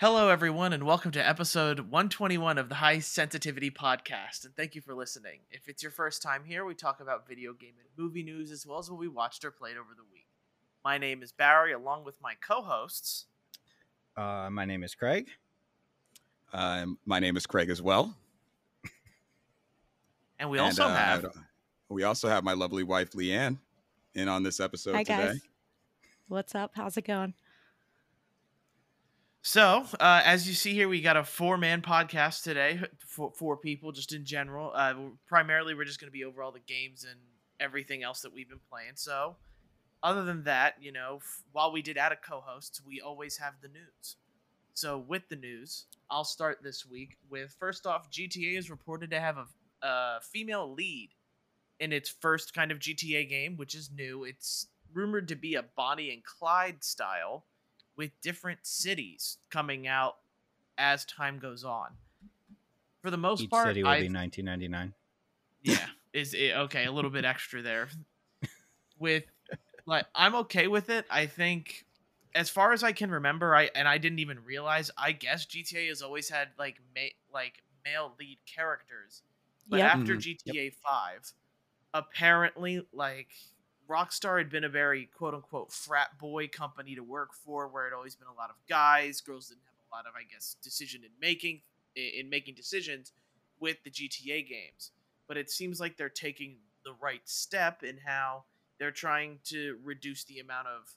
Hello, everyone, and welcome to episode 121 of the High Sensitivity Podcast. And thank you for listening. If it's your first time here, we talk about video game and movie news as well as what we watched or played over the week. My name is Barry, along with my co hosts. Uh, my name is Craig. Um, my name is Craig as well. And we also uh, have. we also have my lovely wife Leanne in on this episode Hi today. guys. What's up? How's it going? So, uh, as you see here, we got a four man podcast today, for four people just in general. Uh, primarily, we're just going to be over all the games and everything else that we've been playing. So, other than that, you know, f- while we did add a co host, we always have the news. So, with the news, I'll start this week with first off, GTA is reported to have a, a female lead in its first kind of GTA game, which is new. It's rumored to be a Bonnie and Clyde style with different cities coming out as time goes on. For the most Each part, city will I, be 1999. yeah, is it okay? A little bit extra there. With like, I'm okay with it. I think, as far as I can remember, I and I didn't even realize. I guess GTA has always had like ma- like male lead characters, but Yep. after Mhm. GTA Five, apparently like Rockstar had been a very quote unquote frat boy company to work for, where it always been a lot of guys. Girls didn't have a lot of, I guess, decision in making in making decisions with the GTA games. But it seems like they're taking the right step in how they're trying to reduce the amount of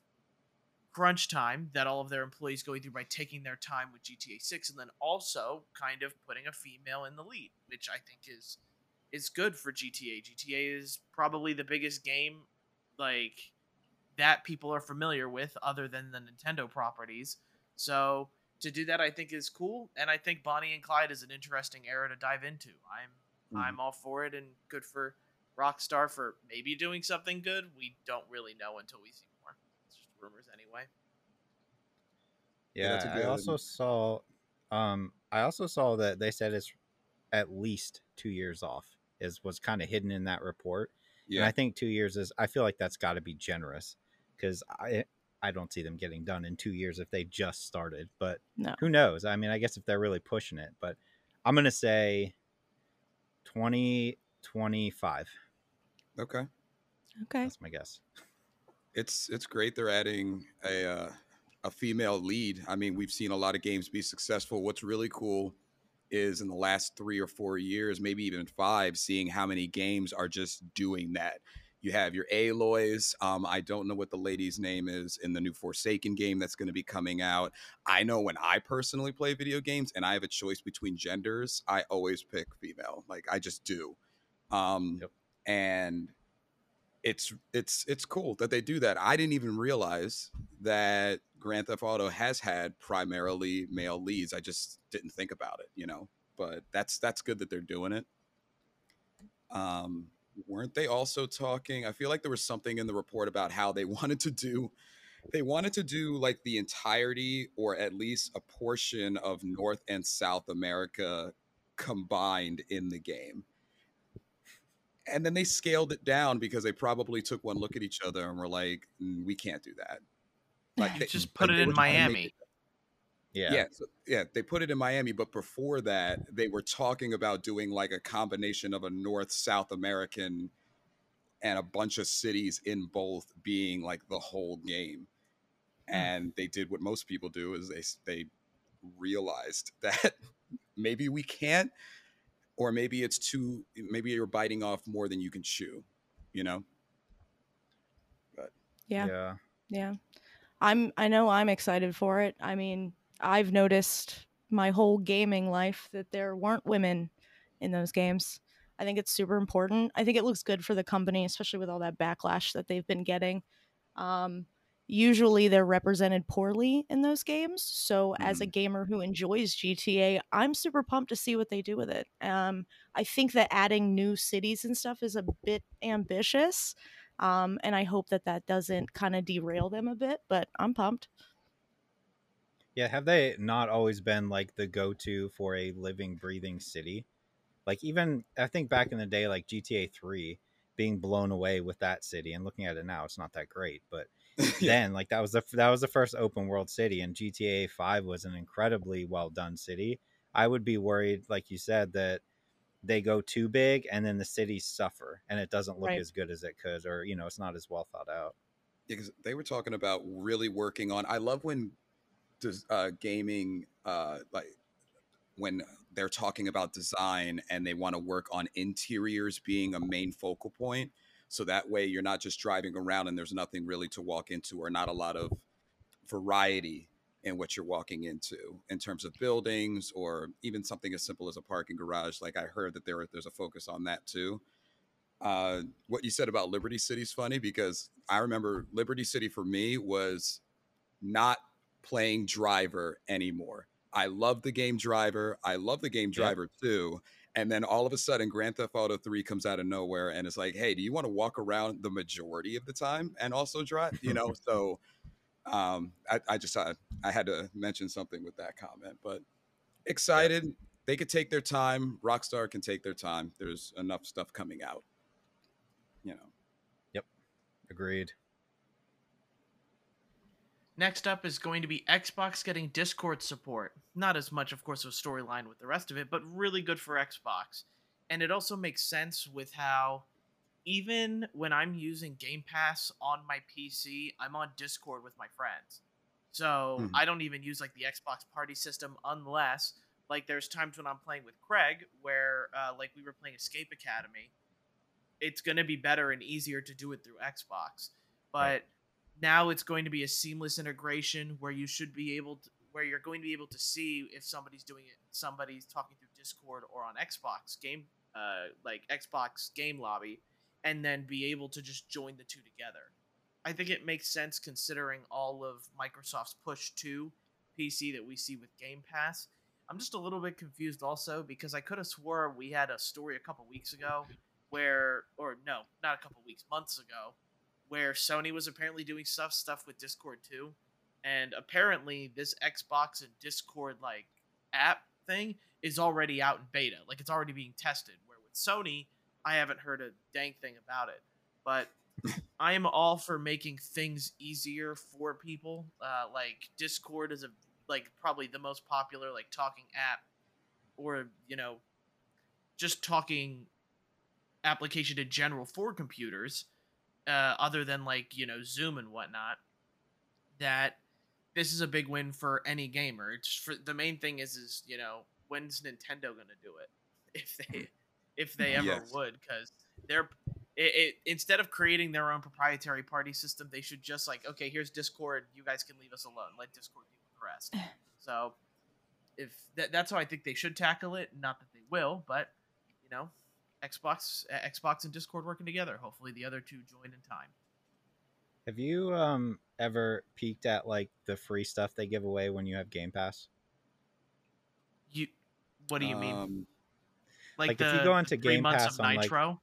crunch time that all of their employees go through by taking their time with GTA 6 and then also kind of putting a female in the lead, which I think is is good for GTA. GTA is probably the biggest game like that people are familiar with other than the Nintendo properties. So to do that I think is cool and I think Bonnie and Clyde is an interesting era to dive into. I'm Mhm. I'm all for it and good for Rockstar for maybe doing something good. We don't really know until we see more. It's just rumors anyway. Yeah, Yeah, that's a I good- also saw. Um, I also saw that they said it's at least two years off. Is was kind of hidden in that report. And Yeah, I think two years is. I feel like that's got to be generous because I I don't see them getting done in two years if they just started. But No. who knows? I mean, I guess if they're really pushing it, but I'm gonna say twenty twenty five. okay. Okay. That's my guess. It's it's great they're adding a uh, a female lead. I mean, we've seen a lot of games be successful. What's really cool is in the last three or four years, maybe even five, seeing how many games are just doing that. You have your Aloys. Um, I don't know what the lady's name is in the new Forspoken game that's going to be coming out. I know when I personally play video games and I have a choice between genders, I always pick female. Like I just do. Um, Yep. And it's it's it's cool that they do that. I didn't even realize that Grand Theft Auto has had primarily male leads. I just didn't think about it, you know. But that's that's good that they're doing it. Um, weren't they also talking? I feel like there was something in the report about how they wanted to do they wanted to do like the entirety or at least a portion of North and South America combined in the game. And then they scaled it down because they probably took one look at each other and were like, "Mm, "We can't do that." Like they, Just put like, it in were trying to make Miami. it- Yeah. yeah, so- yeah, they put it in Miami, but before that, they were talking about doing like a combination of a North South American and a bunch of cities in both being like the whole game. And they did what most people do is they they realized that maybe we can't or maybe it's too maybe you're biting off more than you can chew, you know? Yeah. yeah. Yeah. I'm I know I'm excited for it. I mean, I've noticed my whole gaming life that there weren't women in those games. I think it's super important. I think it looks good for the company, especially with all that backlash that they've been getting. Um, usually they're represented poorly in those games. So as a gamer who enjoys GTA, I'm super pumped to see what they do with it. Um, I think that adding new cities and stuff is a bit ambitious. Um, and I hope that that doesn't kind of derail them a bit, but I'm pumped. Yeah, have they not always been like the go-to for a living, breathing city? Like even I think back in the day, like GTA Three being blown away with that city and looking at it now, it's not that great. But. then, like that was the that was the first open world city, and GTA Five was an incredibly well done city. I would be worried, like you said, that they go too big and then the cities suffer and it doesn't look Right. as good as it could, or you know, it's not as well thought out. because they were talking about really working on. I love when does uh, gaming uh, like when they're talking about design and they want to work on interiors being a main focal point. So that way you're not just driving around and there's nothing really to walk into or not a lot of variety in what you're walking into in terms of buildings or even something as simple as a parking garage. Like I heard that there there's a focus on that too. Uh, what you said about Liberty City is funny because I remember Liberty City for me was not playing driver anymore. I love the game driver. I love the game driver too. And then all of a sudden, Grand Theft Auto 3 comes out of nowhere and it's like, hey, do you want to walk around the majority of the time and also drive? You know, so um, I, I just I, I had to mention something with that comment, but excited. They could take their time. Rockstar can take their time. There's enough stuff coming out. You know, Yep, Agreed. Next up is going to be Xbox getting Discord support. Not as much, of course, of a storyline with the rest of it, but really good for Xbox. And it also makes sense with how, even when I'm using Game Pass on my PC, I'm on Discord with my friends. So Mhm. I don't even use like the Xbox party system unless, like, there's times when I'm playing with Craig where, uh, like, we were playing Escape Academy. It's going to be better and easier to do it through Xbox. But Right. Now it's going to be a seamless integration where you should be able to where you're going to be able to see if somebody's doing it somebody's talking through discord or on xbox game uh, like xbox game lobby and then be able to just join the two together. I think it makes sense considering all of microsoft's push to pc that we see with game pass. I'm just a little bit confused also because i could have swore we had a story a couple weeks ago where or no not a couple weeks months ago where Sony was apparently doing stuff stuff with Discord too, and apparently this Xbox and Discord like app thing is already out in beta, like it's already being tested. Where with Sony, I haven't heard a dang thing about it, but I am all for making things easier for people. Uh, like Discord is a like probably the most popular like talking app, or you know, just talking application in general for computers uh, other than like you know Zoom and whatnot, that this is a big win for any gamer. It's for the main thing is is you know when's Nintendo gonna do it if they if they ever Yes. would because they're it, it instead of creating their own proprietary party system they should just like okay here's Discord you guys can leave us alone let Discord deal with the rest. so if that, that's how I think they should tackle it. Not that they will, but you know Xbox, uh, Xbox and Discord working together. Hopefully, the other two join in time. Have you um ever peeked at like the free stuff they give away when you have Game Pass? You, what do you mean? Um, Like, like, the, if you go the into Game Pass of on, like- Nitro?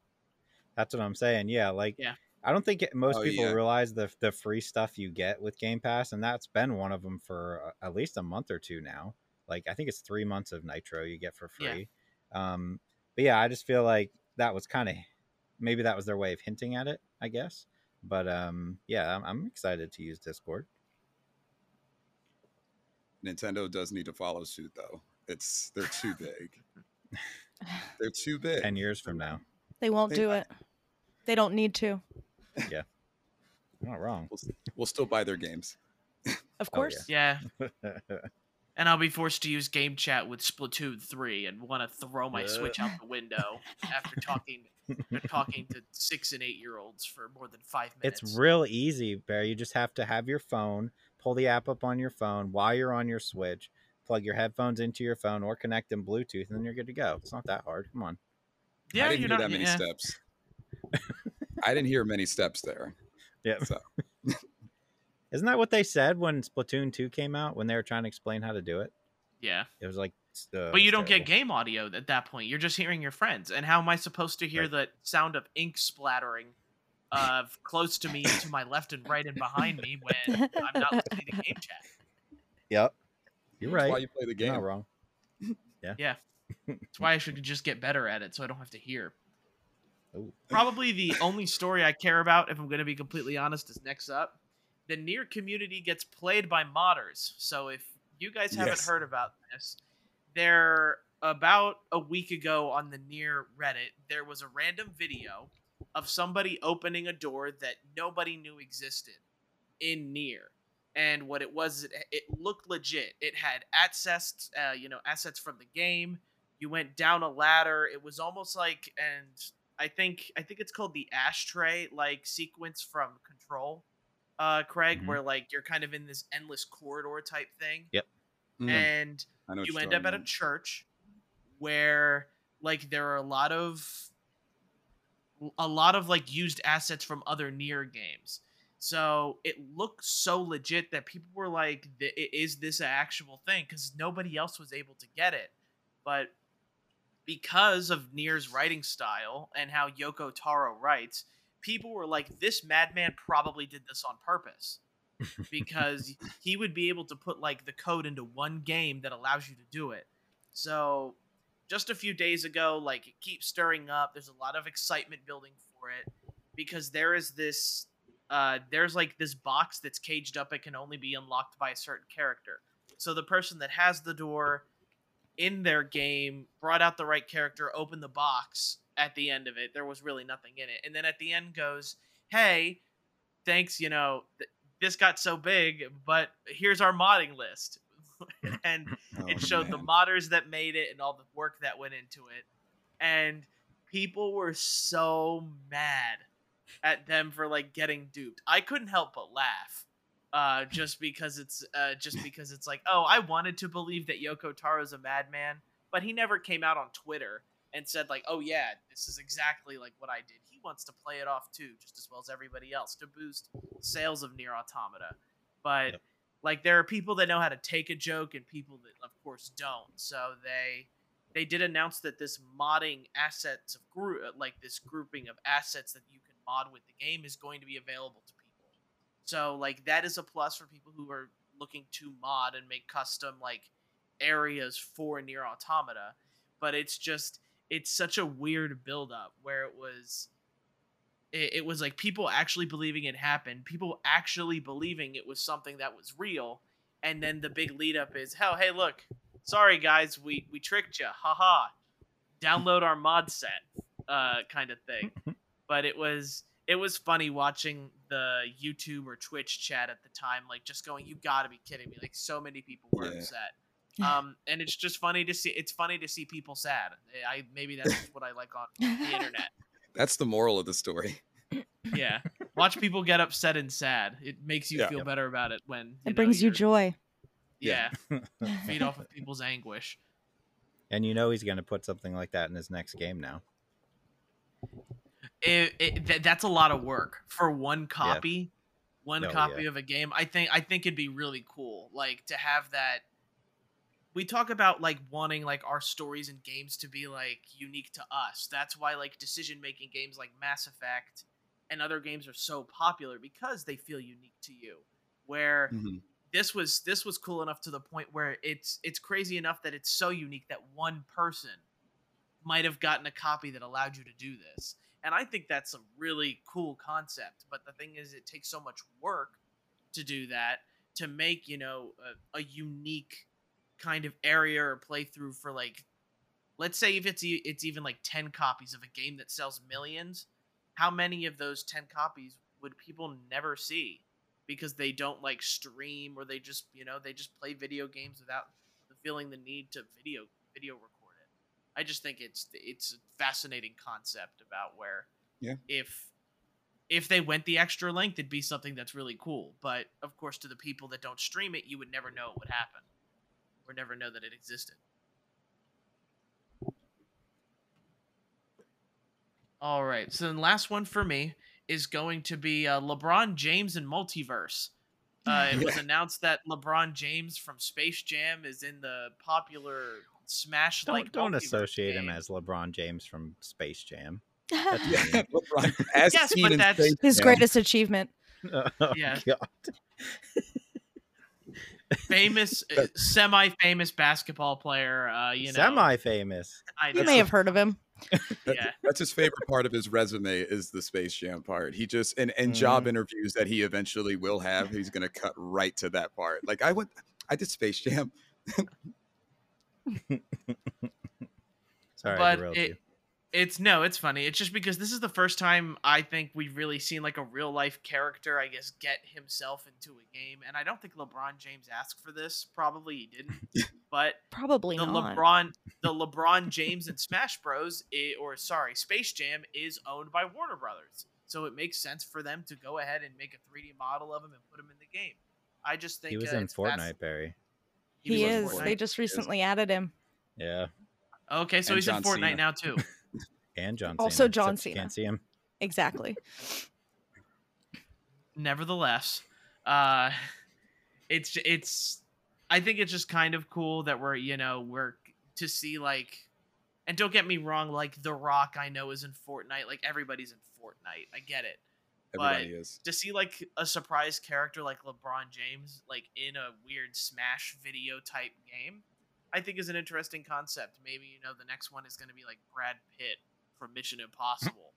That's what I'm saying. Yeah, like Yeah. I don't think it, most Oh, people yeah. realize the the free stuff you get with Game Pass, and that's been one of them for uh, at least a month or two now. Like I think it's three months of Nitro you get for Yeah. free. Um, but yeah, I just feel like that was kind of maybe that was their way of hinting at it, I guess. But um, yeah, I'm, I'm excited to use Discord. Nintendo does need to follow suit though. It's they're too big. They're too big. Ten years from now, They won't They- do it. They don't need to. Yeah, I'm not wrong. We'll, we'll still buy their games. Of Oh, course. Yeah, and I'll be forced to use Game Chat with Splatoon three and want to throw my Uh. Switch out the window after talking talking to six and eight year olds for more than five minutes. It's real easy, Bear. You just have to have your phone, pull the app up on your phone while you're on your Switch, plug your headphones into your phone, or connect them Bluetooth, and then you're good to go. It's not that hard. Come on. yeah, I didn't you're hear not that many yeah. steps. I didn't hear many steps there. Yeah. So Isn't that what they said when Splatoon 2 came out when they were trying to explain how to do it? Yeah. It was like, uh, But you don't get game audio at that point. You're just hearing your friends. And how am I supposed to hear Right. the sound of ink splattering uh, close to me, to my left and right, and behind me when I'm not listening to game chat? Yep. You're right. that's right. why you play the You're game. not wrong. Yeah. Yeah. That's why I should just get better at it so I don't have to hear. Ooh. Probably the only story I care about, if I'm going to be completely honest, is next up. The Nier community gets played by modders. So if you guys haven't Yes. heard about this, there about a week ago on the Nier Reddit, there was a random video of somebody opening a door that nobody knew existed in Nier. And what it was, it, it looked legit. It had assets, uh, you know, assets from the game. You went down a ladder. It was almost like, and I think, I think it's called the ashtray like sequence from Control, uh, Craig, Mhm. where like you're kind of in this endless corridor type thing, Mm, and I know what you end up at a church where like there are a lot of a lot of like used assets from other Nier games. So it looked so legit that people were like is this an actual thing? Because nobody else was able to get it. But because of Nier's writing style and how Yoko Taro writes, people were like, "This madman probably did this on purpose," because he would be able to put like the code into one game that allows you to do it. So, just a few days ago, like it keeps stirring up. There's a lot of excitement building for it because there is this, uh, there's like this box that's caged up. It can only be unlocked by a certain character. So the person that has the door in their game brought out the right character, opened the box at the end of it. There was really nothing in it. And then at the end goes, "Hey, thanks, you know, th- this got so big, but here's our modding list." and Oh, it showed the modders that made it and all the work that went into it. And people were so mad at them for like getting duped. I couldn't help but laugh. Uh, just because it's uh, just because it's like, oh, I wanted to believe that Yoko Taro's a madman, but he never came out on Twitter and said like, oh yeah, this is exactly like what I did. He wants to play it off too, just as well as everybody else, to boost sales of Nier Automata. But Yep. like, there are people that know how to take a joke and people that, of course, don't. So they they did announce that this modding assets of group uh, like this grouping of assets that you can mod with the game is going to be available to people. So like that is a plus for people who are looking to mod and make custom like areas for Nier Automata. But it's just it's such a weird build up where it was it, it was like people actually believing it happened, people actually believing it was something that was real, and then the big lead up is, hell, hey, look, sorry guys, we we tricked you, haha. Download our mod set, uh, kind of thing. but it was it was funny watching the YouTube or Twitch chat at the time, like just going, "You got to be kidding me!" Like so many people were Yeah. upset. Um, and it's just funny to see. It's funny to see people sad. I maybe that's what I like on the internet. That's the moral of the story. Yeah, watch people get upset and sad. It makes you Yeah. feel better about it when It know, brings you you're- joy. Yeah, feed off of people's anguish. and you know he's going to put something like that in his next game now. it, it th- that's a lot of work for one copy one Oh, copy yeah. of a game i think i think it'd be really cool like to have that we talk about like wanting like our stories and games to be like unique to us. That's why like decision making games like mass effect and other games are so popular because they feel unique to you. Where Mhm. this was this was cool enough to the point where it's it's crazy enough that it's so unique that one person might have gotten a copy that allowed you to do this. And i think that's a really cool concept but the thing is it takes so much work to do that to make you know a, a unique kind of area or playthrough for like let's say if it's e- it's even like 10 copies of a game that sells millions how many of those 10 copies would people never see? Because they don't like stream or they just you know they just play video games without feeling the need to video video record it. I just think it's it's a fascinating concept about where Yeah. if if they went the extra length it'd be something that's really cool. But of course to the people that don't stream it you would never know it would or never know that it existed all right so then last one for me is going to be uh, lebron james and MultiVersus uh, it was announced that LeBron James from Space Jam is in the popular Smash Don't, like don't MultiVersus associate him as LeBron James from Space Jam. That's Yeah, mean. LeBron, as Yes, but that's- His greatest achievement. oh, Yeah. God. Famous, uh, semi-famous basketball player. Uh, you know, Semi famous. I You may have heard of him. That- Yeah. That's his favorite part of his resume is the Space Jam part. He just and, and job interviews that he eventually will have, he's gonna cut right to that part. Like I went I did Space Jam. Sorry, but derailed it, you. It's no, it's funny. It's just because this is the first time I think we've really seen like a real life character, I guess, get himself into a game. And I don't think LeBron James asked for this. Probably he didn't. but Probably the not. LeBron, the LeBron James and Smash Bros. i or sorry, Space Jam is owned by Warner Brothers, so it makes sense for them to go ahead and make a 3D model of him and put him in the game. I just think He was uh, in it's fast- Fortnite, Barry. he was in is. Fortnite. They just recently added him. Yeah, Okay, so And he's John in Fortnite Cena. now too. and John. Also Cena, John except you Cena. Can't see him. Exactly. nevertheless uh it's it's i think it's just kind of cool that we're you know we're to see like and don't get me wrong like the rock i know is in fortnite like everybody's in fortnite i get it Everybody is. to see like a surprise character like lebron james like in a weird smash video type game i think is an interesting concept maybe you know the next one is going to be like brad pitt from mission impossible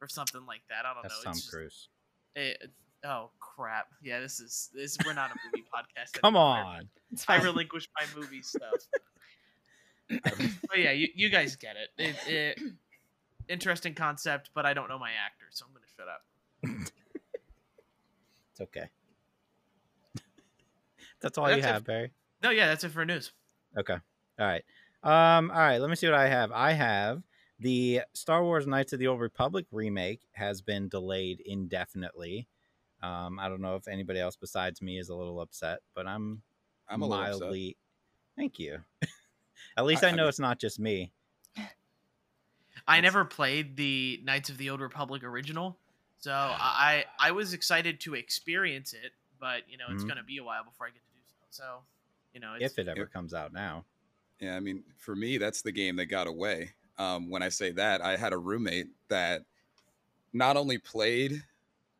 or something like that i don't That's know Tom it's just- Cruise. it, oh crap! Yeah, this is this. We're not a movie podcast. Come anymore. on. It's I fine. relinquish my movie stuff. but yeah, you, you guys get it. It, it. Interesting concept, but I don't know my actor, so I'm gonna shut up. It's okay. That's all That's you it. have, Barry. No, yeah, that's it for news. Okay. All right. Um, all right, let me see what I have. I have the Star Wars Knights of the Old Republic remake has been delayed indefinitely. Um, I don't know if anybody else besides me is a little upset, but I'm I'm a mildly thank you. At least I- I, I know mean- it's not just me. I never played the Knights of the Old Republic original, so I I was excited to experience it, but you know it's Mhm. gonna be a while before I get to do so. So, you know, it's, If it ever Yep. comes out now. Yeah, I mean, for me, that's the game that got away. Um, when I say that, I had a roommate that not only played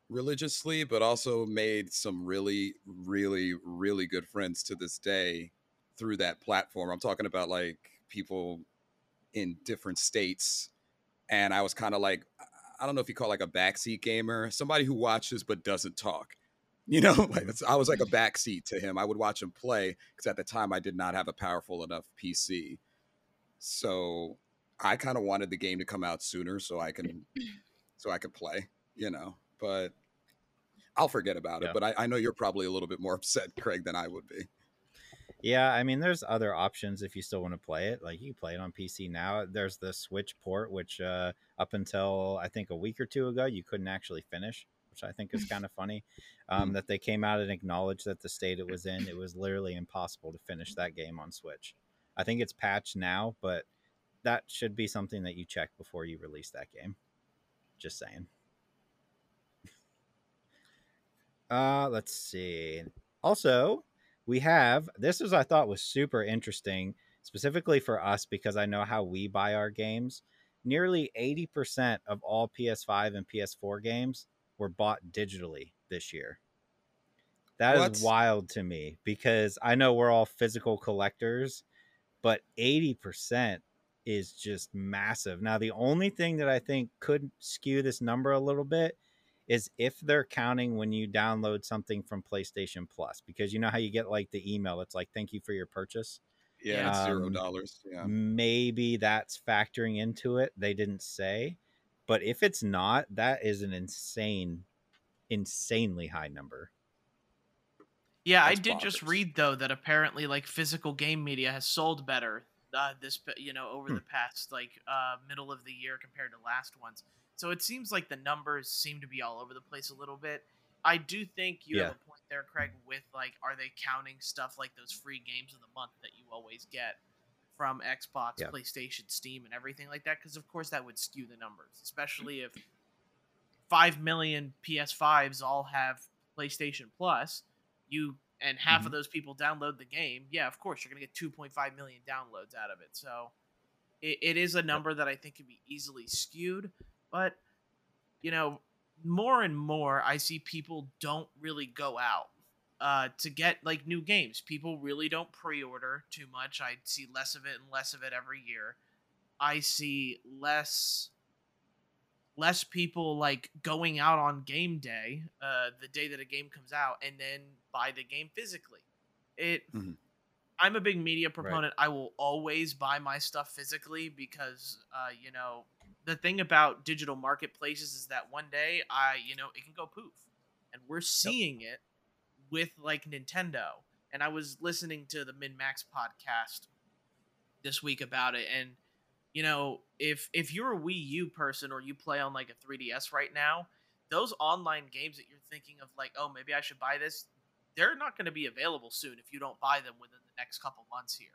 religiously, but also made some really, really, really good friends to this day through that platform. I'm talking about like people in different states. And I was kind of like, I don't know if you call like a backseat gamer, somebody who watches but doesn't talk. You know, like I was like a backseat to him. I would watch him play because at the time I did not have a powerful enough PC. So I kind of wanted the game to come out sooner so I can so I could play, you know. But I'll forget about it. But I, I know you're probably a little bit more upset, Craig, than I would be. Yeah, I mean, there's other options if you still want to play it. Like you play it on PC now. There's the Switch port, which uh, up until I think a week or two ago, you couldn't actually finish, which I think is kind of funny. Um, that they came out and acknowledged that the state it was in, it was literally impossible to finish that game on Switch. I think it's patched now, but that should be something that you check before you release that game. Just saying. Uh, let's see. Also, we have this is I thought was super interesting, specifically for us because I know how we buy our games. Nearly 80% of all PS5 and PS4 games were bought digitally this year. That is What? wild to me because I know we're all physical collectors, but 80% is just massive. Now, the only thing that I think could skew this number a little bit is if they're counting when you download something from PlayStation Plus, because you know how you get like the email, it's like, thank you for your purchase. Yeah, it's zero Um, dollars. Yeah. Maybe that's factoring into it. They didn't say. But if it's not, that is an insane, insanely high number. Yeah, I That's did just read though that apparently like physical game media has sold better uh, this you know over Hmm. the past like uh, middle of the year compared to last ones. So it seems like the numbers seem to be all over the place a little bit. I do think you have a point there, Craig. With like, are they counting stuff like those free games of the month that you always get from Xbox, Yeah. PlayStation, Steam, and everything like that? Because of course that would skew the numbers, especially if five million PS5s all have PlayStation Plus. You and half Mm-hmm. of those people download the game. Yeah, of course you're gonna get 2.5 million downloads out of it. So it, it is a number that I think can be easily skewed. But you know, more and more I see people don't really go out uh, to get like new games. People really don't pre-order too much. I see less of it and less of it every year. I see less less people like going out on game day, uh, the day that a game comes out, and then buy the game physically. It. Mhm. I'm a big media proponent. I will always buy my stuff physically because, uh, you know, the thing about digital marketplaces is that one day I, you know, it can go poof, and we're seeing it with like Nintendo. And I was listening to the Min Max podcast this week about it, and you know, if if you're a Wii U person or you play on like a 3DS right now, those online games that you're thinking of like, oh, maybe I should buy this, they're not going to be available soon if you don't buy them within the next couple months here.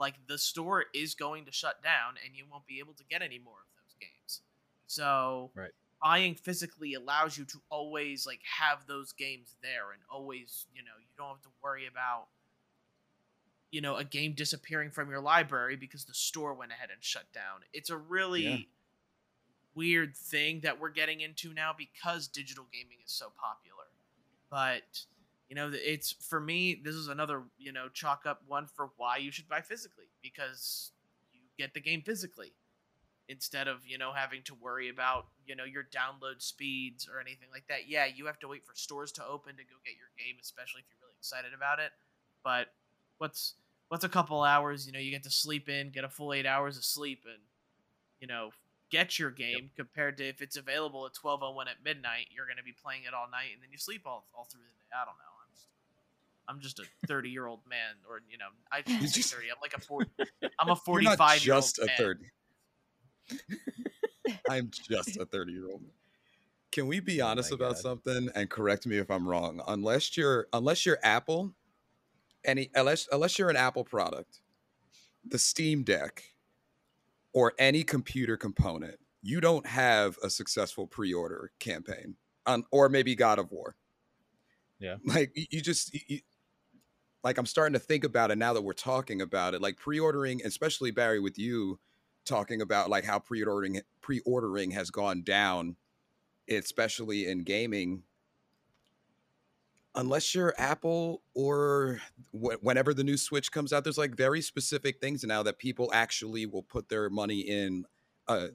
Like the store is going to shut down and you won't be able to get any more of those games. So Right. buying physically allows you to always like have those games there and always, you know, you don't have to worry about you know, a game disappearing from your library because the store went ahead and shut down. It's a really Yeah. weird thing that we're getting into now because digital gaming is so popular. But you know, it's for me. This is another you know chalk up one for why you should buy physically because you get the game physically instead of you know having to worry about you know your download speeds or anything like that. Yeah, you have to wait for stores to open to go get your game, especially if you're really excited about it. But what's what's a couple hours? You know, you get to sleep in, get a full eight hours of sleep, and you know get your game compared to if it's available at 12:01 at midnight, you're going to be playing it all night and then you sleep all, all through the day. I don't know. I'm just a 30 year old man, or you know, I shouldn't say just- 30. I'm like a 40. I'm a 45 You're not 45 year old just a man. 30. I'm just a 30 year old. Can we be Oh honest my about God. something and correct me if I'm wrong? Unless you're unless you're Apple, any unless unless you're an Apple product, the Steam Deck or any computer component, you don't have a successful pre-order campaign. Um, or maybe God of War. Yeah. Like you, you just you- you- like I'm starting to think about it now that we're talking about it. Like pre-ordering, especially Barry with you talking about like how pre-ordering pre-ordering has gone down, especially in gaming. Unless you're Apple or wh- whenever the new Switch comes out, there's like very specific things now that people actually will put their money in uh,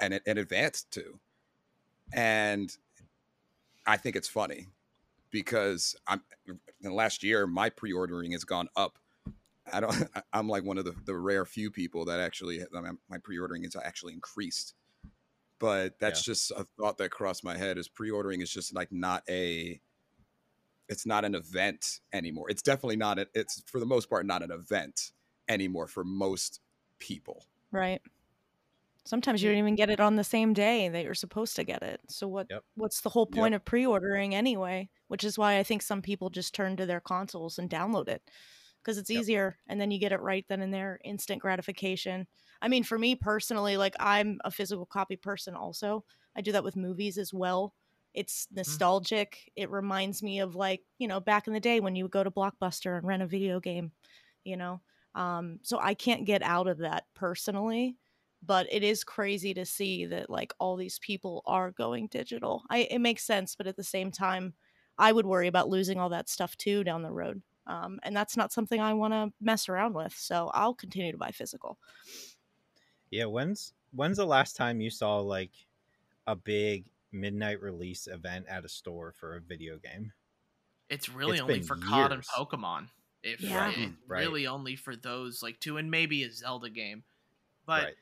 an, an advance to. And I think it's funny because I'm in the last year my pre-ordering has gone up. I don't. I'm like one of the, the rare few people that actually my pre-ordering is actually increased. But that's just a thought that crossed my head. Is pre-ordering is just like not a. It's not an event anymore. It's definitely not. A, it's for the most part not an event anymore for most people. Right. Sometimes you don't even get it on the same day that you're supposed to get it. So what Yep. what's the whole Yep. point of pre-ordering anyway? Which is why I think some people just turn to their consoles and download it because it's Yep. easier and then you get it right then and there, instant gratification. I mean, for me personally, like I'm a physical copy person also. I do that with movies as well. It's nostalgic. It reminds me of like, you know, back in the day when you would go to Blockbuster and rent a video game, you know. Um, so I can't get out of that personally but it is crazy to see that like all these people are going digital. I it makes sense, but at the same time, I would worry about losing all that stuff too down the road. Um, and that's not something I want to mess around with. So I'll continue to buy physical. Yeah, when's when's the last time you saw like a big midnight release event at a store for a video game? It's really It's only been for COD and. Pokemon. If Yeah. it, Right. really only for those like two and maybe a Zelda game. But right.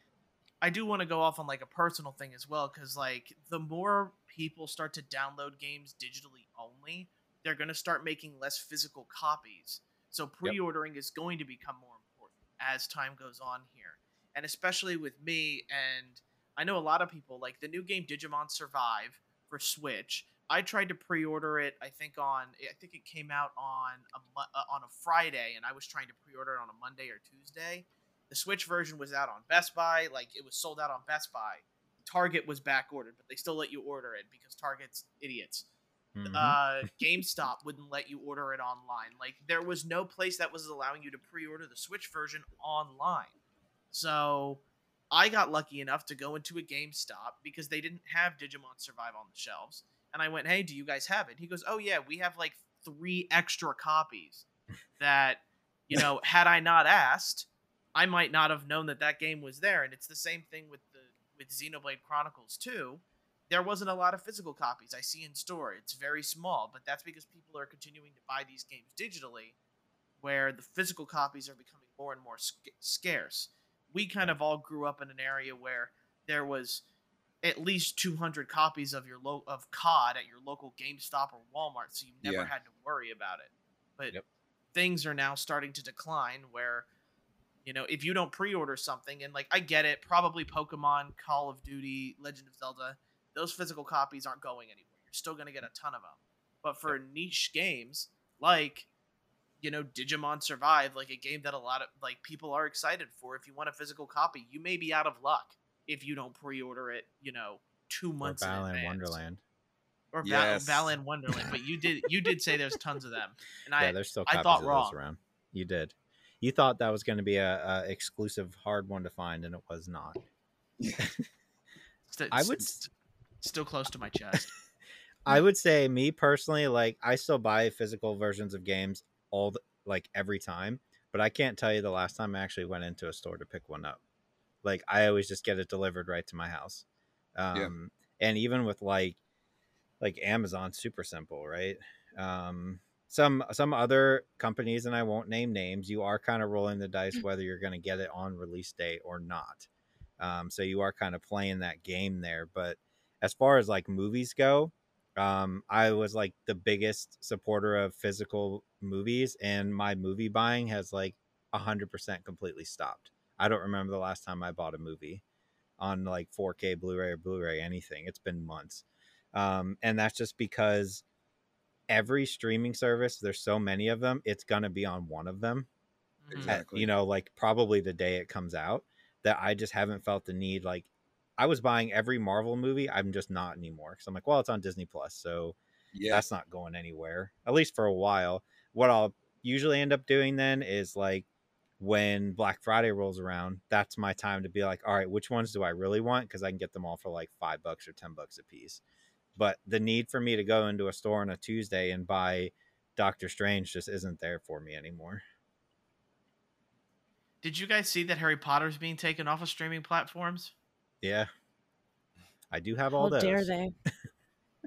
I do want to go off on like a personal thing as well because like the more people start to download games digitally only, they're going to start making less physical copies. So pre-ordering is going to become more important as time goes on here, and especially with me and I know a lot of people like the new game Digimon Survive for Switch. I tried to pre-order it. I think on I think it came out on a uh, on a Friday, and I was trying to pre-order it on a Monday or Tuesday. The Switch version was out on Best Buy, like it was sold out on Best Buy. Target was back ordered, but they still let you order it because Target's idiots. Mhm. Uh, GameStop wouldn't let you order it online. Like there was no place that was allowing you to pre-order the Switch version online. So I got lucky enough to go into a GameStop because they didn't have Digimon Survive on the shelves. And I went, "Hey, do you guys have it?" He goes, "Oh yeah, we have like three extra copies that, you know, had I not asked, I might not have known that that game was there. And it's the same thing with the with Xenoblade Chronicles 2. There wasn't a lot of physical copies I see in store. It's very small, but that's because people are continuing to buy these games digitally, where the physical copies are becoming more and more sc- scarce. We kind of all grew up in an area where there was at least 200 copies of your lo- of COD at your local GameStop or Walmart, so you never Yeah. had to worry about it. But Yep. things are now starting to decline where you know, if you don't pre-order something and like I get it, probably Pokemon, Call of Duty, Legend of Zelda, those physical copies aren't going anywhere. You're still going to get a ton of them. But for niche games like you know, Digimon Survive, like a game that a lot of like people are excited for, if you want a physical copy, you may be out of luck if you don't pre-order it, you know, 2 Or months in Balan. Wonderland. Or Val- Yes. Balan Wonderland, but you did you did say there's tons of them. And yeah, I there's still I thought of wrong. those around. You did. You thought that was going to be a, a exclusive hard one to find, and it was not. st- I would st- still close to my chest. I would say me personally, like I still buy physical versions of games all the, like every time, but I can't tell you the last time I actually went into a store to pick one up. Like I always just get it delivered right to my house. Um and even with like like Amazon super simple, right? Um some some other companies and I won't name names, you are kind of rolling the dice whether you're going to get it on release date or not. Um so you are kind of playing that game there, but as far as like movies go, um, I was like the biggest supporter of physical movies, and my movie buying has like a hundred percent completely stopped. I don't remember the last time I bought a movie on like 4K Blu-ray or Blu-ray anything. It's been months, um, and that's just because every streaming service, there's so many of them, it's gonna be on one of them Mhm. at, you know, like probably the day it comes out, that I just haven't felt the need. Like, I was buying every Marvel movie. I'm just not anymore because I'm like, well, it's on Disney Plus, so Yeah. that's not going anywhere at least for a while. What I'll usually end up doing then is like when Black Friday rolls around, that's my time to be like, all right, which ones do I really want? Because I can get them all for like five bucks or ten bucks a piece. But the need for me to go into a store on a Tuesday and buy Doctor Strange just isn't there for me anymore. Did you guys see that Harry Potter's being taken off of streaming platforms? Yeah. I do have How all those. dare they?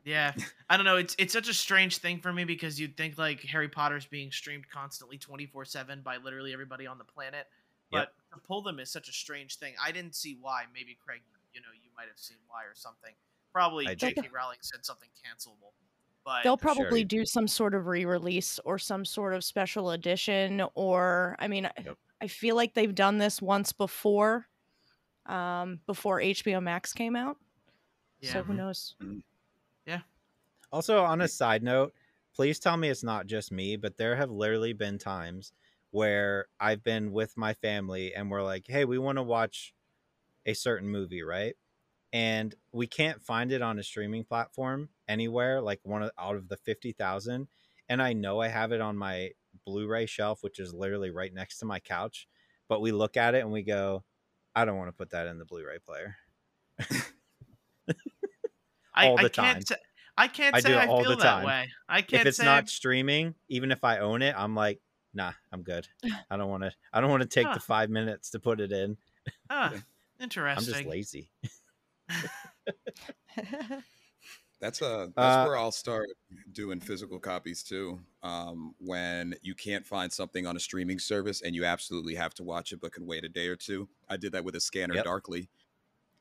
Yeah, I don't know. It's it's such a strange thing for me because you'd think like Harry Potter's being streamed constantly, twenty four seven by literally everybody on the planet. But Yep. to pull them is such a strange thing. I didn't see why. Maybe Craig, you know, you might have seen why or something. Probably J.K. Rowling said something cancelable. But They'll sure. probably do some sort of re-release or some sort of special edition or I mean I- Yep. I feel like they've done this once before um before HBO Max came out. yeah, So who knows? Yeah. Also, on a side note, please tell me it's not just me, but there have literally been times where I've been with my family and we're like, hey, we want to watch a certain movie, right? And we can't find it on a streaming platform anywhere, like one of, out of the 50,000. And I know I have it on my Blu ray shelf, which is literally right next to my couch. But we look at it and we go, I don't want to put that in the Blu ray player. I, all I the can't. time. Say, I can't I say do it I all feel the that time. way. I can't if it's not streaming, even if I own it, I'm like, nah, I'm good. I don't want to. I don't want to take Huh. the five minutes to put it in. Ah, interesting. I'm just lazy. That's uh that's Uh, where I'll start doing physical copies too. Um, when you can't find something on a streaming service and you absolutely have to watch it but can wait a day or two. I did that with a scanner Yep. darkly.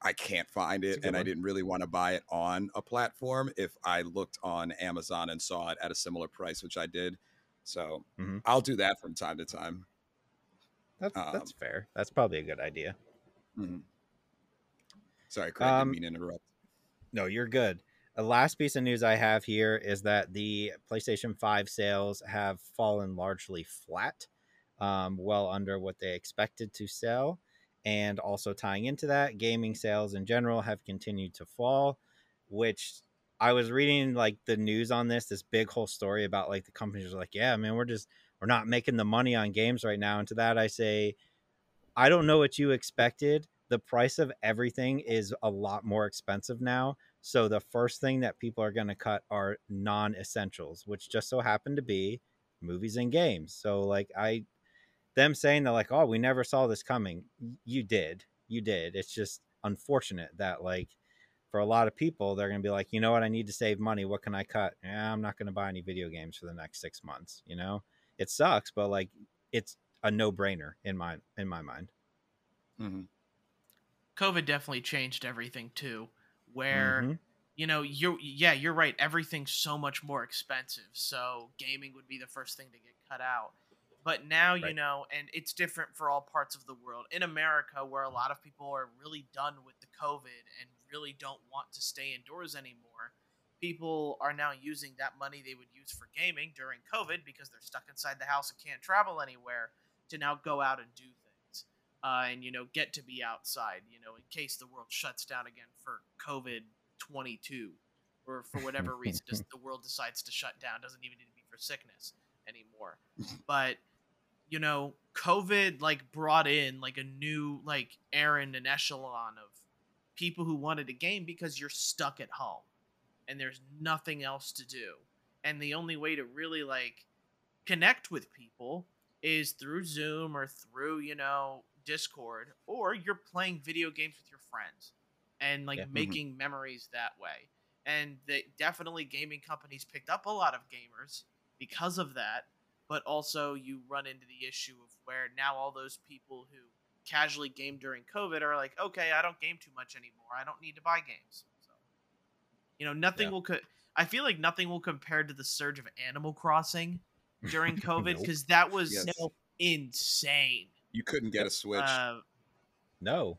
I can't find it and I didn't really want to buy it on a platform if I looked on Amazon and saw it at a similar price, which I did. So Mhm. I'll do that from time to time. That's that's Um, fair. That's probably a good idea. Mhm. Sorry, Craig, Um, didn't mean to interrupt. No, you're good. The last piece of news I have here is that the PlayStation 5 sales have fallen largely flat, um, well under what they expected to sell. And also tying into that, gaming sales in general have continued to fall, which I was reading like the news on this, this big whole story about like the companies are like, yeah, man, we're just, we're not making the money on games right now. And to that, I say, I don't know what you expected. The price of everything is a lot more expensive now. So the first thing that people are going to cut are non-essentials, which just so happen to be movies and games. So like I them saying that like, oh, we never saw this coming. You did, you did. It's just unfortunate that like for a lot of people, they're gonna be like, you know what, I need to save money. What can I cut? I'm not gonna buy any video games for the next six months. You know, it sucks, but like it's a no brainer in my in my mind. Mm-hmm. COVID definitely changed everything too. Where Mhm. you know you're yeah you're right. Everything's so much more expensive. So gaming would be the first thing to get cut out. But now you know, and it's different for all parts of the world. In America, where a lot of people are really done with the COVID and really don't want to stay indoors anymore, people are now using that money they would use for gaming during COVID because they're stuck inside the house and can't travel anywhere to now go out and do things uh, and you know get to be outside you know in case the world shuts down again for covid 22 or for whatever reason just the world decides to shut down doesn't even need to be for sickness anymore. But you know covid like brought in like a new like errand and echelon of people who wanted a game because you're stuck at home and there's nothing else to do. And the only way to really like connect with people is through Zoom or through, you know, Discord, or you're playing video games with your friends and like Yeah. Mhm. making memories that way. And they definitely gaming companies picked up a lot of gamers because of that, but also you run into the issue of where now all those people who casually game during COVID are like, okay, I don't game too much anymore. I don't need to buy games. So, you know, nothing Yeah. will. Co- I feel like nothing will compare to the surge of Animal Crossing during COVID Nope. because that was Yes. insane. You couldn't get a Switch. Uh, No,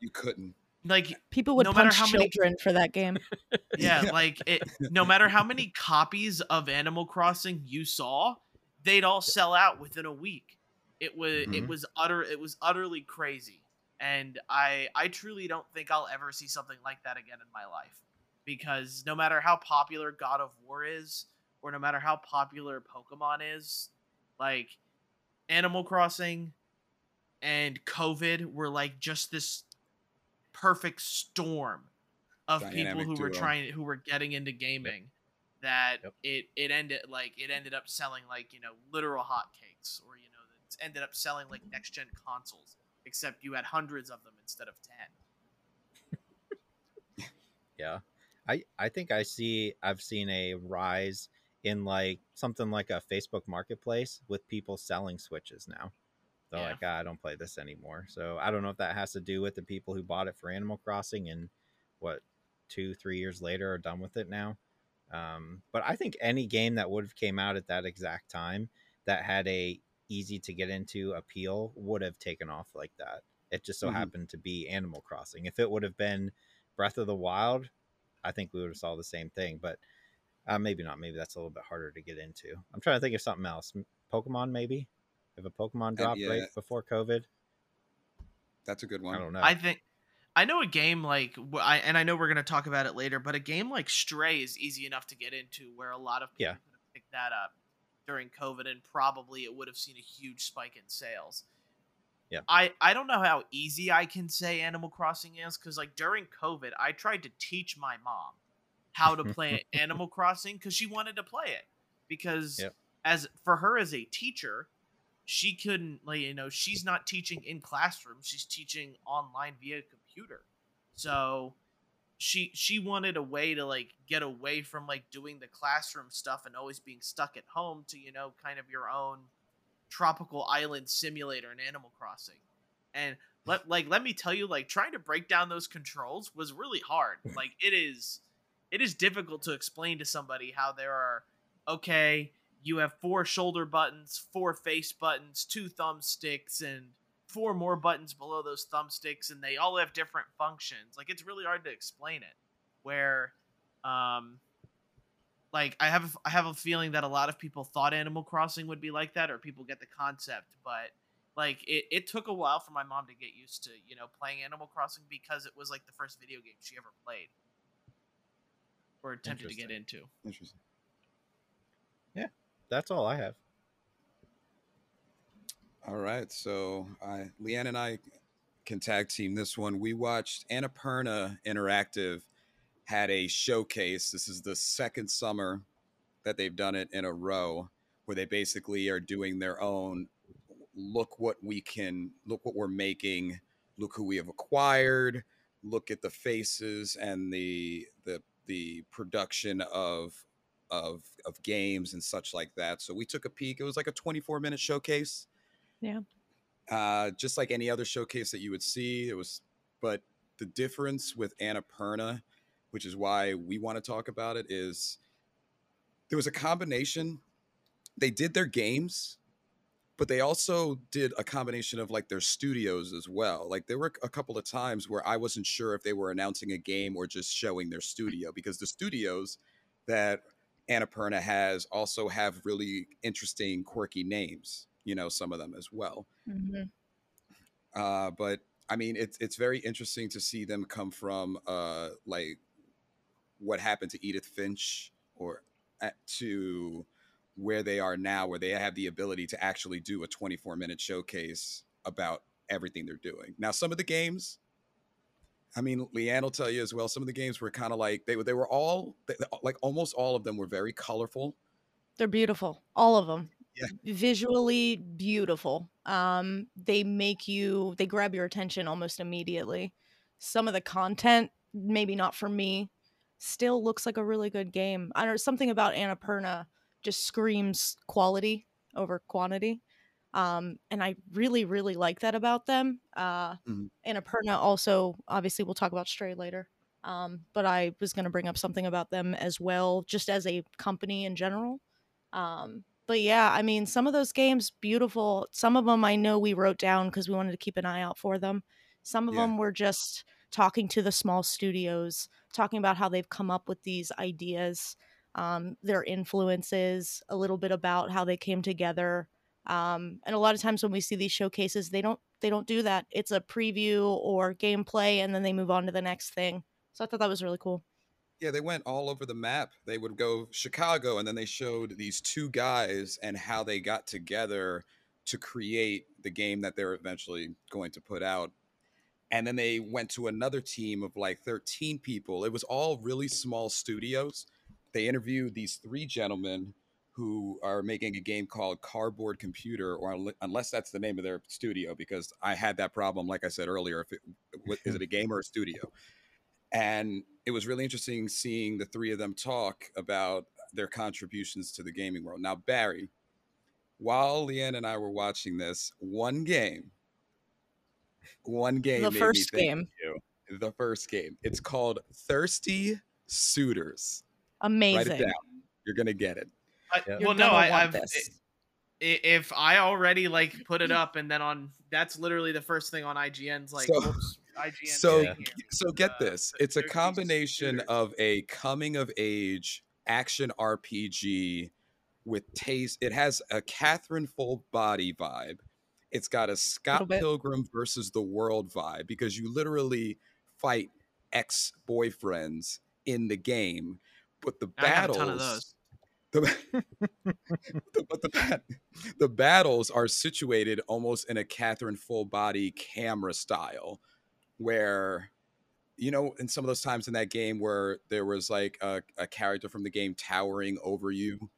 you couldn't. like People would No punch how many- children for that game. yeah, Yeah. like it. No matter how many copies of Animal Crossing you saw, they'd all sell out within a week. It was it Mhm. was utter it was utterly crazy, and I I truly don't think I'll ever see something like that again in my life, because no matter how popular God of War is, or no matter how popular Pokemon is, like Animal Crossing and COVID were like just this perfect storm of people Dynamic who were trying who were getting into gaming that Yep. it it ended like it ended up selling like you know literal hotcakes or you know it ended up selling like next gen consoles except you had hundreds of them instead of 10 yeah. I I think I see I've seen a rise in like something like a Facebook Marketplace with people selling Switches now. They're Yeah. like, ah, I don't play this anymore. So I don't know if that has to do with the people who bought it for Animal Crossing and what two three years later are done with it now. Um, but I think any game that would have came out at that exact time that had a easy to get into appeal would have taken off like that. It just so Mhm. happened to be Animal Crossing. If it would have been Breath of the Wild, I think we would have saw the same thing. But uh, maybe not. Maybe that's a little bit harder to get into. I'm trying to think of something else. Pokemon, maybe. If a Pokemon dropped yeah. right before COVID, That's a good one. I don't know. i think i know a game like I, and i know we're going to talk about it later but a game like stray is easy enough to get into where a lot of people Yeah. could have picked that up during covid and probably it would have seen a huge spike in sales Yeah. I, I don't know how easy I can say Animal Crossing is because like during COVID, I tried to teach my mom how to play Animal Crossing because she wanted to play it. Because Yep. as for her as a teacher, she couldn't like you know she's not teaching in classroom; she's teaching online via computer. So she she wanted a way to like get away from like doing the classroom stuff and always being stuck at home to you know kind of your own tropical island simulator in Animal Crossing. And let like let me tell you, like trying to break down those controls was really hard. Like it is it is difficult to explain to somebody how there are okay, you have four shoulder buttons, four face buttons, two thumbsticks, and four more buttons below those thumbsticks, and they all have different functions. Like it's really hard to explain it. Where um like I have I have a feeling that a lot of people thought Animal Crossing would be like that, or people get the concept, but like it, it took a while for my mom to get used to you know playing Animal Crossing because it was like the first video game she ever played or attempted to get into. Interesting. That's all I have. All right, so I, Leanne and I can tag team this one. We watched Annapurna Interactive had a showcase. This is the second summer that they've done it in a row, where they basically are doing their own look what we can look what we're making look who we have acquired look at the faces and the the the production of of of games and such like that so we took a peek it was like a 24 minute showcase Yeah. uh just like any other showcase that you would see it was but the difference with annapurna which is why we want to talk about it is there was a combination they did their games but they also did a combination of like their studios as well. Like there were a couple of times where I wasn't sure if they were announcing a game or just showing their studio because the studios that Annapurna has also have really interesting, quirky names. You know, some of them as well. Mhm. Uh, but I mean, it's it's very interesting to see them come from uh, like what happened to Edith Finch or at, to where they are now, where they have the ability to actually do a 24 minute showcase about everything they're doing. Now, some of the games, I mean, Leanne will tell you as well. Some of the games were kind of like they were they were all they, like almost all of them were very colorful. They're beautiful, all of them. Yeah. Visually beautiful. Um, they make you, they grab your attention almost immediately. Some of the content, maybe not for me, still looks like a really good game. I don't know, something about Annapurna just screams quality over quantity. Um, and I really, really like that about them. Uh, Mhm. Annapurna also, obviously, we'll talk about Stray later. Um, but I was going to bring up something about them as well, just as a company in general. Um, but yeah, I mean, some of those games, beautiful. Some of them I know we wrote down because we wanted to keep an eye out for them. Some of Yeah. them were just talking to the small studios, talking about how they've come up with these ideas, um, their influences, a little bit about how they came together. Um, and a lot of times when we see these showcases, they don't they don't do that. It's a preview or gameplay, and then they move on to the next thing. So I thought that was really cool. Yeah, they went all over the map. They would go Chicago, and then they showed these two guys and how they got together to create the game that they're eventually going to put out. And then they went to another team of like 13 people. It was all really small studios. They interviewed these three gentlemen who are making a game called Cardboard Computer, or unless that's the name of their studio, because I had that problem, like I said earlier. If it is it a game or a studio? and it was really interesting seeing the three of them talk about their contributions to the gaming world. Now, Barry, while Leanne and I were watching this, one game, one game, the first game, you. the first game. It's called Thirsty Suitors. Write amazing. it down. You're gonna get it. I, well, no, I, want I've, if I already like put it up and then on that's literally the first thing on IGN's like So- whoops, IGN so so get Uh, this. it's a combination of a coming of age action rpg with taste. It has a catherine full body vibe. It's got a scott bit. pilgrim versus the world vibe because you literally fight ex-boyfriends in the game but the I have a battles ton of those. The, the- but the, the battles are situated almost in a Catherine full body camera style, where you know, in some of those times in that game where there was like a, a character from the game towering over you,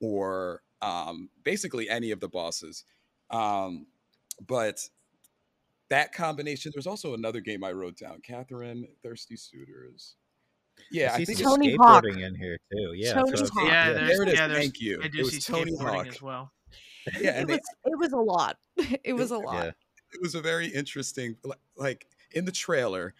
or um, basically any of the bosses. Um, but that combination, there's also another game I wrote down, Catherine Thirsty Suitors. Yeah, I I see think some it's, Tony Hawk. skateboarding in here too. Yeah, Tony so- Hawk. Yeah, yeah. there's, there it is. yeah, Thank you. I It was see Tony skateboarding Hawk. as well. yeah, it and they, was it was a lot. It was a lot. yeah. it was a very interesting like in the trailer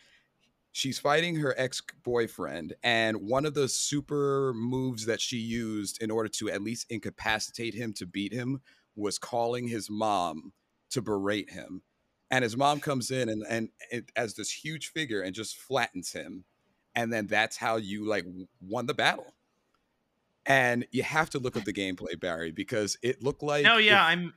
she's fighting her ex-boyfriend and one of the super moves that she used in order to at least incapacitate him to beat him was calling his mom to berate him and his mom comes in and and it, as this huge figure and just flattens him and then that's how you like won the battle and you have to look at the gameplay barry because it looked like No, yeah, if- I'm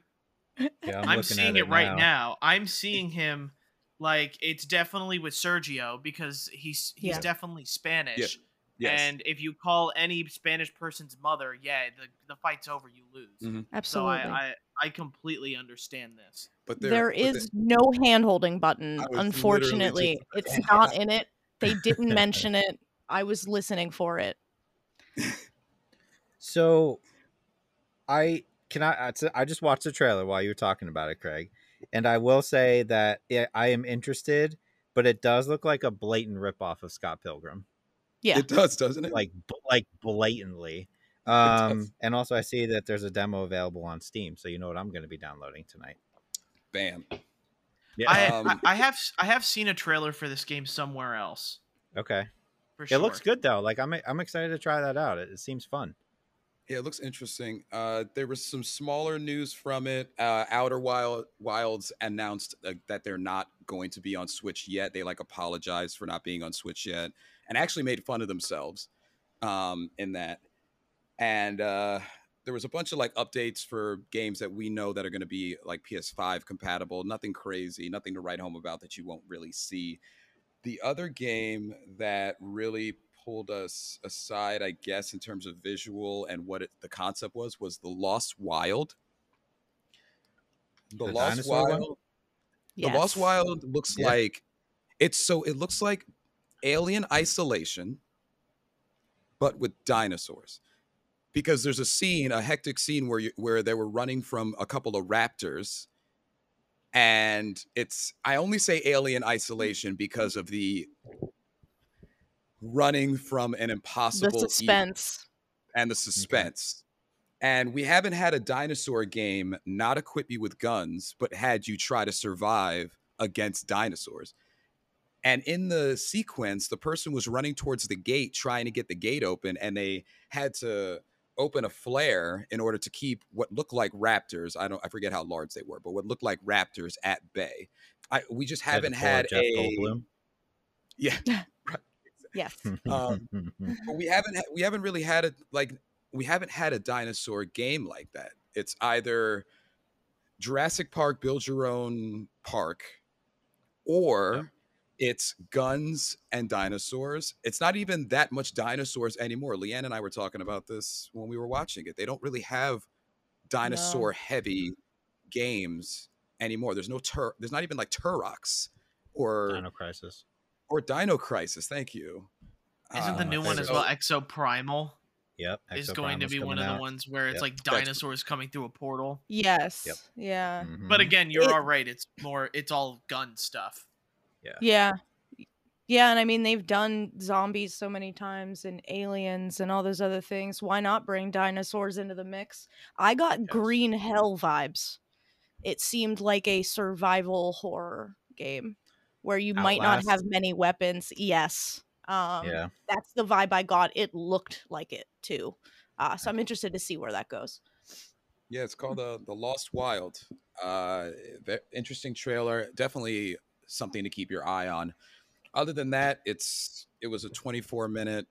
Yeah, I'm, looking at seeing it, right now. now. I'm seeing him like it's definitely with Sergio because he's he's Yeah. definitely Spanish. yes. And if you call any Spanish person's mother, yeah, the, the fight's over, you lose. Mhm. So Absolutely. I, I I completely understand this. but there but the- is no hand holding button, I was literally unfortunately. just- It's not in it. They didn't mention it. I was listening for it. So, I can I? I- I just watched the trailer while you were talking about it, Craig, and I will say that it, I am interested, but it does look like a blatant ripoff of Scott Pilgrim, Yeah. It does, doesn't it? like like blatantly. Um, and also I see that there's a demo available on Steam, so you know what I'm going to be downloading tonight. bam. Yeah. I, Um, I I have I have seen a trailer for this game somewhere else. okay. For It sure. looks good though. Like I'm I'm excited to try that out. It, it seems fun. Yeah, it looks interesting. Uh, there was some smaller news from it. Uh, Outer Wild Wilds announced uh, that they're not going to be on Switch yet. They like apologized for not being on Switch yet, and actually made fun of themselves um, in that. And uh, there was a bunch of like updates for games that we know that are going to be like PS5 compatible. Nothing crazy, nothing to write home about that you won't really see. The other game that really pulled us aside, I guess, in terms of visual and what it, the concept was, was the Lost Wild. The, The Lost dinosaur one? Wild. The Lost Wild looks Yeah. like it's so it looks like Alien Isolation, but with dinosaurs. Because there's a scene, a hectic scene where you, where they were running from a couple of raptors, and it's I only say Alien Isolation because of the running from an The impossible evil suspense. and the mm-hmm. suspense. And we haven't had a dinosaur game not equip you with guns, but had you try to survive against dinosaurs. And in the sequence, the person was running towards the gate trying to get the gate open, and they had to open a flare in order to keep what looked like raptors. I don't I forget how large they were, but what looked like raptors at bay. I we just haven't pull a had Jeff a Goldblum. yeah. right. Yes. Um, but we haven't we haven't really had a like we haven't had a dinosaur game like that. It's either Jurassic Park build your own park or it's guns and dinosaurs. It's not even that much dinosaurs anymore. Leanne and I were talking about this when we were watching it. They don't really have dinosaur heavy games anymore. There's no tur there's not even like Turok or Dino Crisis. or Dino Crisis. Thank you. Isn't the Uh, new one as well? Exo Primal Yep. is Exo going to be one coming of the ones where it's Yep. like That's- dinosaurs coming through a portal. Yes. Yep. Yeah. But Mhm. again, you're It- all right. It's more. It's all gun stuff. Yeah. Yeah, and I mean they've done zombies so many times and aliens and all those other things. Why not bring dinosaurs into the mix? I got Yes. Green Hell vibes. It seemed like a survival horror game where you might not have many weapons. Yes. Um yeah. that's the vibe I got. It looked like it too. Uh, so I'm interested to see where that goes. Yeah, it's called uh, the Lost Wild. Uh, interesting trailer. Definitely something to keep your eye on. Other than that, it's it was a 24 minute.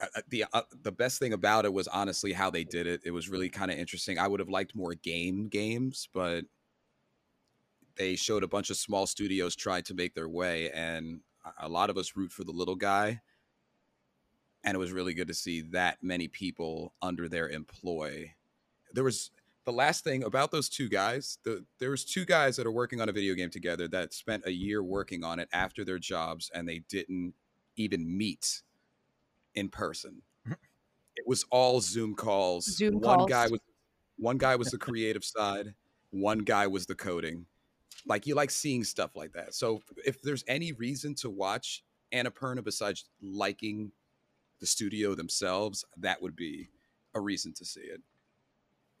Uh, uh, the uh, the best thing about it was honestly how they did it. It was really kind of interesting. I would have liked more game games, but they showed a bunch of small studios trying to make their way, and a- a lot of us root for the little guy. And it was really good to see that many people under their employ there was the last thing about those two guys the, there was two guys that are working on a video game together that spent a year working on it after their jobs and they didn't even meet in person. Mm-hmm. It was all zoom calls. Zoom one guy was one guy was the creative side one guy was the coding. Like you like seeing stuff like that. So if there's any reason to watch annapurna besides liking the studio themselves that would be a reason to see it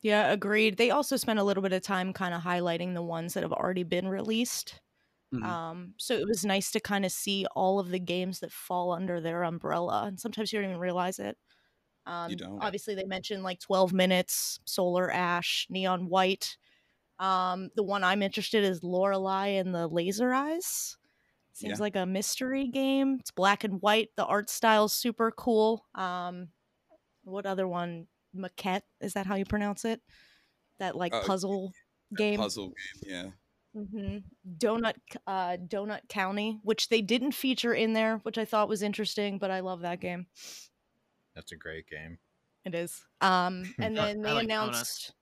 Yeah, agreed. They also spent a little bit of time kind of highlighting the ones that have already been released. Mhm. Um, so it was nice to kind of see all of the games that fall under their umbrella, and sometimes you don't even realize it. Um, don't. Obviously, they mentioned like 12 minutes, Solar Ash, Neon White. Um, the one I'm interested is Lorelei and the Laser Eyes. Seems Yeah. like a mystery game. It's black and white. The art style's super cool. Um, what other one? Maquette is that how you pronounce it? That like Uh, puzzle That game. puzzle game yeah hmm Donut uh, Donut County, which they didn't feature in there, which I thought was interesting, but I love that game. That's a great game. It is. Um, and I- then I they like announced,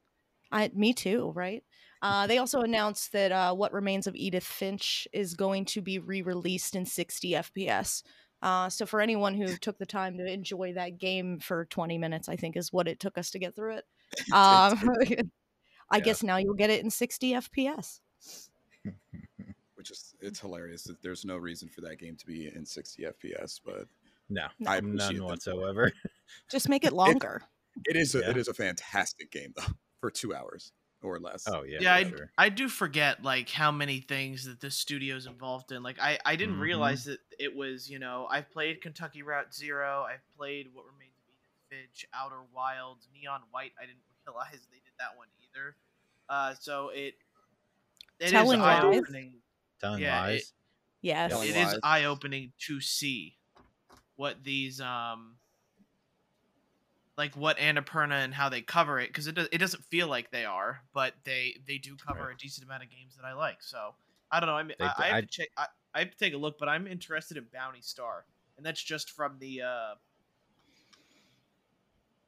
I me too, right? Uh, they also announced that uh, What Remains of Edith Finch is going to be re-released in 60 FPS. Uh, so for anyone who took the time to enjoy that game for 20 minutes, I think is what it took us to get through it. Um, I Yeah. guess now you'll get it in 60 FPS. which is it's hilarious that there's no reason for that game to be in 60 FPS, but No, I appreciate none them for it. whatsoever. Just make it longer. It is a, Yeah. it is a fantastic game though for two hours or less. Oh yeah, Yeah, I, sure. I do forget like how many things that the studio's involved in. Like I, I didn't Mhm. realize that it was you know I've played Kentucky Route Zero, I've played What Remains of Edith Finch, Outer Wilds, Neon White. I didn't realize they did that one either. Uh, so it it is Telling eye lies. opening. Telling yeah, it- Yes. Telling It is lies. eye opening to see what these um like what Annapurna and how they cover it because it does, it doesn't feel like they are, but they they do cover Right. a decent amount of games that I like. So I don't know. I mean, They I, d- I have I- to check. I, I have to take a look, but I'm interested in Bounty Star, and that's just from the. uh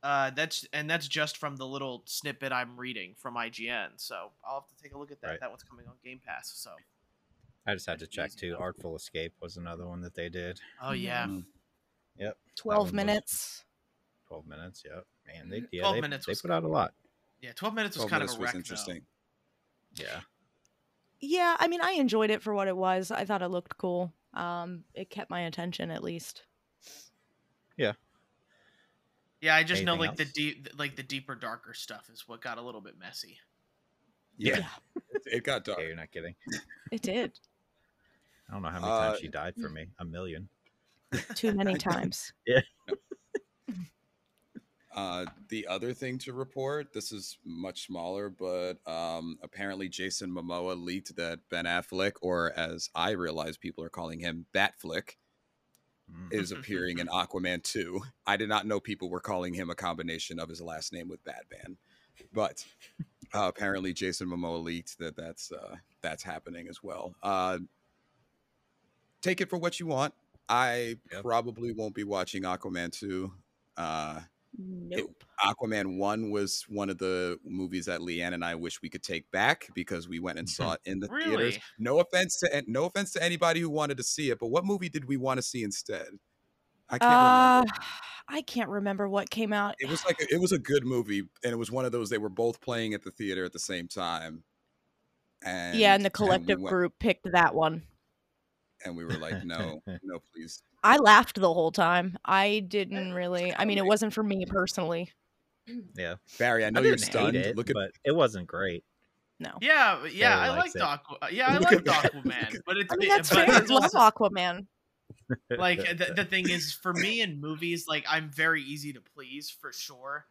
uh, that's and that's just from the little snippet I'm reading from IGN. So I'll have to take a look at that. Right. That one's coming on Game Pass. So I just had to check too. enough. Artful Escape was another one that they did. oh yeah, Mm. Yep, 12 minutes. was- minutes. twelve minutes. Yep, man, they yeah 12 they, minutes they was put out a lot. yeah. Twelve minutes was 12 kind minutes of a was wreck. though. interesting. Yeah, Yeah, I mean, I enjoyed it for what it was. I thought it looked cool. Um, it kept my attention at least. Yeah, Yeah, I just know Anything like the deep, like the deeper, darker stuff is what got a little bit messy. Yeah, Yeah. it, it got dark. yeah, you're not kidding. It did I don't know how many Uh, times she died for me. A million. too many times. Uh, the other thing to report, this is much smaller, but um, apparently Jason Momoa leaked that Ben Affleck, or as I realize people are calling him Batfleck, Mm. is appearing in Aquaman 2. I did not know people were calling him a combination of his last name with Batman, but uh, apparently Jason Momoa leaked that that's uh, that's happening as well. Uh, take it for what you want. I Yep. probably won't be watching Aquaman 2. Nope. Aquaman 1 was one of the movies that Leanne and I wish we could take back because we went and saw it in the theaters. No offense to no offense to anybody who wanted to see it, but what movie did we want to see instead? I can't Uh, remember. I can't remember what came out. It was like a, it was a good movie and it was one of those they were both playing at the theater at the same time. And yeah, and the we collective went- group picked that one. And we were like, no, no, please. I laughed the whole time. I didn't really. I mean, it wasn't for me personally. Yeah, Barry, I know I you're stunned. it, Look at but it wasn't great. No. Yeah, yeah, I Barry likes liked it. Aqua. uh, Yeah, I Look liked Aquaman, but it's I mean, it- that's but fair. I it's love Aquaman. like the, the thing is for me in movies like i'm very easy to please for sure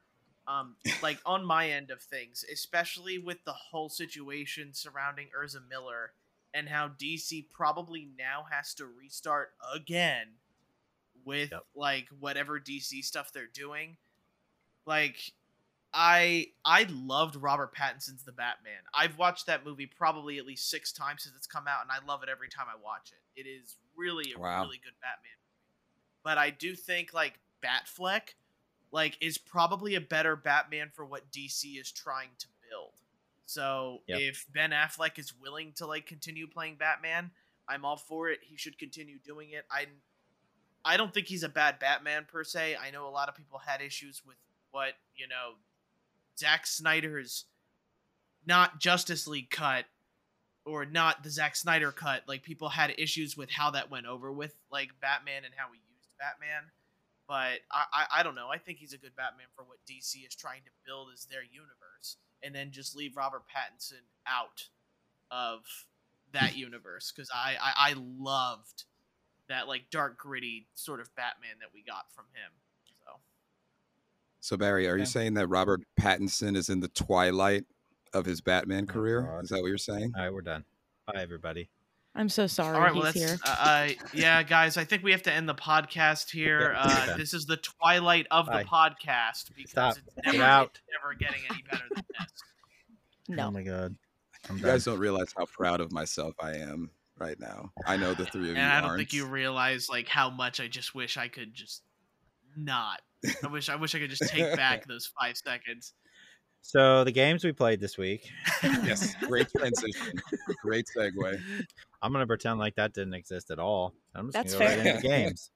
um like on my end of things especially with the whole situation surrounding Ezra miller and how dc probably now has to restart again with Yep. like whatever dc stuff they're doing like i i loved robert pattinson's the batman i've watched that movie probably at least six times since it's come out and i love it every time i watch it it is really a Wow. really good batman but i do think like batfleck like is probably a better batman for what dc is trying to so Yep. if ben affleck is willing to like continue playing batman i'm all for it he should continue doing it i i don't think he's a bad batman per se i know a lot of people had issues with what you know Zack Snyder's not Justice League cut or not the Zack Snyder cut. Like people had issues with how that went over with like Batman and how he used Batman. But I, I, I don't know. I think he's a good Batman for what DC is trying to build as their universe, and then just leave Robert Pattinson out of that universe because I, I I loved that like dark gritty sort of Batman that we got from him. So So Barry, are Yeah. you saying that Robert Pattinson is in the twilight of his Batman Oh, career? God. Is that what you're saying? All right, we're done. Bye, everybody. I'm so sorry All right, he's well, here. that's uh, uh, yeah, guys. I think we have to end the podcast here. Uh, this is the twilight of Bye. the podcast because Stop. it's never, out. it's never getting any better than this. No. Oh my god. I'm You done. guys don't realize how proud of myself I am right now. I know the three of you And I don't aren't. think you realize like how much I just wish I could just not. I wish I wish I could just take back those five seconds. So the games we played this week, yes, great transition, great segue. I'm gonna pretend like that didn't exist at all. I'm just That's gonna go fair. right into games.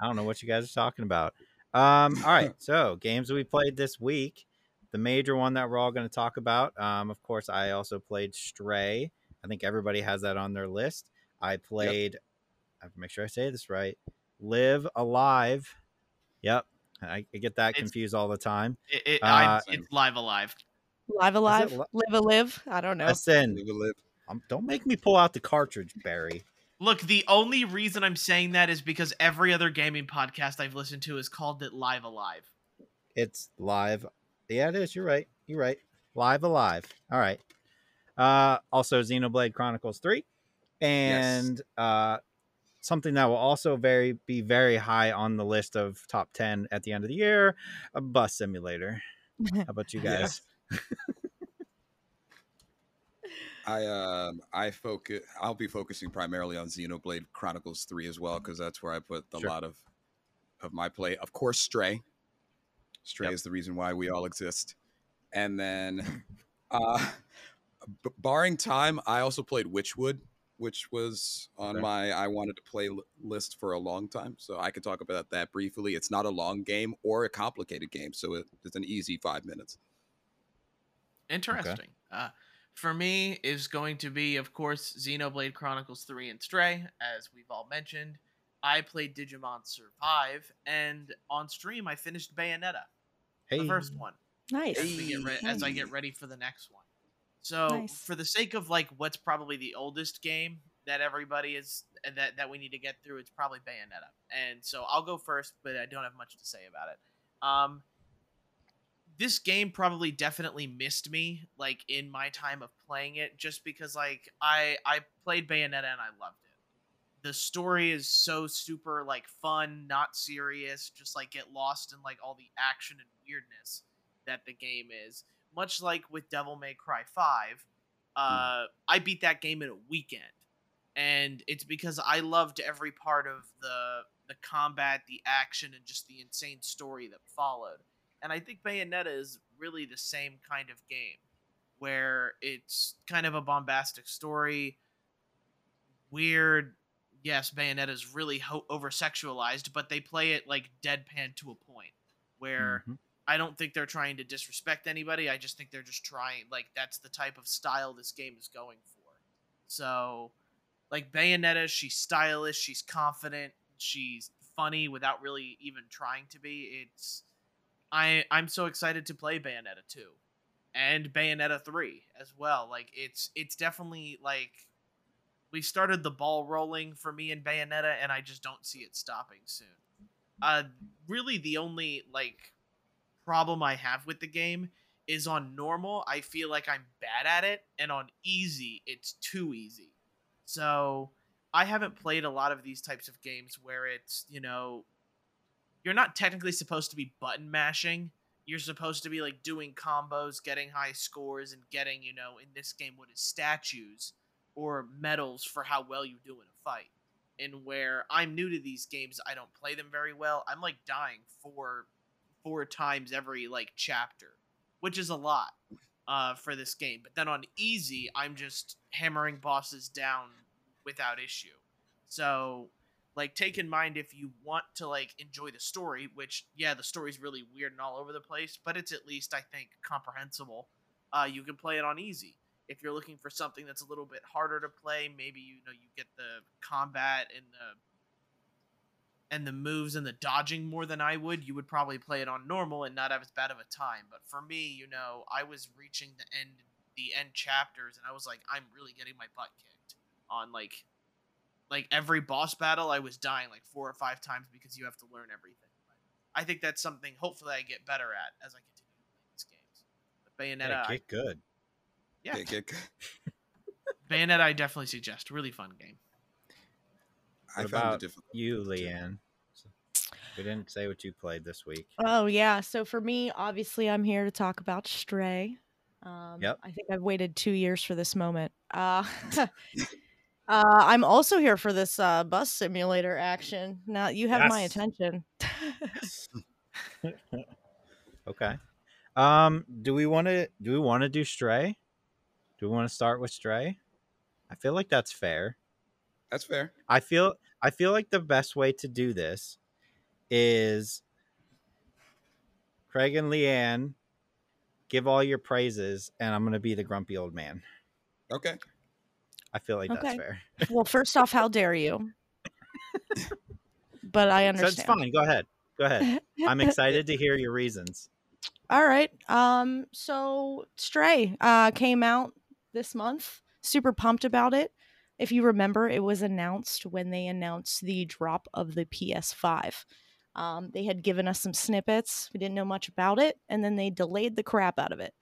I don't know what you guys are talking about. Um, all right, so games we played this week. The major one that we're all going to talk about. Um, of course, I also played Stray. I think everybody has that on their list. I played. I have to make sure I say this right. Live Alive. Yep, I, I get that It's- confused all the time. It, it, Uh, I'm, it's live alive. Live alive, li- live a live. I don't know. Listen, Live a live. Um, don't make me pull out the cartridge, Barry. Look, the only reason I'm saying that is because every other gaming podcast I've listened to has called it live alive. It's live. Yeah, it is. You're right. You're right. Live Alive. All right. Uh, also, Xenoblade Chronicles Three, and uh, something that will also very be very high on the list of top ten at the end of the year: a bus simulator. How about you Yeah. guys? I um I focus. I'll be focusing primarily on Xenoblade Chronicles Three as well because that's where I put a Sure. lot of of my play. Of course, Stray. Stray Yep. is the reason why we all exist. And then, uh, b- barring time, I also played Wytchwood, which was on Okay. my I wanted to play li- list for a long time. So I could talk about that briefly. It's not a long game or a complicated game, so it, it's an easy five minutes. Interesting. Uh, for me, is going to be, of course, Xenoblade Chronicles 3 and Stray, as we've all mentioned. I played Digimon Survive, and on stream, I finished Bayonetta, Hey, the first one, nice. as, we get re- as I get ready for the next one. So, Nice. for the sake of like what's probably the oldest game that everybody is that that we need to get through, it's probably Bayonetta. And so I'll go first, but I don't have much to say about it. Um, this game probably definitely missed me like in my time of playing it just because like I I played Bayonetta and I loved it. The story is so super like fun, not serious, just like get lost in like all the action and weirdness that the game is. Much like with Devil May Cry 5, uh I beat that game in a weekend. And it's because I loved every part of the the combat, the action and just the insane story that followed. And I think Bayonetta is really the same kind of game where it's kind of a bombastic story, weird. Yes, Bayonetta is really ho- over sexualized, but they play it like deadpan to a point where Mhm. I don't think they're trying to disrespect anybody. I just think they're just trying like that's the type of style this game is going for. So, like Bayonetta, she's stylish, she's confident, she's funny without really even trying to be. It's I I'm so excited to play Bayonetta 2 and Bayonetta 3 as well. Like it's it's definitely like we started the ball rolling for me in Bayonetta and I just don't see it stopping soon. Uh really the only like problem I have with the game is on normal, I feel like I'm bad at it, and on easy, it's too easy. So I haven't played a lot of these types of games where it's, you know, you're not technically supposed to be button mashing. You're supposed to be like doing combos, getting high scores, and getting, you know, in this game, what is statues or medals for how well you do in a fight. And where I'm new to these games, I don't play them very well. I'm like dying four four times every like chapter, which is a lot uh, for this game. But then on easy, I'm just hammering bosses down without issue. So, like, take in mind if you want to like enjoy the story, which yeah, the story's really weird and all over the place, but it's at least I think comprehensible. Uh, you can play it on easy. If you're looking for something that's a little bit harder to play, maybe you know you get the combat and the and the moves and the dodging more than I would, you would probably play it on normal and not have as bad of a time. But for me, you know, I was reaching the end the end chapters and I was like, I'm really getting my butt kicked on like like every boss battle I was dying like four or five times because you have to learn everything. But I think that's something hopefully I get better at as I continue to play these games. But Bayonetta, Yeah, I, get good. yeah, Get- get- Bayonetta I definitely suggest. Really fun game. I found about it. You. Leanne. We didn't say what you played this week. Oh yeah. So for me, obviously, I'm here to talk about Stray. Um, Yep. I think I've waited two years for this moment. Uh, uh, I'm also here for this uh, bus simulator action. Now you have my attention. Okay. Um, do we want to do we want to do Stray? Do we want to start with Stray? I feel like that's fair. That's fair. I feel I feel like the best way to do this is Craig and Leanne give all your praises, and I'm gonna be the grumpy old man. Okay. I feel like that's fair. Well, first off, how dare you? But I So understand. it's fine. Go ahead. Go ahead. I'm excited to hear your reasons. All right. Um. So Stray uh came out this month. Super pumped about it. If you remember, it was announced when they announced the drop of the PS5. Um, they had given us some snippets. We didn't know much about it, and then they delayed the crap out of it.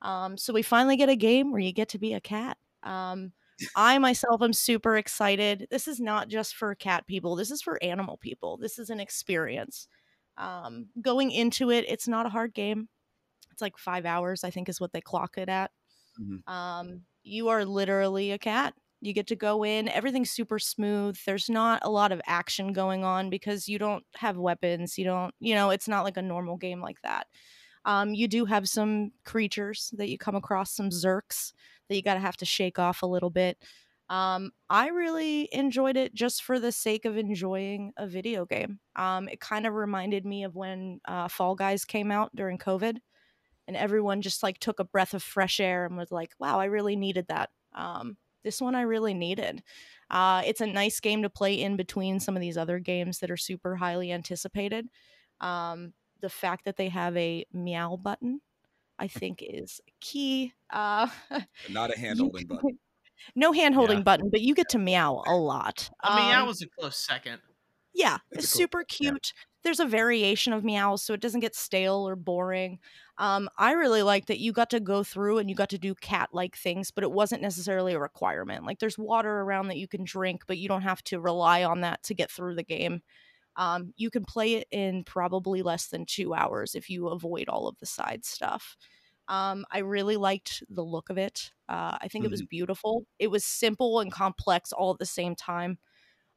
Um, so we finally get a game where you get to be a cat. Um, I myself am super excited. This is not just for cat people. This is for animal people. This is an experience. Um, going into it, it's not a hard game. It's like five hours, I think, is what they clock it at. Mhm. Um, you are literally a cat. You get to go in. Everything's super smooth. There's not a lot of action going on because you don't have weapons. You don't, you know, it's not like a normal game like that. Um, you do have some creatures that you come across, some Zurks that you got to have to shake off a little bit. Um, I really enjoyed it just for the sake of enjoying a video game. Um, it kind of reminded me of when uh, Fall Guys came out during COVID, and everyone just like took a breath of fresh air and was like, "Wow, I really needed that." Um, this one I really needed. Uh, it's a nice game to play in between some of these other games that are super highly anticipated. Um, the fact that they have a meow button, I think, is key. Uh, Not a hand holding button. no hand holding Yeah. button, but you get to meow a lot. I mean, that Um, was a close second. yeah, It's it's cool- super yeah. cute. There's a variation of meows, so it doesn't get stale or boring. Um, I really like that you got to go through and you got to do cat-like things, but it wasn't necessarily a requirement. Like there's water around that you can drink, but you don't have to rely on that to get through the game. Um, you can play it in probably less than two hours if you avoid all of the side stuff. Um, I really liked the look of it. Uh, I think it was beautiful. It was simple and complex all at the same time.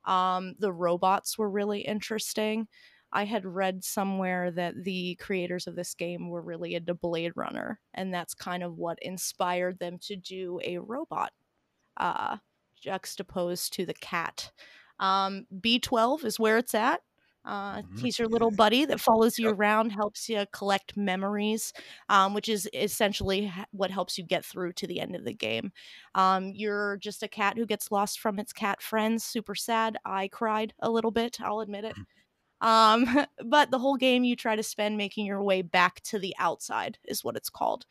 Um, the robots were really interesting. I had read somewhere that the creators of this game were really into Blade Runner, and that's kind of what inspired them to do a robot uh, juxtaposed to the cat. Um, B12 is where it's at. Uh, Mhm. he's your little buddy that follows you around, helps you collect memories, um, which is essentially what helps you get through to the end of the game. Um, you're just a cat who gets lost from its cat friends. Super sad. I cried a little bit. I'll admit it. Um, but the whole game you try to spend making your way back to the outside is what it's called.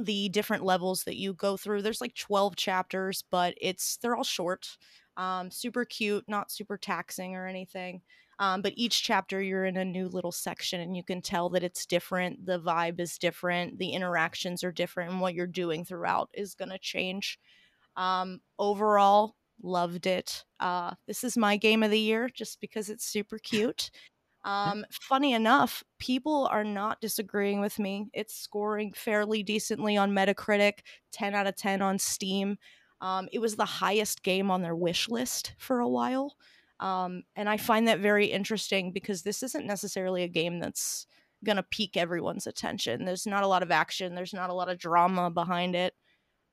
The different levels that you go through. There's like 12 chapters, but it's they're all short. Um, super cute, not super taxing or anything. Um, but each chapter you're in a new little section and you can tell that it's different. The vibe is different. The interactions are different, and what you're doing throughout is going to change. Um, overall, loved it. Uh, this is my game of the year just because it's super cute. Um, funny enough, people are not disagreeing with me. It's scoring fairly decently on Metacritic, 10 out of 10 on Steam. Um, it was the highest game on their wish list for a while. Um, and I find that very interesting because this isn't necessarily a game that's going to pique everyone's attention. There's not a lot of action, there's not a lot of drama behind it.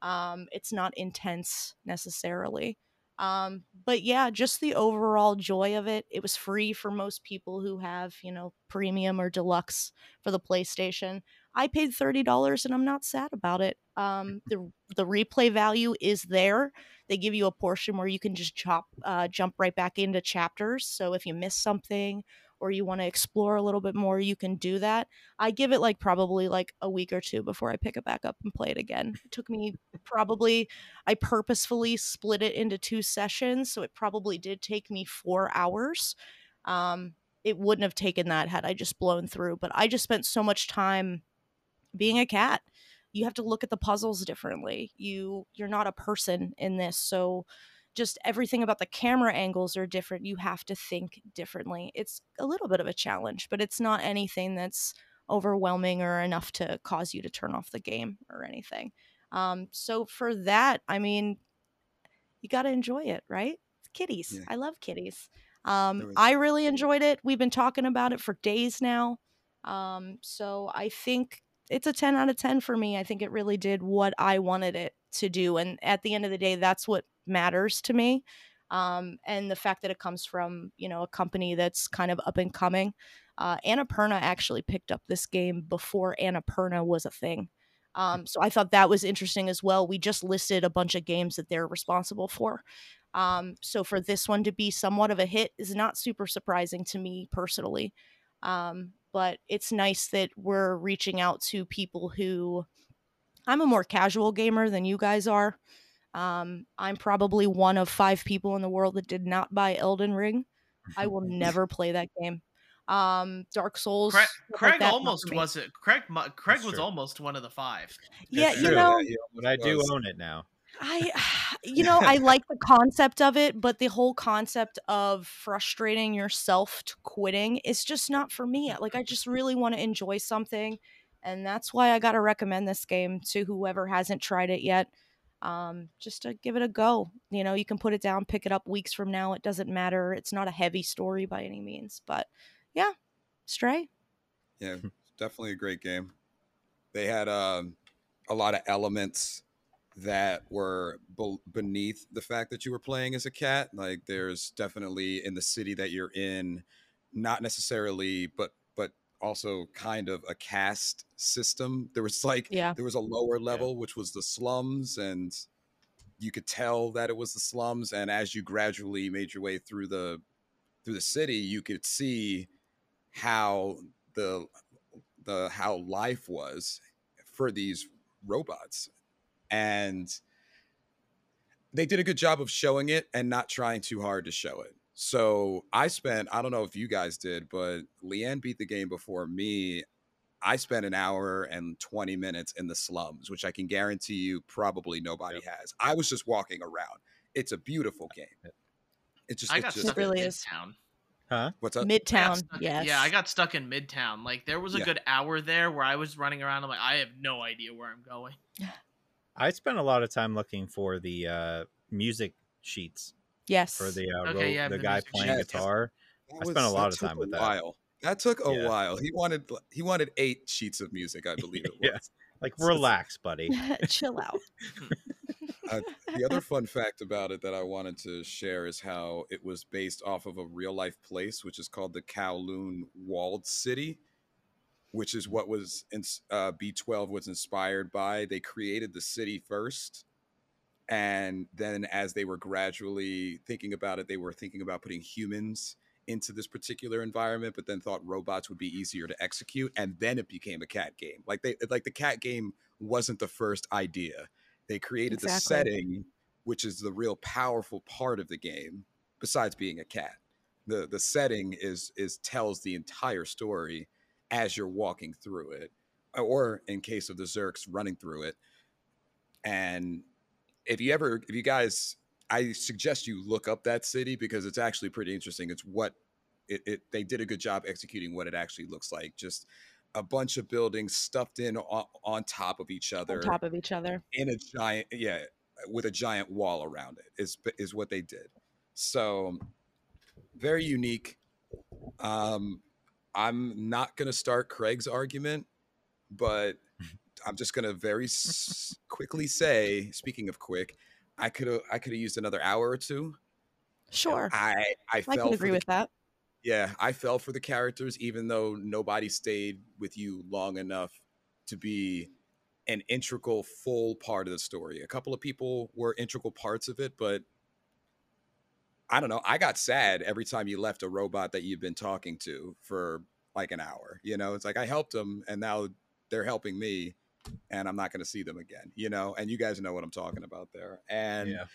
Um, it's not intense necessarily. Um, but yeah, just the overall joy of it. It was free for most people who have, you know, premium or deluxe for the PlayStation. I paid thirty dollars and I'm not sad about it. Um, the the replay value is there. They give you a portion where you can just chop, uh, jump right back into chapters. So if you miss something or you want to explore a little bit more, you can do that. I give it like probably like a week or two before I pick it back up and play it again. It took me probably I purposefully split it into two sessions, so it probably did take me four hours. Um, it wouldn't have taken that had I just blown through, but I just spent so much time being a cat. You have to look at the puzzles differently. You you're not a person in this, so just everything about the camera angles are different. You have to think differently. It's a little bit of a challenge, but it's not anything that's overwhelming or enough to cause you to turn off the game or anything. Um, so for that, I mean, you got to enjoy it, right? It's kitties. Yeah. I love kitties. Um, I really enjoyed it. We've been talking about it for days now. Um, so I think it's a 10 out of 10 for me. I think it really did what I wanted it to do. And at the end of the day, that's what matters to me. Um, and the fact that it comes from you know a company that's kind of up and coming. Uh, Annapurna actually picked up this game before Annapurna was a thing. Um, so I thought that was interesting as well. We just listed a bunch of games that they're responsible for. Um, so for this one to be somewhat of a hit is not super surprising to me personally. Um, but it's nice that we're reaching out to people who I'm a more casual gamer than you guys are. Um, I'm probably one of five people in the world that did not buy Elden Ring. I will never play that game. Um, Dark Souls. Craig, stuff like Craig that, not almost wasn't. Craig, Craig That's was true. almost one of the five. Yeah, It's you true. know, But I do own it now. I, you know, I like the concept of it, but the whole concept of frustrating yourself to quitting is just not for me. Like, I just really want to enjoy something. And that's why I got to recommend this game to whoever hasn't tried it yet. Um, just to give it a go. You know, you can put it down, pick it up weeks from now. It doesn't matter. It's not a heavy story by any means, but yeah, Stray. Yeah, definitely a great game. They had um, a lot of elements that were be- beneath the fact that you were playing as a cat. Like there's definitely in the city that you're in, not necessarily, but but also kind of a caste system. There was like Yeah. there was a lower level which was the slums and you could tell that it was the slums and as you gradually made your way through the through the city you could see how the the how life was for these robots and they did a good job of showing it and not trying too hard to show it so i spent i don't know if you guys did but leanne beat the game before me i spent an hour and 20 minutes in the slums which i can guarantee you probably nobody has i was just walking around it's a beautiful game it just I it got just stuck really in is. Midtown. Huh? what's up Midtown. stuck- Yes. Yeah, I got stuck in Midtown. Like there was a Yeah. good hour there where I was running around. I'm like, I have no idea where I'm going. I spent a lot of time looking for the uh, music sheets Yes. for the uh, Okay, ro- yeah, the the guy music playing sheets. guitar. That I spent a lot of time with that. While. That took a Yeah. while. He wanted he wanted eight sheets of music, I believe it was. Yeah. Like, relax, buddy. Chill out. Uh, the other fun fact about it that I wanted to share is how it was based off of a real life place, which is called the Kowloon Walled City, which is what was in, uh, B12 was inspired by. They created the city first. And then, as they were gradually thinking about it, they were thinking about putting humans into this particular environment, but then thought robots would be easier to execute. And then it became a cat game. Like they, like the cat game wasn't the first idea they created the setting which is the real powerful part of the game besides being a cat the the setting is is tells the entire story as you're walking through it or in case of the Zurks running through it and if you ever if you guys i suggest you look up that city because it's actually pretty interesting. It's what it, it they did a good job executing what it actually looks like. Just a bunch of buildings stuffed in on, on top of each other On top of each other. in a giant yeah with a giant wall around it is is what they did. So very unique. Um i'm not going to start craig's argument but i'm just going to very s- quickly say speaking of quick i could have i could have used another hour or two Sure. i i I felt can agree the with that. yeah, I fell for the characters, even though nobody stayed with you long enough to be an integral, full part of the story. A couple of people were integral parts of it, but I don't know. I got sad every time you left a robot that you've been talking to for like an hour. You know, it's like I helped them and now they're helping me and I'm not going to see them again, you know, and you guys know what I'm talking about there. And yeah.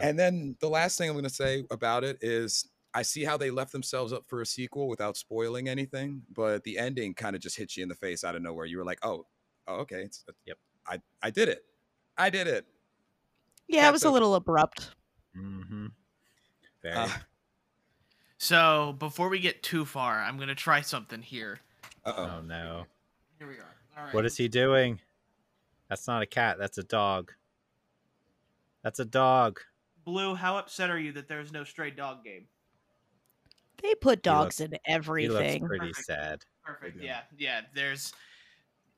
and then the last thing I'm going to say about it is I see how they left themselves up for a sequel without spoiling anything, but the ending kind of just hits you in the face out of nowhere. You were like, "Oh, oh okay, it's, Yep. I I did it, I did it." Yeah, it was a okay. little abrupt. Mm-hmm. Very. Uh, So before we get too far, I'm gonna try something here. uh oh oh. no. Here we are. All right. What is he doing? That's not a cat. That's a dog. That's a dog. Blue? How upset are you that there's no stray dog game? They put dogs looks- in He everything. looks pretty Perfect. sad. Perfect. Yeah, yeah. There's.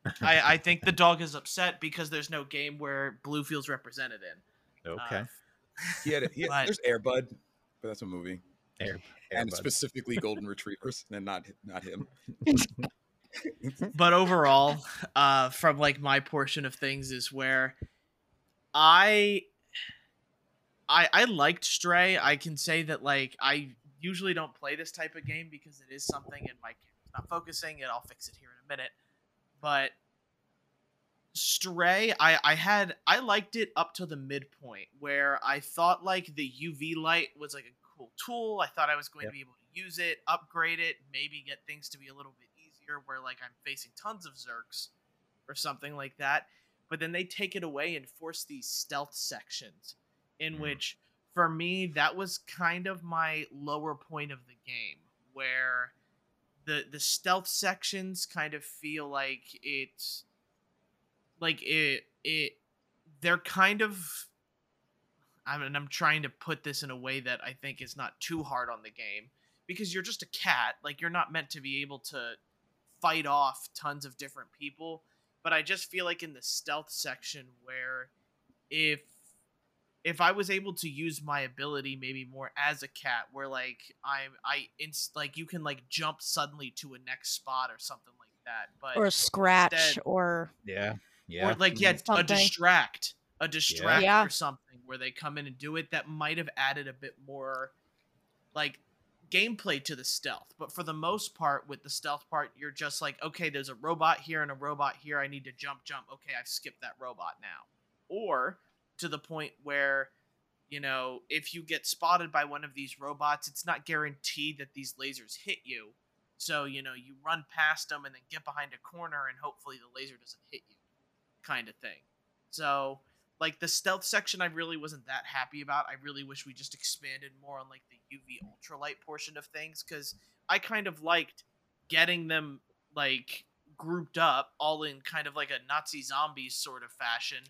I I think the dog is upset because there's no game where Blue feels represented in. Okay. Uh, He had, a, he had But- there's Airbud, but that's a movie, Air, and Airbud. specifically golden retrievers, and not not him. but overall, uh, from like my portion of things is where I, I, I liked Stray. I can say that like I usually don't play this type of game because it is something and my camera's not focusing, and I'll fix it here in a minute. But Stray, I I had I liked it up to the midpoint where I thought like the UV light was like a cool tool. I thought I was going Yep. to be able to use it, upgrade it, maybe get things to be a little bit where like I'm facing tons of Zurks or something like that. But then they take it away and force these stealth sections in Mm. which for me that was kind of my lower point of the game where the the stealth sections kind of feel like it's like it it they're kind of I mean I'm trying to put this in a way that I think is not too hard on the game because you're just a cat like you're not meant to be able to fight off tons of different people but I just feel like in the stealth section where if if I was able to use my ability maybe more as a cat, where like I'm I inst like you can like jump suddenly to a next spot or something like that, but or a scratch instead- or yeah, yeah. or like yeah, a distract, a distract Yeah. or something where they come in and do it that might have added a bit more like gameplay to the stealth. But for the most part, with the stealth part, you're just like, okay, there's a robot here and a robot here. I need to jump, jump. Okay, I've skipped that robot now. Or to the point where you know if you get spotted by one of these robots it's not guaranteed that these lasers hit you so you know you run past them and then get behind a corner and hopefully the laser doesn't hit you kind of thing so like the stealth section i really wasn't that happy about i really wish we just expanded more on like the uv ultralight portion of things because i kind of liked getting them like grouped up all in kind of like a nazi zombies sort of fashion.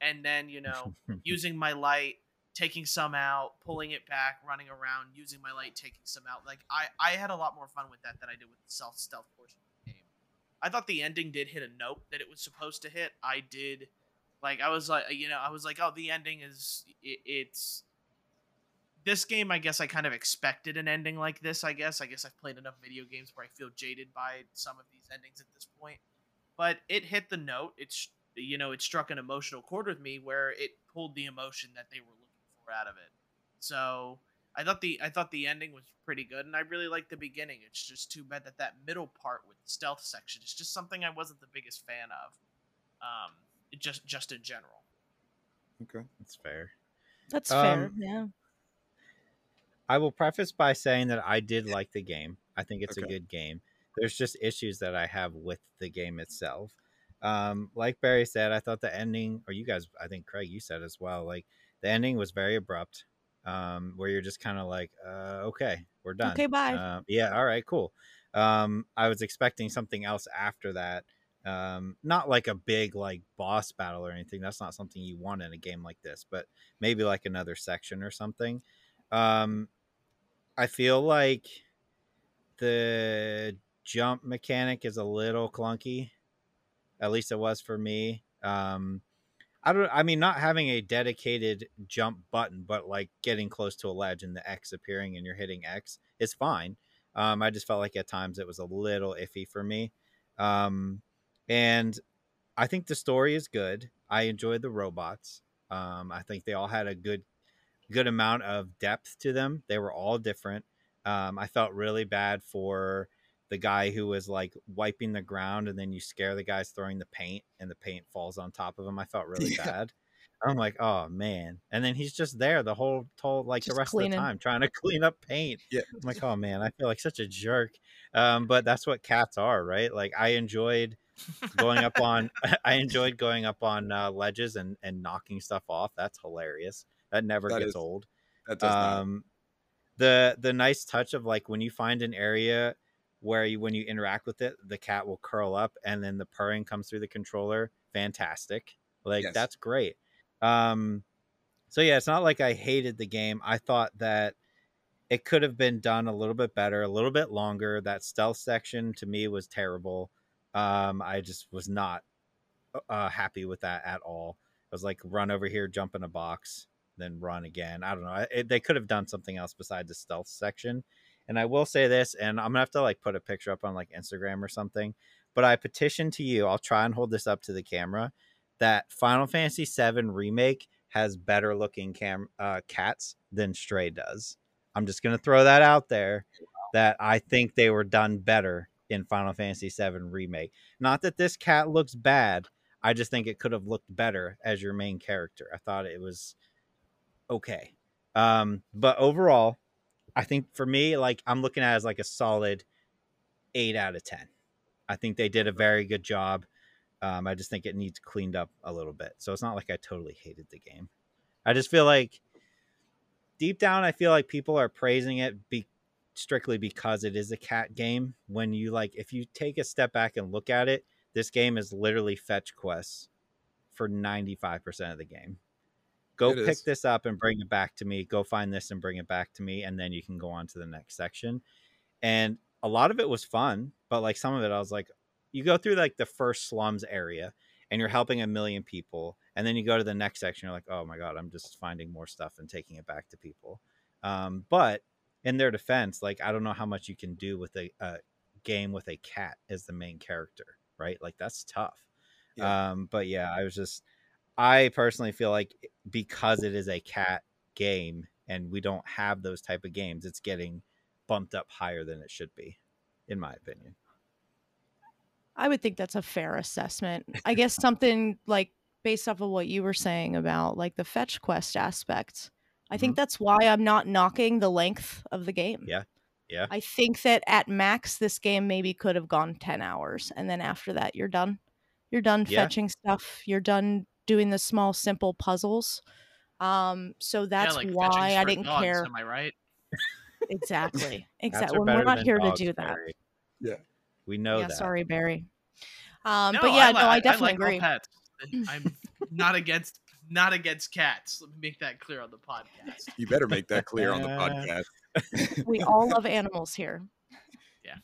And then you know using my light taking some out pulling it back running around using my light taking some out. Like i i had a lot more fun with that than i did with the self stealth portion of the game. I thought the ending did hit a note that it was supposed to hit. I did like i was like you know i was like oh the ending is it, it's this game i guess i kind of expected an ending like this i guess i guess i've played enough video games where i feel jaded by some of these endings at this point but it hit the note it's you know it struck an emotional chord with me where it pulled the emotion that they were looking for out of it so i thought the i thought the ending was pretty good and i really liked the beginning it's just too bad that that middle part with the stealth section is just something i wasn't the biggest fan of um just just in general Okay. That's fair. that's fair. Um, Yeah. I will preface by saying that I did like the game. I think it's a good game. There's just issues that I have with the game itself. Um, like Barry said, I thought the ending, or you guys, I think Craig, you said as well, like the ending was very abrupt, um, where you're just kind of like, uh, okay, we're done. Okay, bye. Uh, yeah, all right, cool. Um, I was expecting something else after that. Um, not like a big like boss battle or anything. That's not something you want in a game like this, but maybe like another section or something. Um, I feel like the jump mechanic is a little clunky. At least it was for me. Um, I don't. I mean, not having a dedicated jump button, but like getting close to a ledge and the X appearing and you're hitting X is fine. Um, I just felt like at times it was a little iffy for me. Um, and I think the story is good. I enjoyed the robots. Um, I think they all had a good good amount of depth to them. They were all different. Um, I felt really bad for the guy who was like wiping the ground and then you scare the guys throwing the paint and the paint falls on top of him. I felt really Yeah. bad. I'm like, oh man. And then he's just there the whole whole like Just the rest cleaning. of the time trying to clean up paint. Yeah. I'm like, oh man, I feel like such a jerk. Um, but that's what cats are, right? Like I enjoyed going up on I enjoyed going up on uh, ledges and and knocking stuff off. That's hilarious. That never That gets is- old. That does um the the nice touch of like when you find an area where you when you interact with it the cat will curl up and then the purring comes through the controller. Fantastic. Like Yes. that's great. Um so yeah it's not like i hated the game. I thought that it could have been done a little bit better a little bit longer. That stealth section to me was terrible. Um i just was not uh happy with that at all. I was like run over here jump in a box then run again. I don't know. It, they could have done something else besides the stealth section. And I will say this, and I'm gonna have to like put a picture up on like Instagram or something. But I petition to you. I'll try and hold this up to the camera. That Final Fantasy VII remake has better looking cam uh, cats than Stray does. I'm just gonna throw that out there. That I think they were done better in Final Fantasy VII remake. Not that this cat looks bad. I just think it could have looked better as your main character. I thought it was okay. Um, but overall, I think for me, like I'm looking at as like a solid eight out of ten. I think they did a very good job. Um, I just think it needs cleaned up a little bit. So it's not like I totally hated the game. I just feel like deep down, I feel like people are praising it be strictly because it is a cat game. When you like, if you take a step back and look at it, this game is literally fetch quests for 95% of the game. Go It pick is. this up and bring it back to me. Go find this and bring it back to me. And then you can go on to the next section. And a lot of it was fun, but like some of it, I was like, you go through like the first slums area and you're helping a million people. And then you go to the next section, you're like, oh my God, I'm just finding more stuff and taking it back to people. Um, but in their defense, like, I don't know how much you can do with a, a game with a cat as the main character, right? Like, that's tough. Yeah. Um, but yeah, I was just, I personally feel like because it is a cat game and we don't have those type of games, it's getting bumped up higher than it should be, in my opinion. I would think that's a fair assessment. I guess something like based off of what you were saying about like the fetch quest aspect. I think that's why I'm not knocking the length of the game. Mm-hmm. Yeah. Yeah. I think that at max this game maybe could have gone 10 hours and then after that you're done. You're done Yeah. fetching stuff. You're done doing the small simple puzzles. Um so that's yeah, like why I didn't dogs, care. Am I right? Exactly. Exactly. are When we're not than here to do that. Barry. Yeah. We know yeah, that. sorry, Barry. Um, no, but yeah, I, no, I I definitely like agree. pets. I'm not against not against cats. Let me make that clear on the podcast. You better make that clear on the podcast. We all love animals here. Yeah.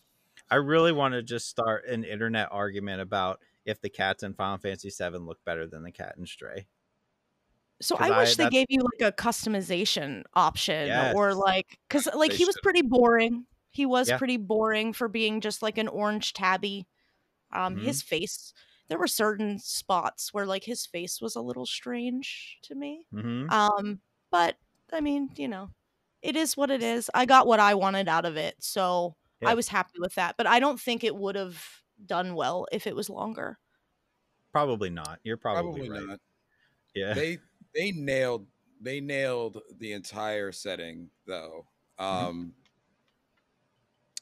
I really want to just start an internet argument about if the cats in Final Fantasy VII look better than the cat in Stray. So I I- wish they gave you like a customization option or like cuz like They he was should. pretty boring. He was Yeah. pretty boring for being just like an orange tabby. Um Mhm. his face there were certain spots where like his face was a little strange to me. Mm-hmm. Um but I mean, you know, it is what it is. I got what I wanted out of it. So Yeah. I was happy with that, but I don't think it would have done well if it was longer. Probably not. You're probably, Probably right. not. Yeah. They they nailed they nailed the entire setting though. Mm-hmm. Um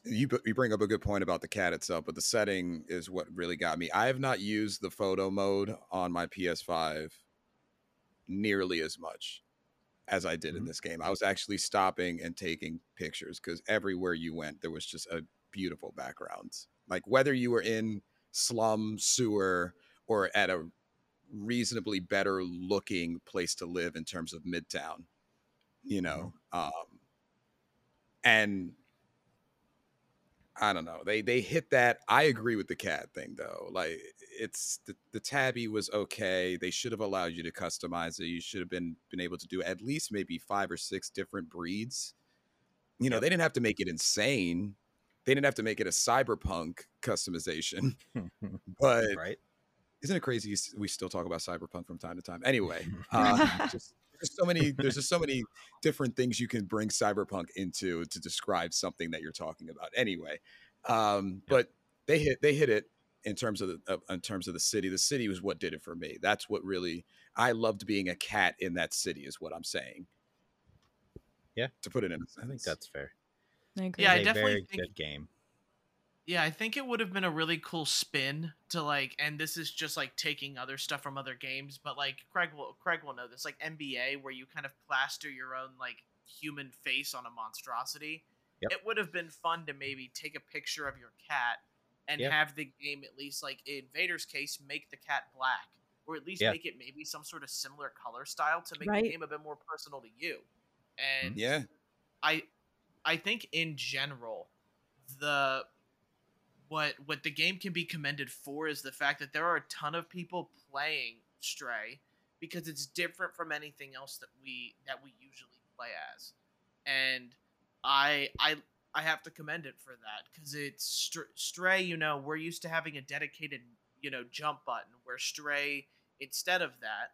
you you bring up a good point about the cat itself, but the setting is what really got me. I have not used the photo mode on my PS5 nearly as much as I did in Mhm. this game. I was actually stopping and taking pictures because everywhere you went, there was just a beautiful backgrounds. Like whether you were in slum, sewer, or at a reasonably better looking place to live in terms of midtown, you know. Um, and I don't know. They they hit that. I agree with the cat thing though. Like it's the, the tabby was okay. They should have allowed you to customize it. You should have been been able to do at least maybe five or six different breeds. You know, Yep. they didn't have to make it insane. They didn't have to make it a cyberpunk customization. But right. isn't it crazy we still talk about cyberpunk from time to time? Anyway, uh, just, there's so many there's just so many different things you can bring cyberpunk into to describe something that you're talking about. Anyway, um, but they hit they hit it in terms of the uh, in terms of the city. The city was what did it for me. That's what really I loved being a cat in that city. Is what I'm saying. Yeah. to put it in i think that's fair. I agree. Yeah, I definitely very think- good game. Yeah, I think it would have been a really cool spin to like, and this is just like taking other stuff from other games, but like Craig will Craig will know this, like NBA, where you kind of plaster your own like human face on a monstrosity. Yep. It would have been fun to maybe take a picture of your cat and Yeah. have the game at least like in Vader's case make the cat black, or at least Yeah. make it maybe some sort of similar color style to make Right. the game a bit more personal to you. And yeah, I I think in general the what what the game can be commended for is the fact that there are a ton of people playing Stray because it's different from anything else that we that we usually play as, and I I I have to commend it for that because it's Str- Stray. You know, we're used to having a dedicated you know jump button where Stray instead of that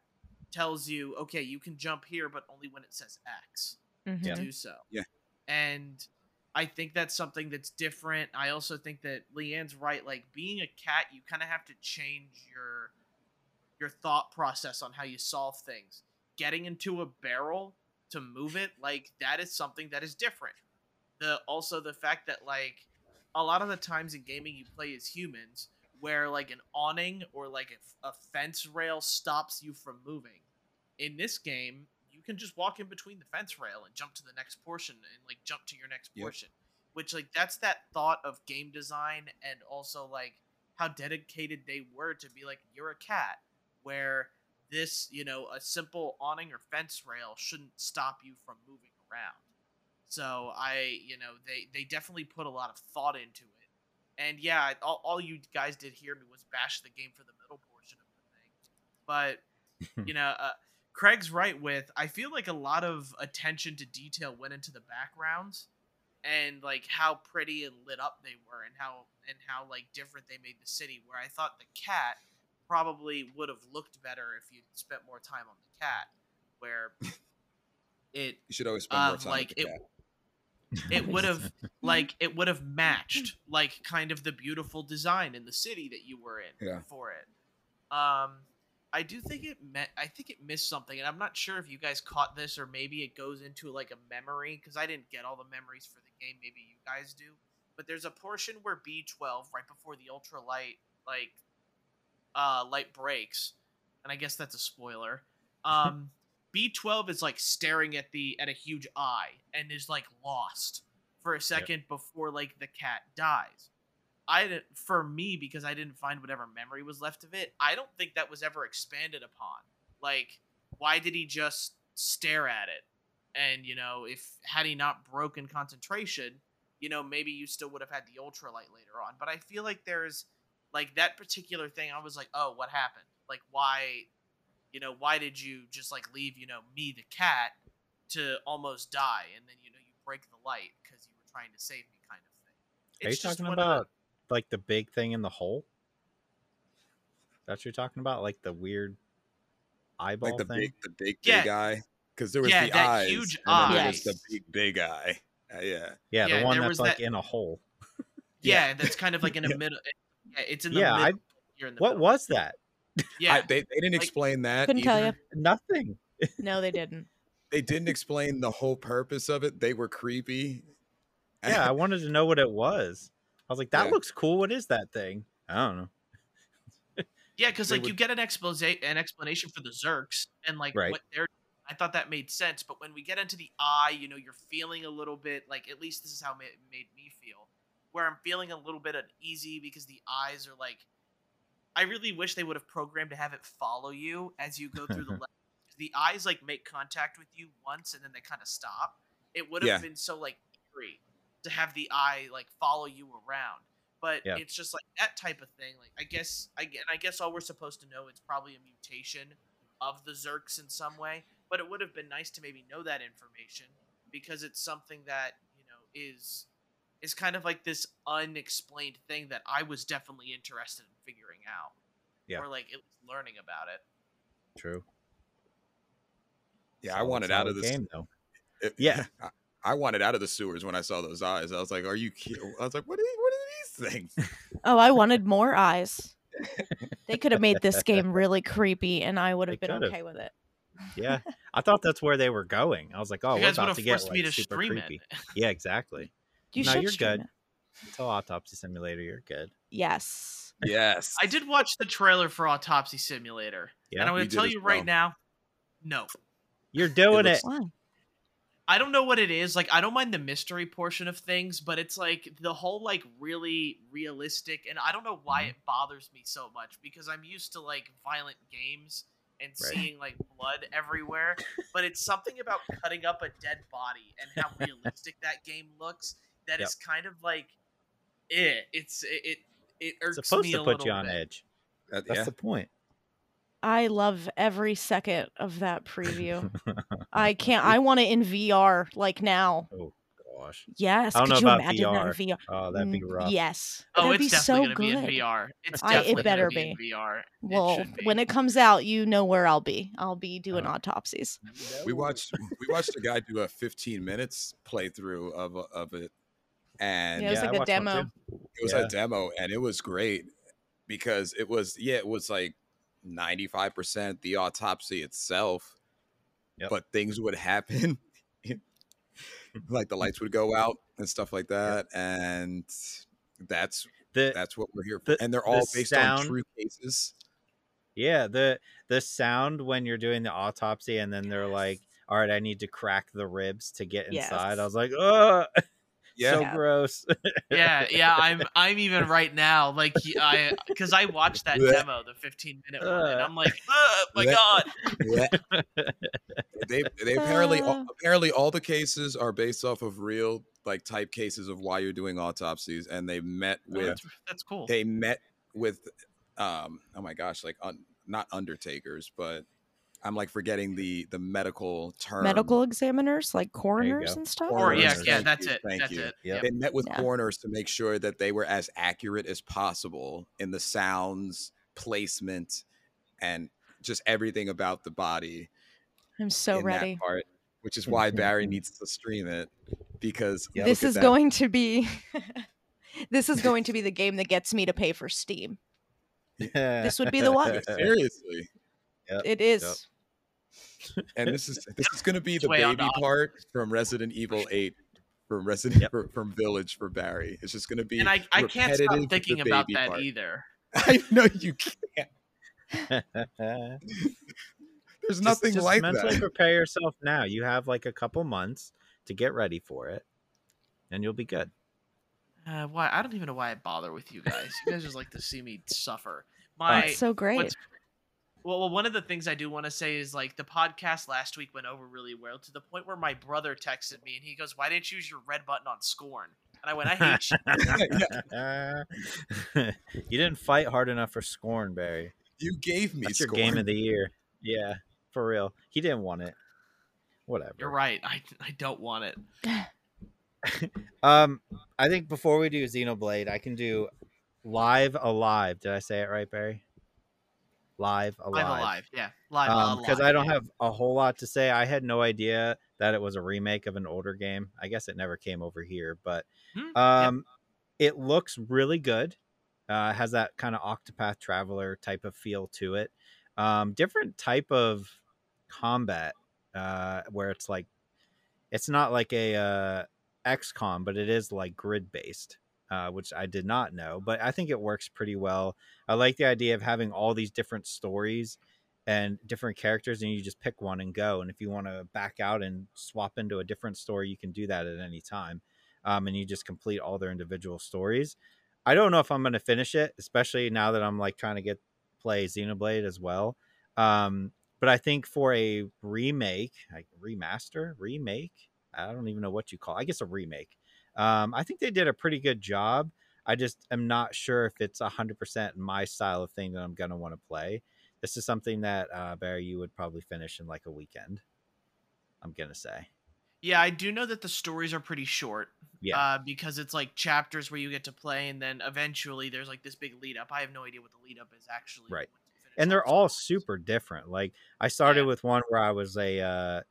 tells you okay you can jump here but only when it says X Mhm. to do so. Yeah. And I think that's something that's different. I also think that Leanne's right. Like being a cat, you kind of have to change your your thought process on how you solve things. Getting into a barrel to move it, like that is something that is different. The also the fact that like a lot of the times in gaming you play as humans, where like an awning or like a, a fence rail stops you from moving. In this game, can just walk in between the fence rail and jump to the next portion and like jump to your next Yep. portion. Which like that's that thought of game design and also like how dedicated they were to be like you're a cat where this, you know, a simple awning or fence rail shouldn't stop you from moving around. So I, you know, they they definitely put a lot of thought into it. And yeah, all, all you guys did hear me was bash the game for the middle portion of the thing. But you know, uh, Craig's right with I feel like a lot of attention to detail went into the backgrounds and like how pretty and lit up they were and how and how like different they made the city where I thought the cat probably would have looked better if you spent more time on the cat where it You should always spend more uh, time like with the it cat. it would have like it would have matched like kind of the beautiful design in the city that you were in Yeah. for it. Um I do think it met I think it missed something and I'm not sure if you guys caught this or maybe it goes into like a memory cuz I didn't get all the memories for the game maybe you guys do. But there's a portion where B12 right before the ultralight like uh light breaks and I guess that's a spoiler. Um B12 is like staring at the at a huge eye and is like lost for a second before like the cat dies. I didn't for me because I didn't find whatever memory was left of it. I don't think that was ever expanded upon. Like why did he just stare at it? And you know, if had he not broken concentration, you know, maybe you still would have had the ultralight later on. But I feel like there's like that particular thing I was like, "Oh, what happened? Like why you know, why did you just like leave, you know, me the cat to almost die and then you know you break the light because you were trying to save me kind of thing. Are you It's just talking about like the big thing in the hole? That's what you're talking about, like the weird eyeball Like the thing. big, the big, Yeah. big eye. Because there was Yeah, the that eyes, huge and then there was eye. the big, big eye. Uh, yeah. yeah, yeah, the one that's was like that- in a hole. yeah, that's kind of like in a Yeah. middle. Yeah, it's in the Yeah, middle. You're in the What middle. was that? Yeah, I, they, they didn't Like- explain that. Couldn't tell you. Nothing. No, they didn't. They didn't explain the whole purpose of it. They were creepy. Yeah, I wanted to know what it was. I was like, that Yeah. looks cool. What is that thing? I don't know. yeah, because like you get an expose, an explanation for the Zurks and like Right. what they're. I thought that made sense, but when we get into the eye, you know, you're feeling a little bit like at least this is how it made me feel, where I'm feeling a little bit uneasy because the eyes are like. I really wish they would have programmed to have it follow you as you go through the. le- the eyes like make contact with you once and then they kind of stop. It would have Yeah. been so like eerie to have the eye like follow you around. But Yeah. it's just like that type of thing. Like I guess I get I guess all we're supposed to know it's probably a mutation of the Zurks in some way. But it would have been nice to maybe know that information because it's something that you know is is kind of like this unexplained thing that I was definitely interested in figuring out. Yeah. Or like at least learning about it. True. Yeah, I wanted out of this game though. It- Yeah. I, I wanted out of the sewers when I saw those eyes. I was like, "Are you?" ki- I was like, "What are what are these things?" Oh, I wanted more eyes. They could have made this game really creepy, and I would have They been could've. okay with it. Yeah, I thought that's where they were going. I was like, oh, you we're guys would about have to get forced like, me to super stream creepy. it. Yeah, exactly. You No, should you're stream good. it. Until Autopsy Simulator, you're good. Yes. yes, I did watch the trailer for Autopsy Simulator. Yeah, and I'm going to tell as you right now, no. You're doing looks- it. Why? I don't know what it is. Like I don't mind the mystery portion of things, but it's like the whole like really realistic and I don't know why Mhm. it bothers me so much because I'm used to like violent games and Right. seeing like blood everywhere, but it's something about cutting up a dead body and how realistic that game looks that is Yep. kind of like eh, it's it it, it irks It's supposed me to a put little you on bit. edge. That- That's yeah. the point. I love every second of that preview. I can't. I want it in VR like now. oh gosh. Yes. I don't Could know you about imagine that in VR. VR? Oh, that'd be rough. Yes. Oh, That'd it's be definitely so gonna good. be in VR. It's I- it definitely better gonna be. in. VR. Well, should be. when it comes out, you know where I'll be. I'll be doing Uh, autopsies. we watched we watched a guy do a 15 minutes playthrough of of it, and Yeah, it was Yeah, like a demo. it was Yeah. a demo, and it was great because it was yeah, it was like 95 percent the autopsy itself, Yep. but things would happen, like the lights would go out and stuff like that, and that's The that's what we're here for, the- and they're the all based on true cases. yeah, the the sound when you're doing the autopsy and then they're like, "All right, I need to crack the ribs to get inside." I was like, "Oh, Yeah, so Yeah. gross." yeah, yeah, I'm I'm even right now like I because I watched that demo, the 15 minute one, and Uh. I'm like, oh my god. They they apparently all, Uh. apparently all the cases are based off of real like type cases of why you're doing autopsies and they met Oh, with that's, that's cool. they met with um oh my gosh like un, not undertakers but i'm like forgetting the the medical term Medical examiners, like coroners and stuff. Or yeah, Coroners. yeah, Thank that's it. thank That's you. it. Yep. Yep. they met with Yeah. coroners to make sure that they were as accurate as possible in the sounds placement and just everything about the body I'm so in ready. that part, which is why Barry needs to stream it because Yep. This is going to be. this is going to be the game that gets me to pay for Steam. Yeah. This would be the one. seriously, It is. And this is this is going to be the way on baby the part from Resident Evil Eight, from Resident Yep. for- from Village for Barry. It's just going to be And I, I can't stop thinking about that part. either. I know you can't. There's Just- nothing just like mentally that. prepare yourself now. You have like a couple months to get ready for it, and you'll be good. Uh, why? I don't even know why I bother with you guys. You guys just like to see me suffer. My It's so great. what's- well, well, one of the things I do want to say is like the podcast last week went over really well to the point where my brother texted me and he goes, "Why didn't you use your red button on Scorn?" And I went, "I hate you." you didn't fight hard enough for Scorn, Barry. You gave me That's your game of the year. Yeah, for real. He didn't want it. Whatever. You're right. I I don't want it. Um, I think before we do Xenoblade, I can do live alive. Did I say it right, Barry? Live alive. Live alive, yeah, live Um, because alive, I don't yeah. have a whole lot to say. I had no idea that it was a remake of an older game. I guess it never came over here, but Hmm, yep. um, it looks really good. Uh, has that kind of Octopath Traveler type of feel to it. Um, different type of combat uh, where it's like it's not like a uh, XCOM, but it is like grid based, uh, which I did not know. But I think it works pretty well. I like the idea of having all these different stories and different characters, and you just pick one and go. And if you want to back out and swap into a different story, you can do that at any time. Um, and you just complete all their individual stories. I don't know if I'm going to finish it, especially now that I'm like trying to get play Xenoblade as well. Um, but I think for a remake, like remaster, remake, I don't even know what you call. It. I guess a remake. Um, I think they did a pretty good job. I just am not sure if it's hundred percent my style of thing that I'm gonna want to play. This is something that uh, Barry, you would probably finish in like a weekend. I'm gonna say, Yeah, I do know that the stories are pretty short. yeah, Uh, because it's like chapters where you get to play, and then eventually there's like this big lead up. I have no idea what the lead up is actually. Right. once you finish and they're all stories. super different. Like I started Yeah. with one where I was a uh,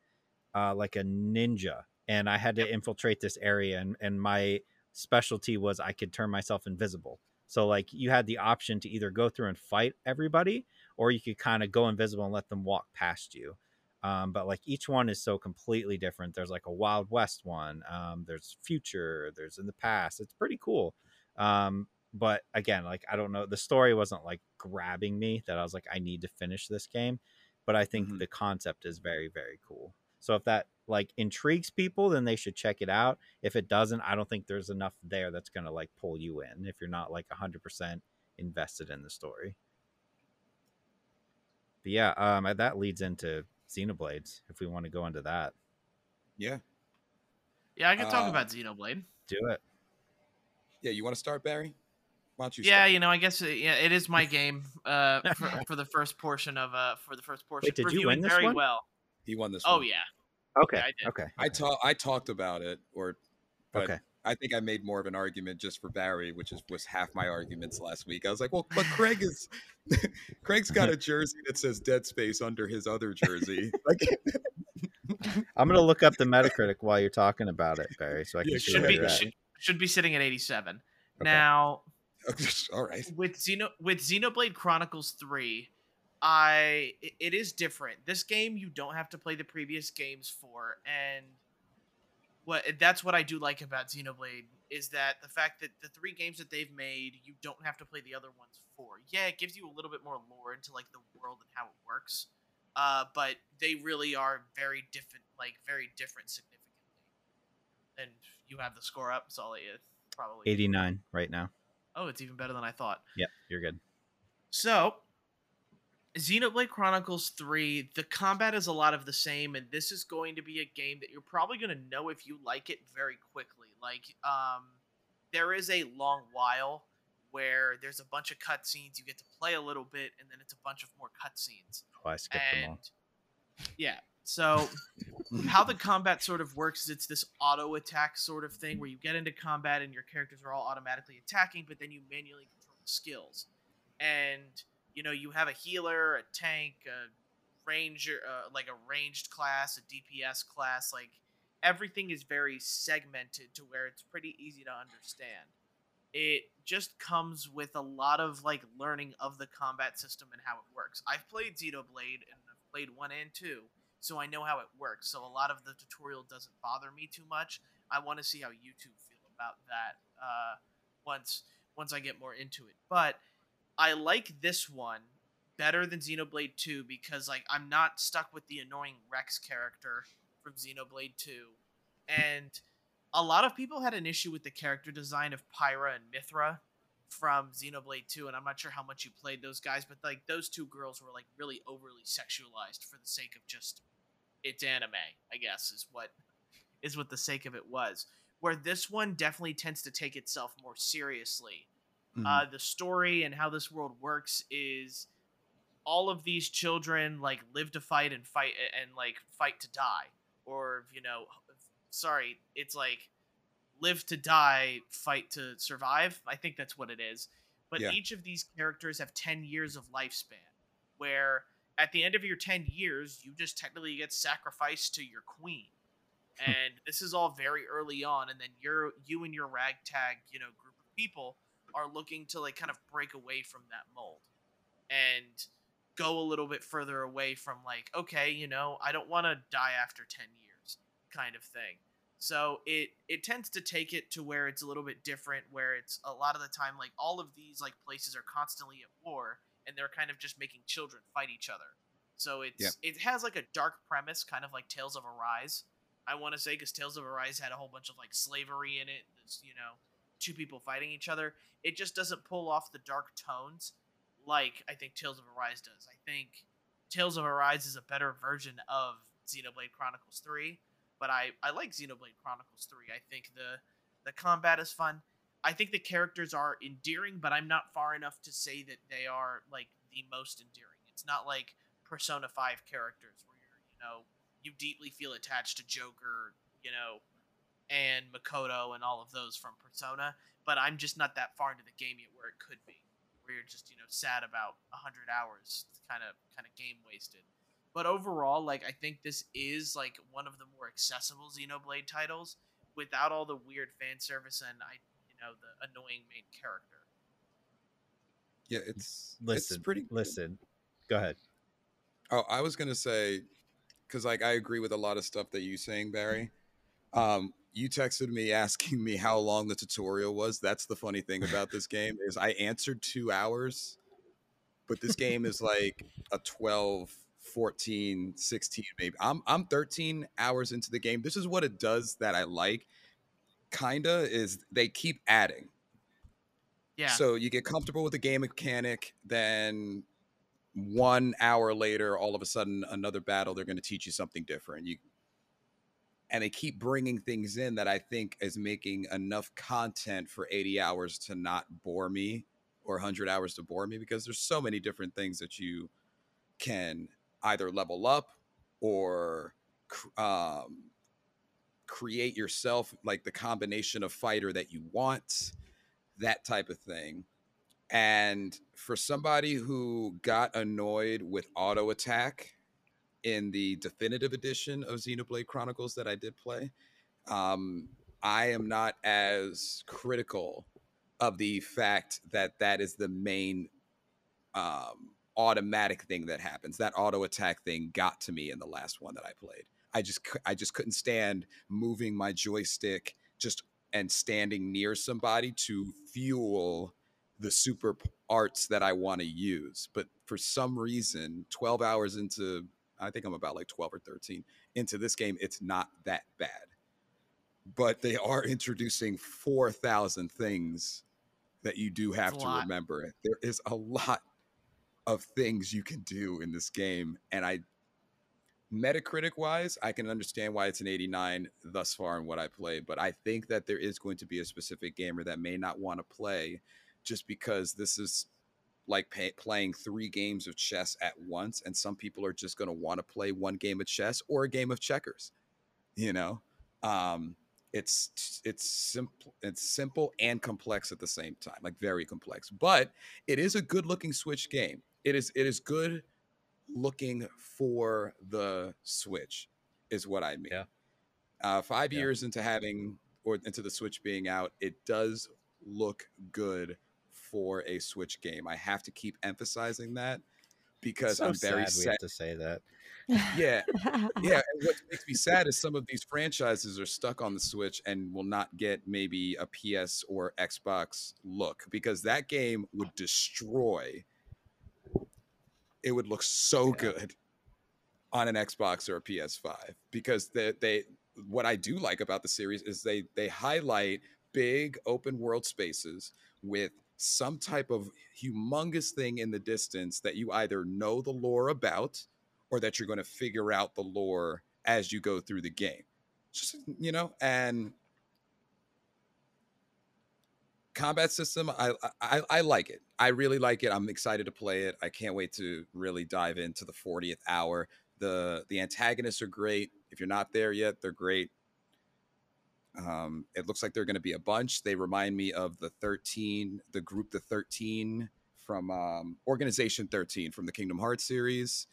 uh, like a ninja, and I had to infiltrate this area, and and my specialty was I could turn myself invisible. So like you had the option to either go through and fight everybody, or you could kind of go invisible and let them walk past you. Um, but like each one is so completely different. There's like a Wild West one. Um, there's future. There's in the past. It's pretty cool. Um, but again, like I don't know, the story wasn't like grabbing me that I was like, I need to finish this game. But I think Mhm. the concept is very, very cool. So if that like intrigues people, then they should check it out. If it doesn't, I don't think there's enough there that's gonna like pull you in if you're not like hundred percent invested in the story. But yeah, um, that leads into Xenoblades. If we want to go into that, Yeah, Yeah, I can talk Uh, about Xenoblade. do it. yeah. You want to start, Barry? Why don't you? Yeah, start? you know, I guess it, yeah, it is my game uh, for, for the first portion of uh for the first portion. Wait, did you Reviewing win this very one? well. he won this. Oh one. yeah, Okay. I did. okay. I talked. I talked about it, or but Okay. I think I made more of an argument just for Barry, which is was half my arguments last week. I was like, well, but Craig is Craig's got a jersey that says Dead Space under his other jersey. Like, I'm gonna look up the Metacritic while you're talking about it, Barry, so I can Yeah, should be should, should be sitting at 87. Okay. Now, all right. with Xeno with Xenoblade Chronicles 3, I it- it is different. This game you don't have to play the previous games for and what that's what I do like about Xenoblade is that the fact that the three games that they've made you don't have to play the other ones for. Yeah, it gives you a little bit more lore into like the world and how it works. Uh, but they really are very different, like very different significantly. And you have the score up, so I'll probably 89 right now. Oh, it's even better than I thought. Yep, you're good. So, Xenoblade Chronicles 3, the combat is a lot of the same, and this is going to be a game that you're probably going to know if you like it very quickly. Like, um, there is a long while where there's a bunch of cutscenes, you get to play a little bit, and then it's a bunch of more cutscenes. Oh, I skipped them all. yeah, so how the combat sort of works is it's this auto attack sort of thing where you get into combat and your characters are all automatically attacking, but then you manually control the skills. And you know, you have a healer, a tank, a ranger, uh, like a ranged class, a DPS class. Like everything is very segmented to where it's pretty easy to understand. It just comes with a lot of like learning of the combat system and how it works. I've played Xenoblade and I've played one and two, so I know how it works. So a lot of the tutorial doesn't bother me too much. I want to see how YouTube feel about that uh, once once I get more into it. But I like this one better than Xenoblade 2 because like I'm not stuck with the annoying Rex character from Xenoblade 2. And a lot of people had an issue with the character design of Pyra and Mythra from Xenoblade 2 and I'm not sure how much you played those guys but like those two girls were like really overly sexualized for the sake of just it's anime, I guess is what is what the sake of it was. Where this one definitely tends to take itself more seriously Mhm. uh, the story and how this world works is all of these children like live to fight and fight and like fight to die. Or you know sorry it's like live to die fight to survive. I think that's what it is. But Yeah. each of these characters have 10 years of lifespan where at the end of your 10 years you just technically get sacrificed to your queen. And this is all very early on and then you're you and your ragtag you know group of people are looking to like kind of break away from that mold and go a little bit further away from like okay you know i don't want to die after 10 years kind of thing. So it it tends to take it to where it's a little bit different where it's a lot of the time like all of these like places are constantly at war and they're kind of just making children fight each other. So it's Yep. it has like a dark premise kind of like tales of arise. I want to say because tales of arise had a whole bunch of like slavery in it you know two people fighting each other it just doesn't pull off the dark tones like I think Tales of Arise does. I think Tales of Arise is a better version of Xenoblade Chronicles 3, but I, I like Xenoblade Chronicles 3. I think the the combat is fun. I think the characters are endearing, but I'm not far enough to say that they are like the most endearing. It's not like Persona 5 characters where you're, you know, you deeply feel attached to Joker, you know, and Makoto and all of those from Persona, but I'm just not that far into the game yet where it could be where you're just you know sad about 100 hours kind of kind of game wasted but overall like i think this is like one of the more accessible xenoblade titles without all the weird fan service and i you know the annoying main character yeah, it's Listen, It's pretty. listen. Go ahead. Oh, I was gonna say, because like I agree with a lot of stuff that you're saying, Barry. Um, you texted me asking me how long the tutorial was. That's the funny thing about this game is I answered two hours, but this game is like a 12, 14, 16 maybe. I'm I'm 13 hours into the game. This is what it does that I like. Kinda is they keep adding. yeah So you get comfortable with the game mechanic, then one hour later, all of a sudden, another battle, they're going to teach you something different. You and they keep bringing things in that I think is making enough content for 80 hours to not bore me or 100 hours to bore me because there's so many different things that you can either level up or um, create yourself like the combination of fighter that you want that type of thing. And for somebody who got annoyed with auto attack in the definitive edition of Xenoblade Chronicles that I did play, um, I am not as critical of the fact that that is the main um, automatic thing that happens. That auto attack thing got to me in the last one that I played. I just I just couldn't stand moving my joystick just and standing near somebody to fuel the super arts that I want to use. But for some reason, 12 hours into I think I'm about like 12 or 13 into this game, it's not that bad. But they are introducing 4,000 things that you do have to lot. remember. There is a lot of things you can do in this game. And I, Metacritic wise, I can understand why it's an 89 thus far in what I played. But I think that there is going to be a specific gamer that may not want to play just because this is like pay, playing three games of chess at once and some people are just going to want to play one game of chess or a game of checkers you know? Um it's it's simple it's simple and complex at the same time like very complex but it is a good looking switch game. It is it is good looking for the switch is what i mean. Yeah. Uh five yeah. years into having or into the switch being out it does look good for a Switch game. I have to keep emphasizing that because so I'm very sad, sad to say that. Yeah, yeah. And what makes me sad is some of these franchises are stuck on the Switch and will not get maybe a PS or Xbox look because that game would destroy. It would look so yeah. good on an Xbox or a PS5 because they, they what I do like about the series is they they highlight big open world spaces with some type of humongous thing in the distance that you either know the lore about or that you're going to figure out the lore as you go through the game. Just, you know, and combat system, I, I I like it. I really like it. I'm excited to play it. I can't wait to really dive into the 40th hour. The the antagonists are great. If you're not there yet, they're great. Um, it looks like they're going to be a bunch. They remind me of the 13, the group, the 13 from um, Organization 13 from the Kingdom Hearts series.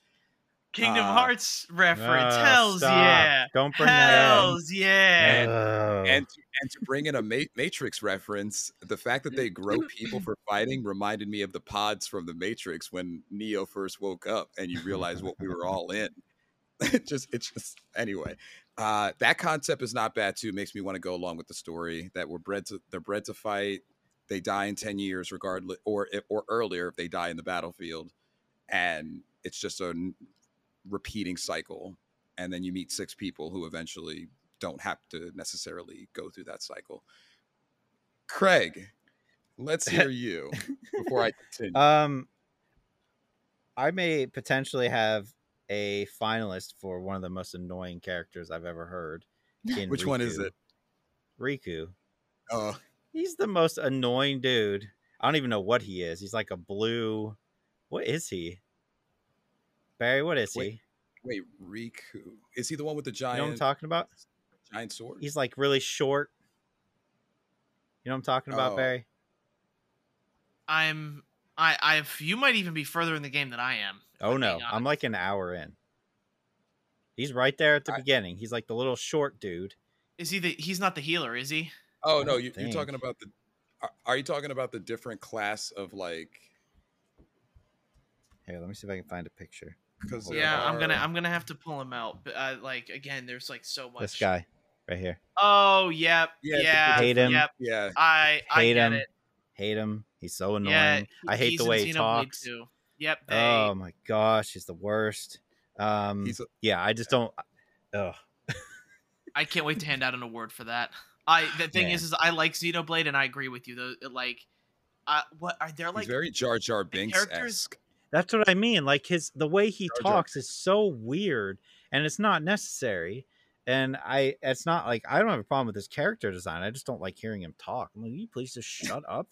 Kingdom uh, Hearts reference. Uh, Hells stop. yeah. Don't bring Hells that yeah. And, and, to, and to bring in a Ma- Matrix reference, the fact that they grow people for fighting reminded me of the pods from the Matrix when Neo first woke up and you realize what we were all in. it just, it's just, anyway. Uh, that concept is not bad too. It makes me want to go along with the story that we're bred to they're bred to fight. They die in ten years, regardless, or or earlier if they die in the battlefield, and it's just a repeating cycle. And then you meet six people who eventually don't have to necessarily go through that cycle. Craig, let's hear you before I continue. Um, I may potentially have a finalist for one of the most annoying characters I've ever heard. Which Riku. one is it? Riku. Oh, he's the most annoying dude. I don't even know what he is. He's like a blue. What is he? Barry, what is wait, he? Wait, Riku. Is he the one with the giant? You know what I'm talking about? Giant sword. He's like really short. You know what I'm talking about, oh. Barry? I'm I I you might even be further in the game than I am. Oh no, I'm like an hour in. He's right there at the I, beginning. He's like the little short dude. Is he the? He's not the healer, is he? Oh no, you, are talking about the. Are, are you talking about the different class of like? Here, let me see if I can find a picture. Because yeah, are... I'm gonna I'm gonna have to pull him out. But uh, like again, there's like so much. This guy right here. Oh yep, yeah, yeah hate him. Yep. Yeah, I I hate him. It. Hate him. He's so annoying. Yeah, I hate the way he talks. Too. Yep. They... Oh my gosh, he's the worst. Um, a... yeah, I just don't. Ugh. I can't wait to hand out an award for that. I the thing Man. is, is I like Xenoblade, and I agree with you. Though, like, uh, what are there like? He's very Jar Jar Binks esque. That's what I mean. Like his the way he Jar Jar. talks is so weird, and it's not necessary. And I, it's not like I don't have a problem with his character design. I just don't like hearing him talk. I'm like, you please just shut up.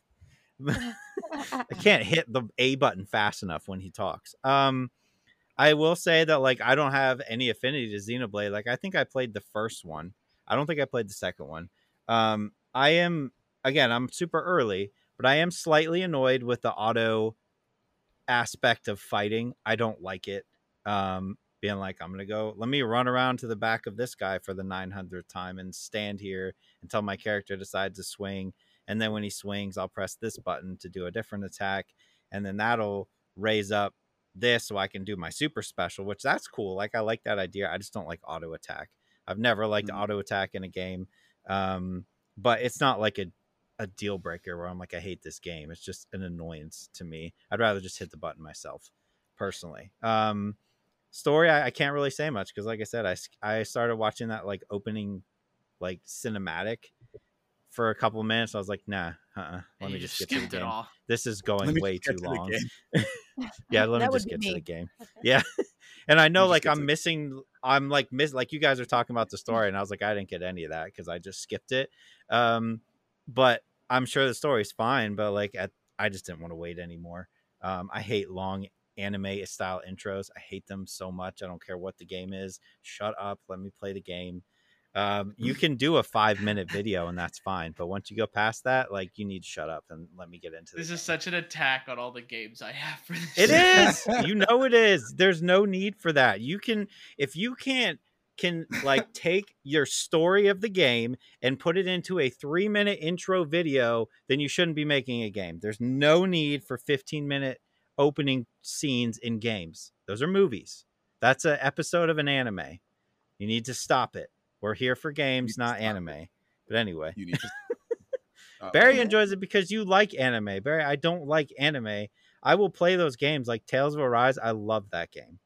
I can't hit the A button fast enough when he talks. Um, I will say that like I don't have any affinity to Xenoblade. Like I think I played the first one. I don't think I played the second one. Um, I am again, I'm super early, but I am slightly annoyed with the auto aspect of fighting. I don't like it. Um, being like, I'm gonna go. Let me run around to the back of this guy for the 900th time and stand here until my character decides to swing. And then when he swings, I'll press this button to do a different attack, and then that'll raise up this so I can do my super special, which that's cool. Like I like that idea. I just don't like auto attack. I've never liked Mhm. auto attack in a game. Um, but it's not like a a deal breaker where I'm like I hate this game. It's just an annoyance to me. I'd rather just hit the button myself, personally. Um, story I, I can't really say much because, like I said, I, I started watching that like opening like cinematic for a couple of minutes. I was like, nah, uh-uh. Let you me just just get to the game. all. This is going way too to long. yeah, let me That would just be get to the game. Yeah. and I know like I'm to- missing I'm like miss like you guys are talking about the story and I was like I didn't get any of that because I just skipped it. Um but I'm sure the story's fine, but like at, I just didn't want to wait anymore. Um I hate long anime style intros. I hate them so much. I don't care what the game is. Shut up, let me play the game. Um, you can do a five minute video and that's fine, but once you go past that, like you need to shut up and let me get into This game. is such an attack on all the games I have for this. It is. you know it is. There's no need for that. You can if you can't can like take your story of the game and put it into a 3 minute intro video, then you shouldn't be making a game. There's no need for 15 minute opening scenes in games. Those are movies. That's an episode of an anime. You need to stop it. We're here for games, not stop it. anime. But anyway, You need to. Uh, Barry enjoys it because you like anime. Barry, I don't like anime. I will play those games like Tales of Arise. I love that game.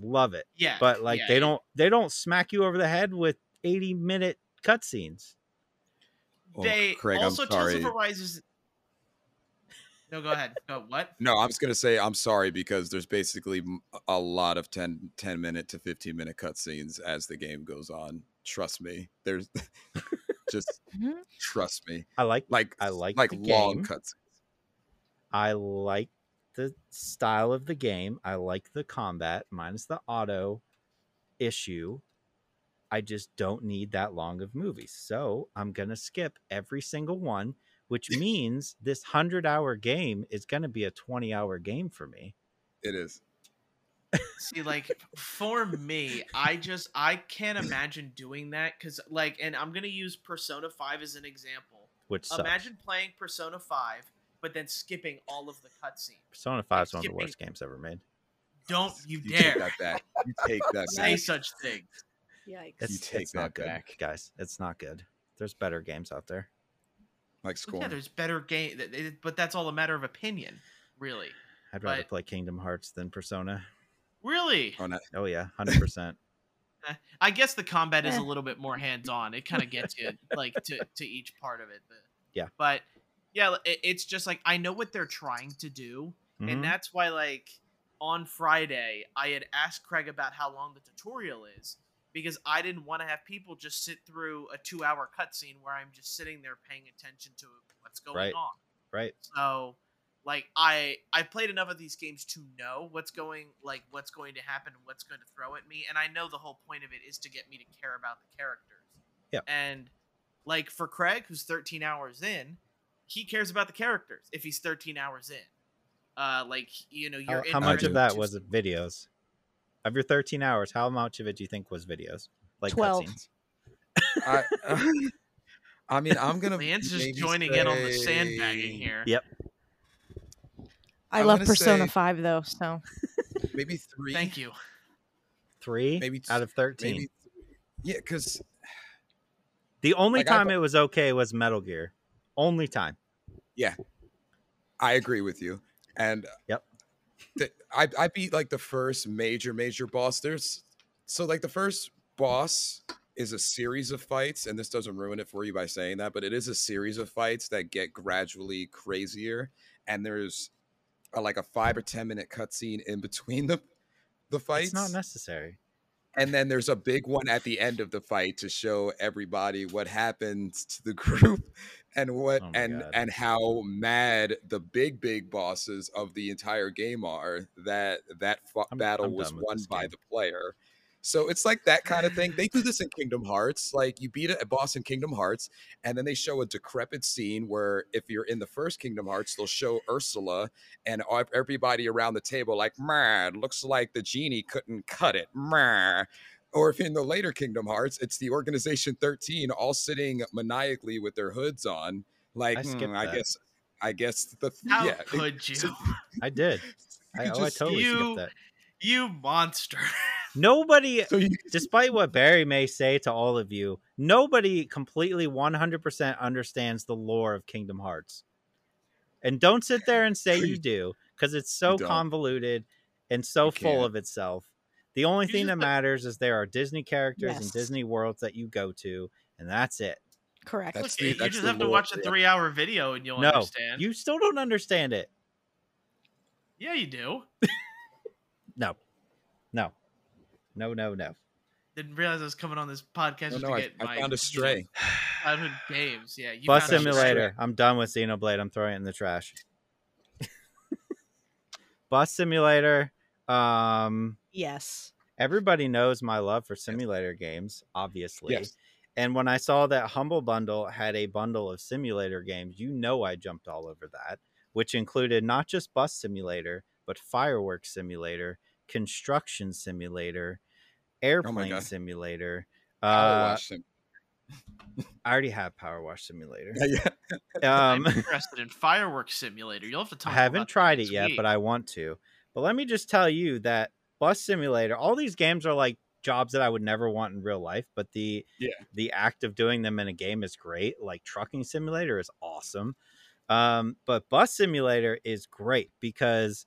Love it. Yeah, But like yeah, they yeah. don't they don't smack you over the head with 80 minute cutscenes. Oh, they Craig, I'm also Tales sorry. of Arise is. No, go ahead. Go what? No, I was gonna say I'm sorry because there's basically a lot of 10, 10 minute to 15 minute cutscenes as the game goes on. Trust me. There's just Mhm. trust me. I like Like I like like the long cuts. I like the style of the game. I like the combat minus the auto issue. I just don't need that long of movies. So I'm to skip every single one, which means this 100 hour game is to be a 20 hour game for me. It is. See, like for me, I just I can't imagine doing that because like, and I'm gonna use Persona Five as an example. Which sucks. Imagine playing Persona Five, but then skipping all of the cutscenes. Persona 5 is one of the worst games ever made. Don't you, You take dare that back. You take that say such things. Yikes. It's, take it's not that good, back. guys. It's not good. There's better games out there. Like But scorn. yeah, there's better game, th- th- but that's all a matter of opinion, really. I'd rather But- play Kingdom Hearts than Persona. Really, Oh, no. Oh yeah, hundred percent. I guess the combat is Eh. a little bit more hands-on. It kind of gets you like to to each part of it. The- Yeah. But yeah, it, it's just like I know what they're trying to do, Mhm. and that's why like on Friday I had asked Craig about how long the tutorial is because I didn't want to have people just sit through a two-hour cutscene where I'm just sitting there paying attention to what's going Right. on. right. So like I I played enough of these games to know what's going like what's going to happen and what's going to throw at me and I know the whole point of it is to get me to care about the characters. Yeah. And like for Craig who's 13 hours in, he cares about the characters if he's 13 hours in. Uh like you know How, you're in how much of that was it videos? Of your 13 hours, how much of it do you think was videos? Like 12. cutscenes? I, I mean, I'm gonna. Lance just maybe joining in on the sandbagging here. Yep. I I'm love Persona say- 5 though, so Maybe three. Thank you. Three Maybe out of 13. Maybe. Yeah, because The only Like, time pl- it was okay was Metal Gear. Only time. Yeah, I agree with you. And uh, Yep. the, I I beat like the first major major boss. There's so like the first boss is a series of fights, and this doesn't ruin it for you by saying that, but it is a series of fights that get gradually crazier, and there's a, like a five or ten minute cutscene in between the the fights. It's not necessary. and then there's a big one at the end of the fight to show everybody what happens to the group and what Oh and God. and how mad the big big bosses of the entire game are that that fu- I'm- battle I'm was won by the player so it's like that kind of thing they do this in kingdom hearts like you beat a a boss in kingdom hearts and then they show a decrepit scene where if you're in the first kingdom hearts they'll show ursula and everybody around the table like man looks like the genie couldn't cut it Meh." or if in the later kingdom hearts it's the organization 13 all sitting maniacally with their hoods on like I "Hmm, i guess i guess the How yeah it- could you? so I did. you I, could oh, I totally You- skipped that. you monster. Nobody, so you despite what Barry may say to all of you, nobody completely 100% understands the lore of Kingdom Hearts. And don't sit there and say you You- do, because it's so convoluted and so You full can't. of itself. The only You thing that matters is there are Disney characters and Disney worlds that you go to, and that's it. Correct. That's Look, the- you that's just the have to watch a three-hour video and you'll no, understand. you still don't understand it. yeah, you do. No, no, no, no, no. Didn't realize I was coming on this podcast just no to I, get I my found a you know, stray childhood games. Yeah, you Bus found a stray. Simulator. I'm done with Xenoblade. I'm throwing it in the trash. Bus Simulator. Um, Yes. everybody knows my love for simulator games, obviously. yes And when I saw that Humble Bundle had a bundle of simulator games, you know I jumped all over that, which included not just Bus Simulator, but Fireworks Simulator, Construction Simulator, Airplane God. Simulator. Uh, I already have Power Wash Simulator. yeah, yeah. Um, I'm interested in Fireworks Simulator. You'll have to talk. I haven't tried it yet, but I want to. But let me just tell you that Bus Simulator, all these games are like jobs that I would never want in real life, but the Yeah. the act of doing them in a game is great. Like Trucking Simulator is awesome. Um, but Bus Simulator is great because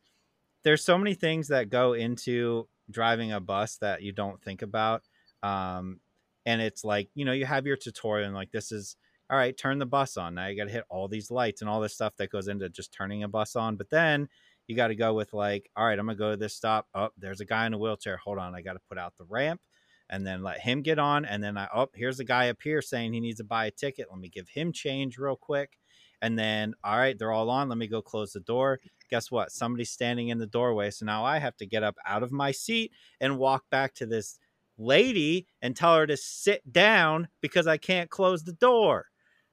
there's so many things that go into driving a bus that you don't think about. Um, and it's like, you know, you have your tutorial and like this is all right, turn the bus on. Now you got to hit all these lights and all this stuff that goes into just turning a bus on. But then you got to go with like, all right, I'm gonna go to this stop. Oh, there's a guy in a wheelchair. Hold on, I got to put out the ramp and then let him get on. And then I, oh, here's a guy up here saying he needs to buy a ticket. Let me give him change real quick. And then, all right, they're all on. Let me go close the door. Guess what? Somebody's standing in the doorway. So now I have to get up out of my seat and walk back to this lady and tell her to sit down because I can't close the door.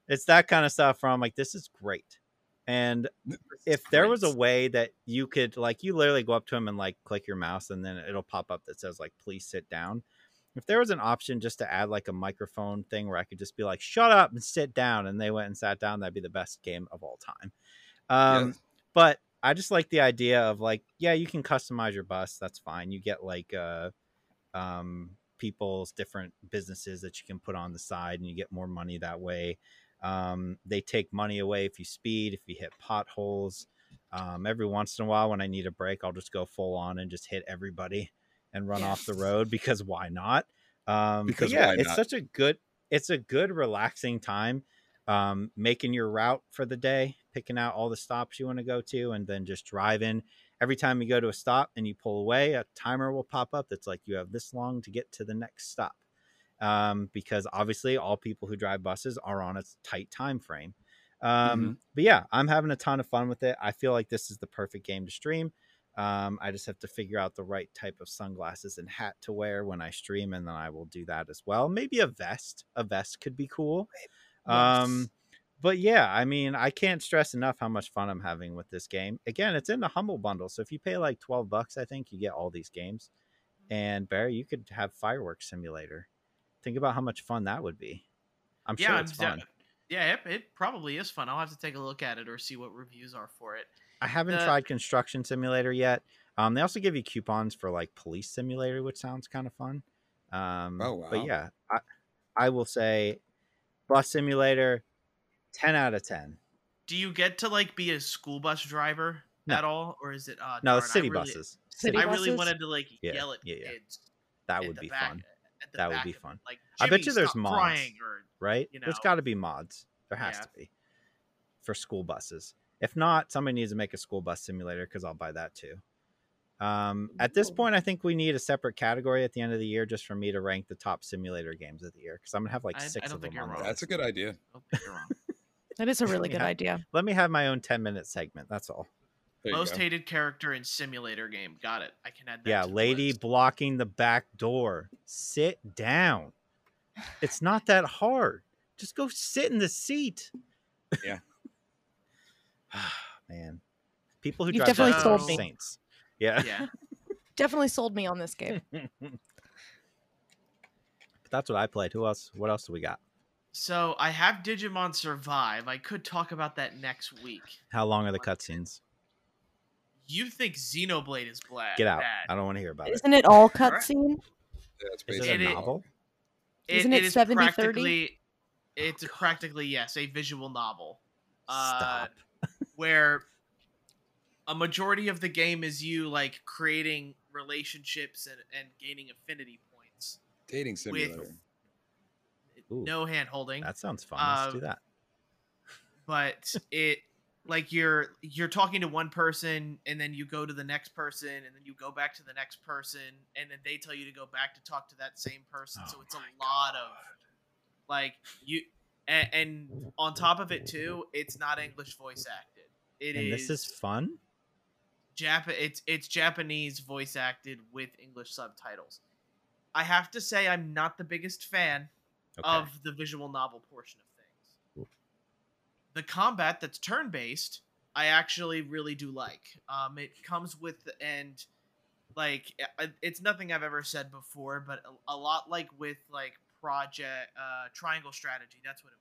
It's that kind of stuff where I'm like, this is great. And if there was a way that you could like you literally go up to him and like click your mouse and then it'll pop up that says like please sit down if there was an option just to add like a microphone thing where i could just be like shut up and sit down and they went and sat down that'd be the best game of all time um Yes. but i just like the idea of like yeah you can customize your bus that's fine you get like uh um people's different businesses that you can put on the side and you get more money that way um, they take money away if you speed, if you hit potholes. Um, every once in a while, when I need a break, I'll just go full on and just hit everybody and run off the road because why not? Um, Because yeah, why it's not? such a good, it's a good relaxing time. Um, making your route for the day, picking out all the stops you want to go to, and then just driving. Every time you go to a stop and you pull away, a timer will pop up that's like you have this long to get to the next stop um, because obviously all people who drive buses are on a tight time frame. Um, But yeah, I'm having a ton of fun with it. I feel like this is the perfect game to stream. Um, I just have to figure out the right type of sunglasses and hat to wear when I stream, and then I will do that as well. Maybe a vest. A vest could be cool. Um, but yeah, I mean, I can't stress enough how much fun I'm having with this game. Again, it's in the humble bundle, so if you pay like 12 bucks, I think you get all these games. And Barry, you could have fireworks simulator. Think about how much fun that would be. I'm yeah, sure I'm it's fun. yeah, it, it probably is fun. I'll have to take a look at it or see what reviews are for it. I haven't the- tried construction simulator yet. Um, they also give you coupons for like police simulator, which sounds kind of fun. Um, Oh, wow. But yeah, I, I will say bus simulator, ten out of ten. Do you get to like be a school bus driver No. at all, or is it? Uh, No, darn, it's I city really- buses. City I really buses? wanted to like Yeah, yell at yeah, yeah. kids. That would be back- fun, That would be fun. Like, I bet you there's mods. or right? you There's know. got to be mods. There has Yeah. to be for school buses. If not, somebody needs to make a school bus simulator because I'll buy that too. Um, at this point, I think we need a separate category at the end of the year just for me to rank the top simulator games of the year because I'm gonna have like I- I six don't of think them. you're on wrong. That's a good idea. I don't think you're wrong. That is a really good Yeah. idea. Let me have my own 10 minute segment. That's all. There Most go. hated character in simulator game. Got it. I can add that. Yeah, to the lady list. blocking the back door. Sit down. It's not that hard. Just go sit in the seat. Yeah. Man. People who You've drive definitely buses sold me. saints. Yeah. Yeah. Definitely sold me on this game. but that's what I played. Who else? What else do we got? So I have Digimon Survive. I could talk about that next week. How long are the cutscenes? You think Xenoblade is black? Get out. Bad. I don't want to hear about it. Isn't it all Correct. cutscene? Yeah, it's Is it a novel? Isn't it 70-30? practically- It's practically yes, a visual novel. Uh, Stop. Where a majority of the game is you like creating relationships and, and gaining affinity points dating simulator. Ooh, no hand holding That sounds fun. Let's do um, that. but it like you're you're talking to one person and then you go to the next person and then you go back to the next person and then they tell you to go back to talk to that same person so Oh it's a lot of like you and, and on top of it too it's not english voice acted It is and this is fun. Jap- it's it's Japanese voice acted with English subtitles. I have to say I'm not the biggest fan Okay. of the visual novel portion of things. The combat that's turn based, I actually really do like. Um, it comes with and like it's nothing I've ever said before, but a, a lot like with like project uh, triangle strategy. That's what it.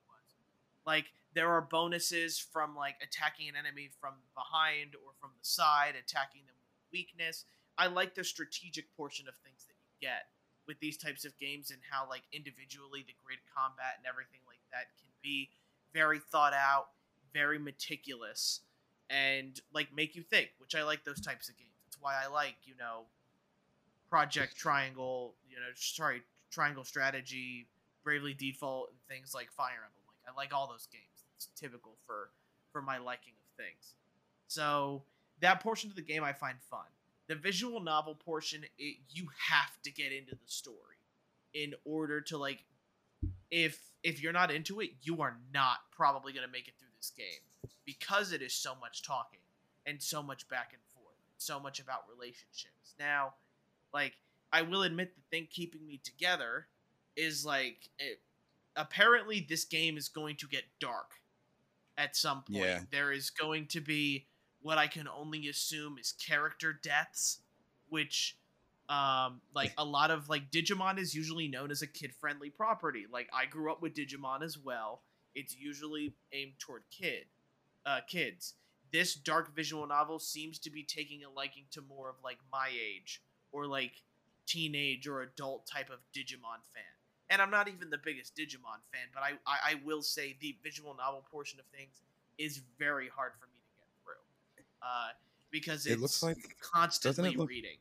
Like there are bonuses from like attacking an enemy from behind or from the side, attacking them with weakness. I like the strategic portion of things that you get with these types of games and how like individually the grid combat and everything like that can be very thought out, very meticulous, and like make you think, which I like those types of games. That's why I like, you know, Project Triangle, you know, sorry, Triangle Strategy, Bravely Default, and things like Fire Emblem. I like all those games. It's typical for for my liking of things. So that portion of the game I find fun. The visual novel portion, it, you have to get into the story in order to like. If if you're not into it, you are not probably gonna make it through this game because it is so much talking and so much back and forth, so much about relationships. Now, like I will admit the thing keeping me together is like it, apparently this game is going to get dark at some point. Yeah. There is going to be what I can only assume is character deaths, which um like a lot of like Digimon is usually known as a kid friendly property. Like I grew up with Digimon as well. It's usually aimed toward kid uh kids. This dark visual novel seems to be taking a liking to more of like my age or like teenage or adult type of Digimon fan. And I'm not even the biggest Digimon fan, but I, I, I will say the visual novel portion of things is very hard for me to get through. Uh, because it's It looks like constantly look- reading.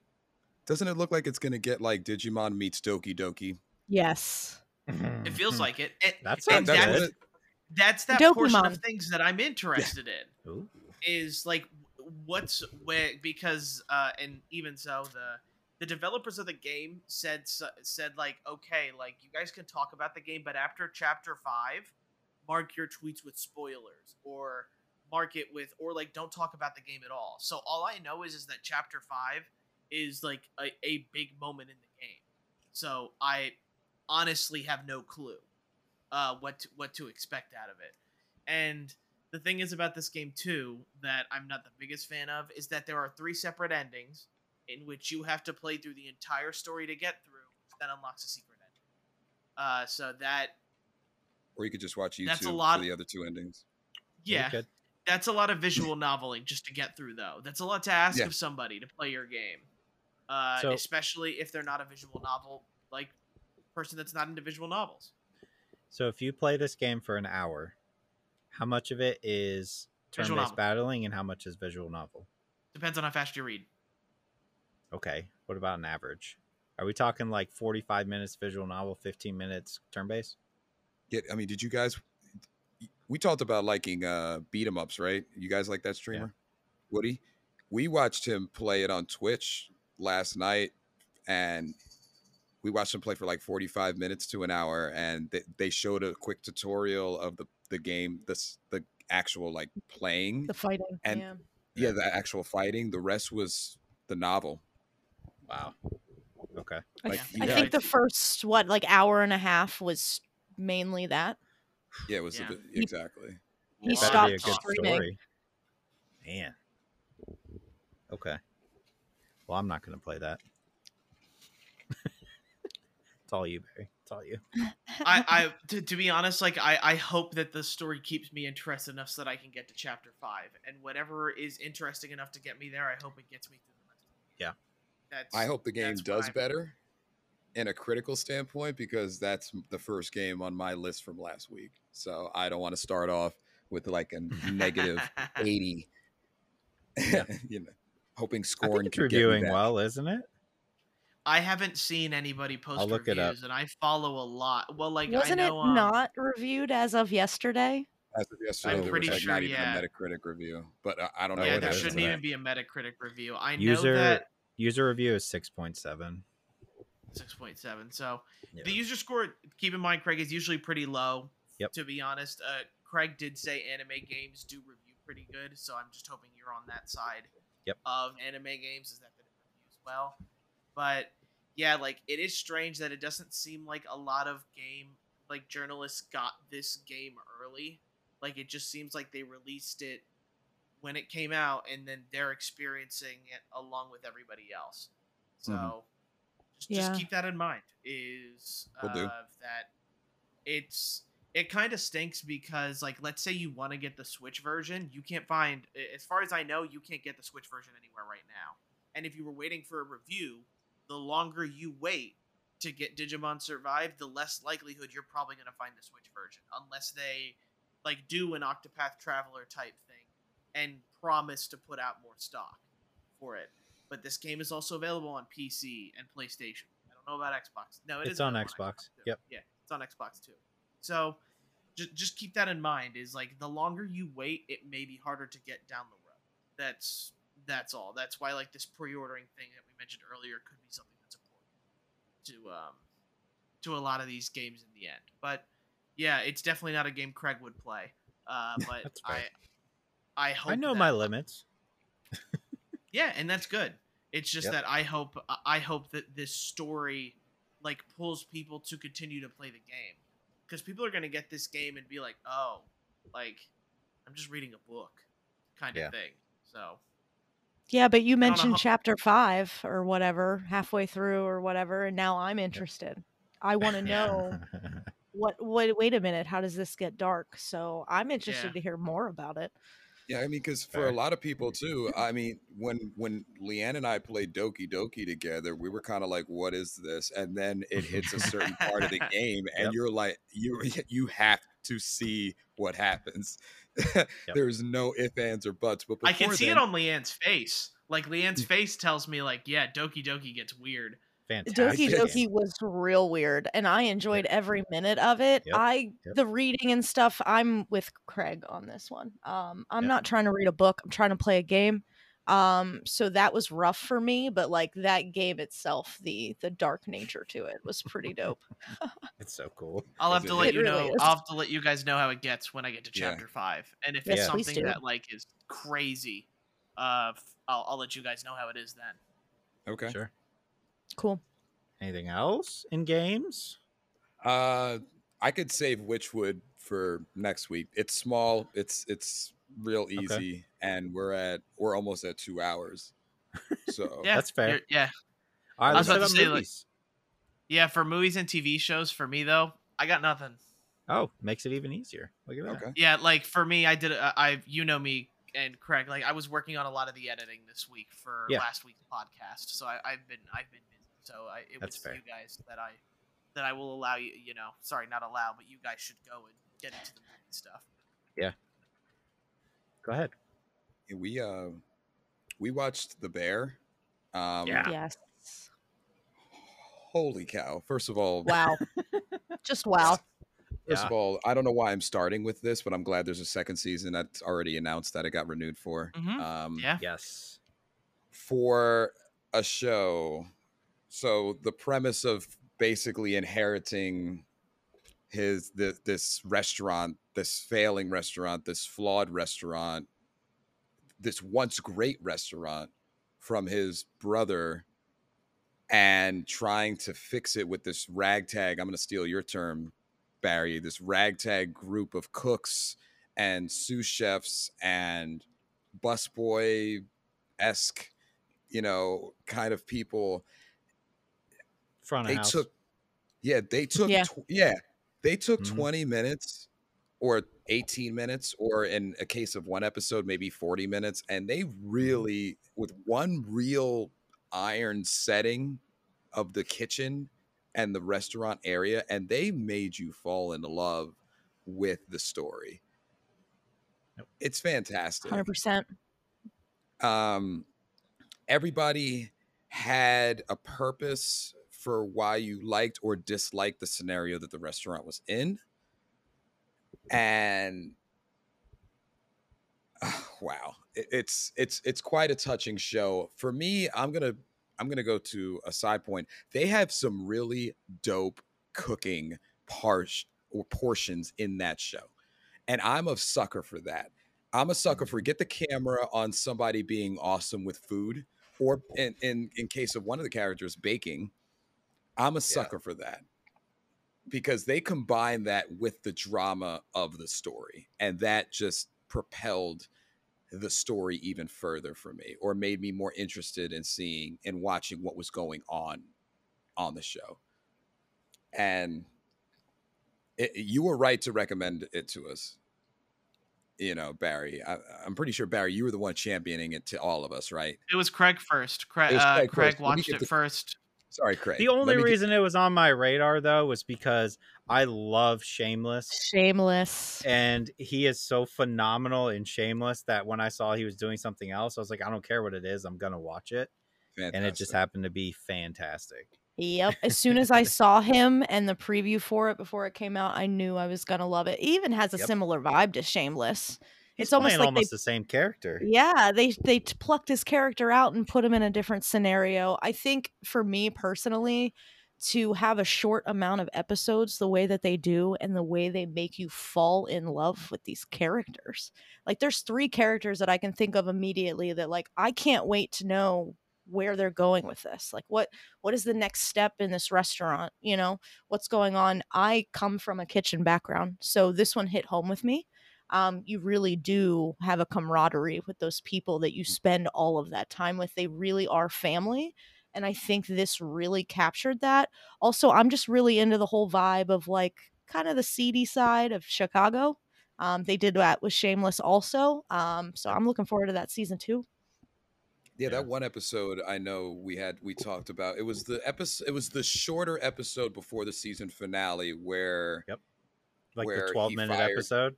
doesn't it look like it's gonna get like Digimon meets Doki Doki? Yes. It feels like it. And, That and that's that's, it- that's that portion of things that I'm interested in. Ooh. is like what's where because uh and even so the the developers of the game said said like okay like you guys can talk about the game but after chapter 5 mark your tweets with spoilers or mark it with or like don't talk about the game at all. So all i know is is that chapter 5 is like a, a big moment in the game. So i honestly have no clue uh what to, what to expect out of it. And the thing is about this game too that I'm not the biggest fan of is that there are three separate endings in which you have to play through the entire story to get through. That unlocks a secret ending. Uh, so that Or you could just watch YouTube That's a lot- for the other two endings. yeah, Good. that's a lot of visual noveling just to get through though. That's a lot to ask Yeah. of somebody to play your game, uh, So- especially if they're not a visual novel like person that's not into visual novels. So if you play this game for an hour, how much of it is turn-based battling and how much is visual novel? Depends on how fast you read. Okay. What about an average? Are we talking like 45 minutes visual novel, 15 minutes turn-based? Yeah, I mean, did you guys? We talked about liking uh beat 'em ups, right? You guys like that streamer, Woody? we watched him play it on Twitch last night, and we watched him play for like 45 minutes to an hour, and they, they showed a quick tutorial of the the game, this the actual like playing, The fighting. And- yeah. yeah, the actual fighting. The rest was the novel. Wow. Okay. I, Like, th- you I guys- think the first what like hour and a half was mainly that. Yeah, it was Yeah. a bit, exactly. He Better stopped be streaming. story. Man. Okay. Well, I'm not going to play that. it's all you, Barry. It's all you. I, I to, to be honest, like I, I hope that the story keeps me interested enough so that I can get to chapter five, and whatever is interesting enough to get me there, I hope it gets me through the rest. Of the Yeah. That's. I hope the game does I'm- better in a critical standpoint because that's the first game on my list from last week. So I don't want to start off with like a negative 80. You know, hoping I scoring think it's could get me reviewing well, isn't it? I haven't seen anybody post I'll look it reviews, up. and I follow a lot. Well, like Wasn't I it um, not reviewed as of yesterday? As of yesterday, I'm there pretty was like sure, not even yeah. a Metacritic review, but uh, I don't know. Yeah, what there shouldn't today. even be a Metacritic review. I know User that user review is 6.7. six point seven. So Yeah. the user score, keep in mind, Craig is usually pretty low. Yep. To be honest, uh, Craig did say anime games do review pretty good, so I'm just hoping you're on that side. Yep. Of anime games, is that that it reviews well, but yeah, like it is strange that it doesn't seem like a lot of game like journalists got this game early. Like it just seems like they released it when it came out, and then they're experiencing it along with everybody else. So Mhm. just, just keep that in mind. Is Will uh, do. that it's it kind of stinks because like let's say you want to get the Switch version, you can't find as far as I know, you can't get the Switch version anywhere right now. And if you were waiting for a review, the longer you wait to get Digimon Survive, the less likelihood you're probably going to find the Switch version unless they like do an Octopath Traveler type thing and promise to put out more stock for it. But this game is also available on PC and PlayStation. I don't know about Xbox. No, it It's is on available Xbox. Yep. Yeah, it's on Xbox too. So just just keep that in mind. Is like the longer you wait, it may be harder to get down the road. That's that's all. That's why like this pre-ordering thing that we mentioned earlier could be something that's important to um to a lot of these games in the end. But yeah, it's definitely not a game Craig would play. Uh, but I. I hope I know that- my limits. yeah, and that's good. It's just Yep. that I hope I hope that this story like pulls people to continue to play the game because people are going to get this game and be like, "Oh, like I'm just reading a book," kind of thing. So Yeah, but you mentioned how- chapter five or whatever, halfway through or whatever, and now I'm interested. I want to know what. Wait, wait a minute. How does this get dark? So I'm interested Yeah. to hear more about it. Yeah, I mean, because for a lot of people too, I mean, when when Leanne and I played Doki Doki together, we were kind of like, "What is this?" And then it hits a certain part of the game, and Yep. you're like, you you have to see what happens. There's no ifs, ands, or buts. But I can see then- it on Leanne's face. Like Leanne's face tells me, like, yeah, Doki Doki gets weird. Fantastic. Doki. Doki was real weird, and I enjoyed every minute of it. Yep, I yep. the reading and stuff. I'm with Craig on this one. Um, I'm Yep. not trying to read a book. I'm trying to play a game. Um, so that was rough for me, but like that game itself, the the dark nature to it was pretty dope. It's so cool. I'll have to let It you really know. is. I'll have to let you guys know how it gets when I get to Yeah. chapter five, and if Yes, it's something that like is crazy, uh, f- I'll, I'll let you guys know how it is then. okay. Sure. Cool. Anything else in games? Uh, I could save Wytchwood for next week. It's small. It's it's real easy, and we're at we're almost at two hours. So Yeah, That's fair. Yeah, All right, I was about to about say, like- yeah. For movies and TV shows, for me though, I got nothing. Oh, makes it even easier. Look at that. okay. Yeah, like for me, I did. Uh, I you know me and Craig. Like I was working on a lot of the editing this week for Yeah. last week's podcast, so I, I've been I've been busy. So I, it That's was fair. you guys that I that I will allow you. You know, sorry, not allow, but you guys should go and get into the movie stuff. Yeah. Go ahead. We uh we watched The Bear. Um, Yeah. Yes. Holy cow! First of all, Wow. Just wow. First Yeah. of all, I don't know why I'm starting with this, but I'm glad there's a second season that's already announced that it got renewed for. Mhm. Um, Yeah, Yes. for a show. So the premise of basically inheriting his this, this restaurant, this failing restaurant, this flawed restaurant, this once great restaurant from his brother and trying to fix it with this ragtag. I'm going to steal your term, Barry. This ragtag group of cooks and sous chefs and busboy esque, you know, kind of people. Front of They house. took, yeah, they took, Yeah. tw- yeah, they took Mhm. 20 minutes or 18 minutes, or in a case of one episode, maybe 40 minutes. And they really, with one real iron setting of the kitchen and the restaurant area, and they made you fall in love with the story. Yep. It's fantastic. 100%. Um, everybody had a purpose for why you liked or disliked the scenario that the restaurant was in. And wow, it- it's it's it's quite a touching show. For me, I'm gonna I'm gonna go to a side point. They have some really dope cooking parts or portions in that show, and I'm a sucker for that. I'm a sucker for get the camera on somebody being awesome with food, or in in, in case of one of the characters baking. I'm a sucker for that because they combine that with the drama of the story, and that just propelled the story even further for me, or made me more interested in seeing and watching what was going on on the show. And it, you were right to recommend it to us. You know, Barry. I, I'm pretty sure Barry, you were the one championing it to all of us, right? It was Craig first. Craig, It was uh, Craig Craig first. Watched it the- first. Sorry, Craig. The only me get- reason it was on my radar though was because I love Shameless. Shameless. And he is so phenomenal in Shameless that when I saw he was doing something else, I was like, I don't care what it is, I'm gonna watch it. And it just happened to be fantastic. Yep. As soon as I saw him and the preview for it before it came out, I knew I was gonna love it. It even has a Yep. similar vibe to Shameless. It's almost like almost they the same character. Yeah, they they plucked his character out and put him in a different scenario. I think for me personally, to have a short amount of episodes the way that they do and the way they make you fall in love with these characters. Like there's three characters that I can think of immediately that like I can't wait to know where they're going with this. Like what what is the next step in this restaurant, you know? What's going on? I come from a kitchen background, so this one hit home with me um, you really do have a camaraderie with those people that you spend all of that time with. They really are family. And I think this really captured that. Also, I'm just really into the whole vibe of like kind of the seedy side of Chicago. Um, they did that with Shameless also. Um, so I'm looking forward to that season two. Yeah, Yeah. that one episode I know we had we talked about. It was the episode it was the shorter episode before the season finale where Yep. Like where the 12 minute fired- episode.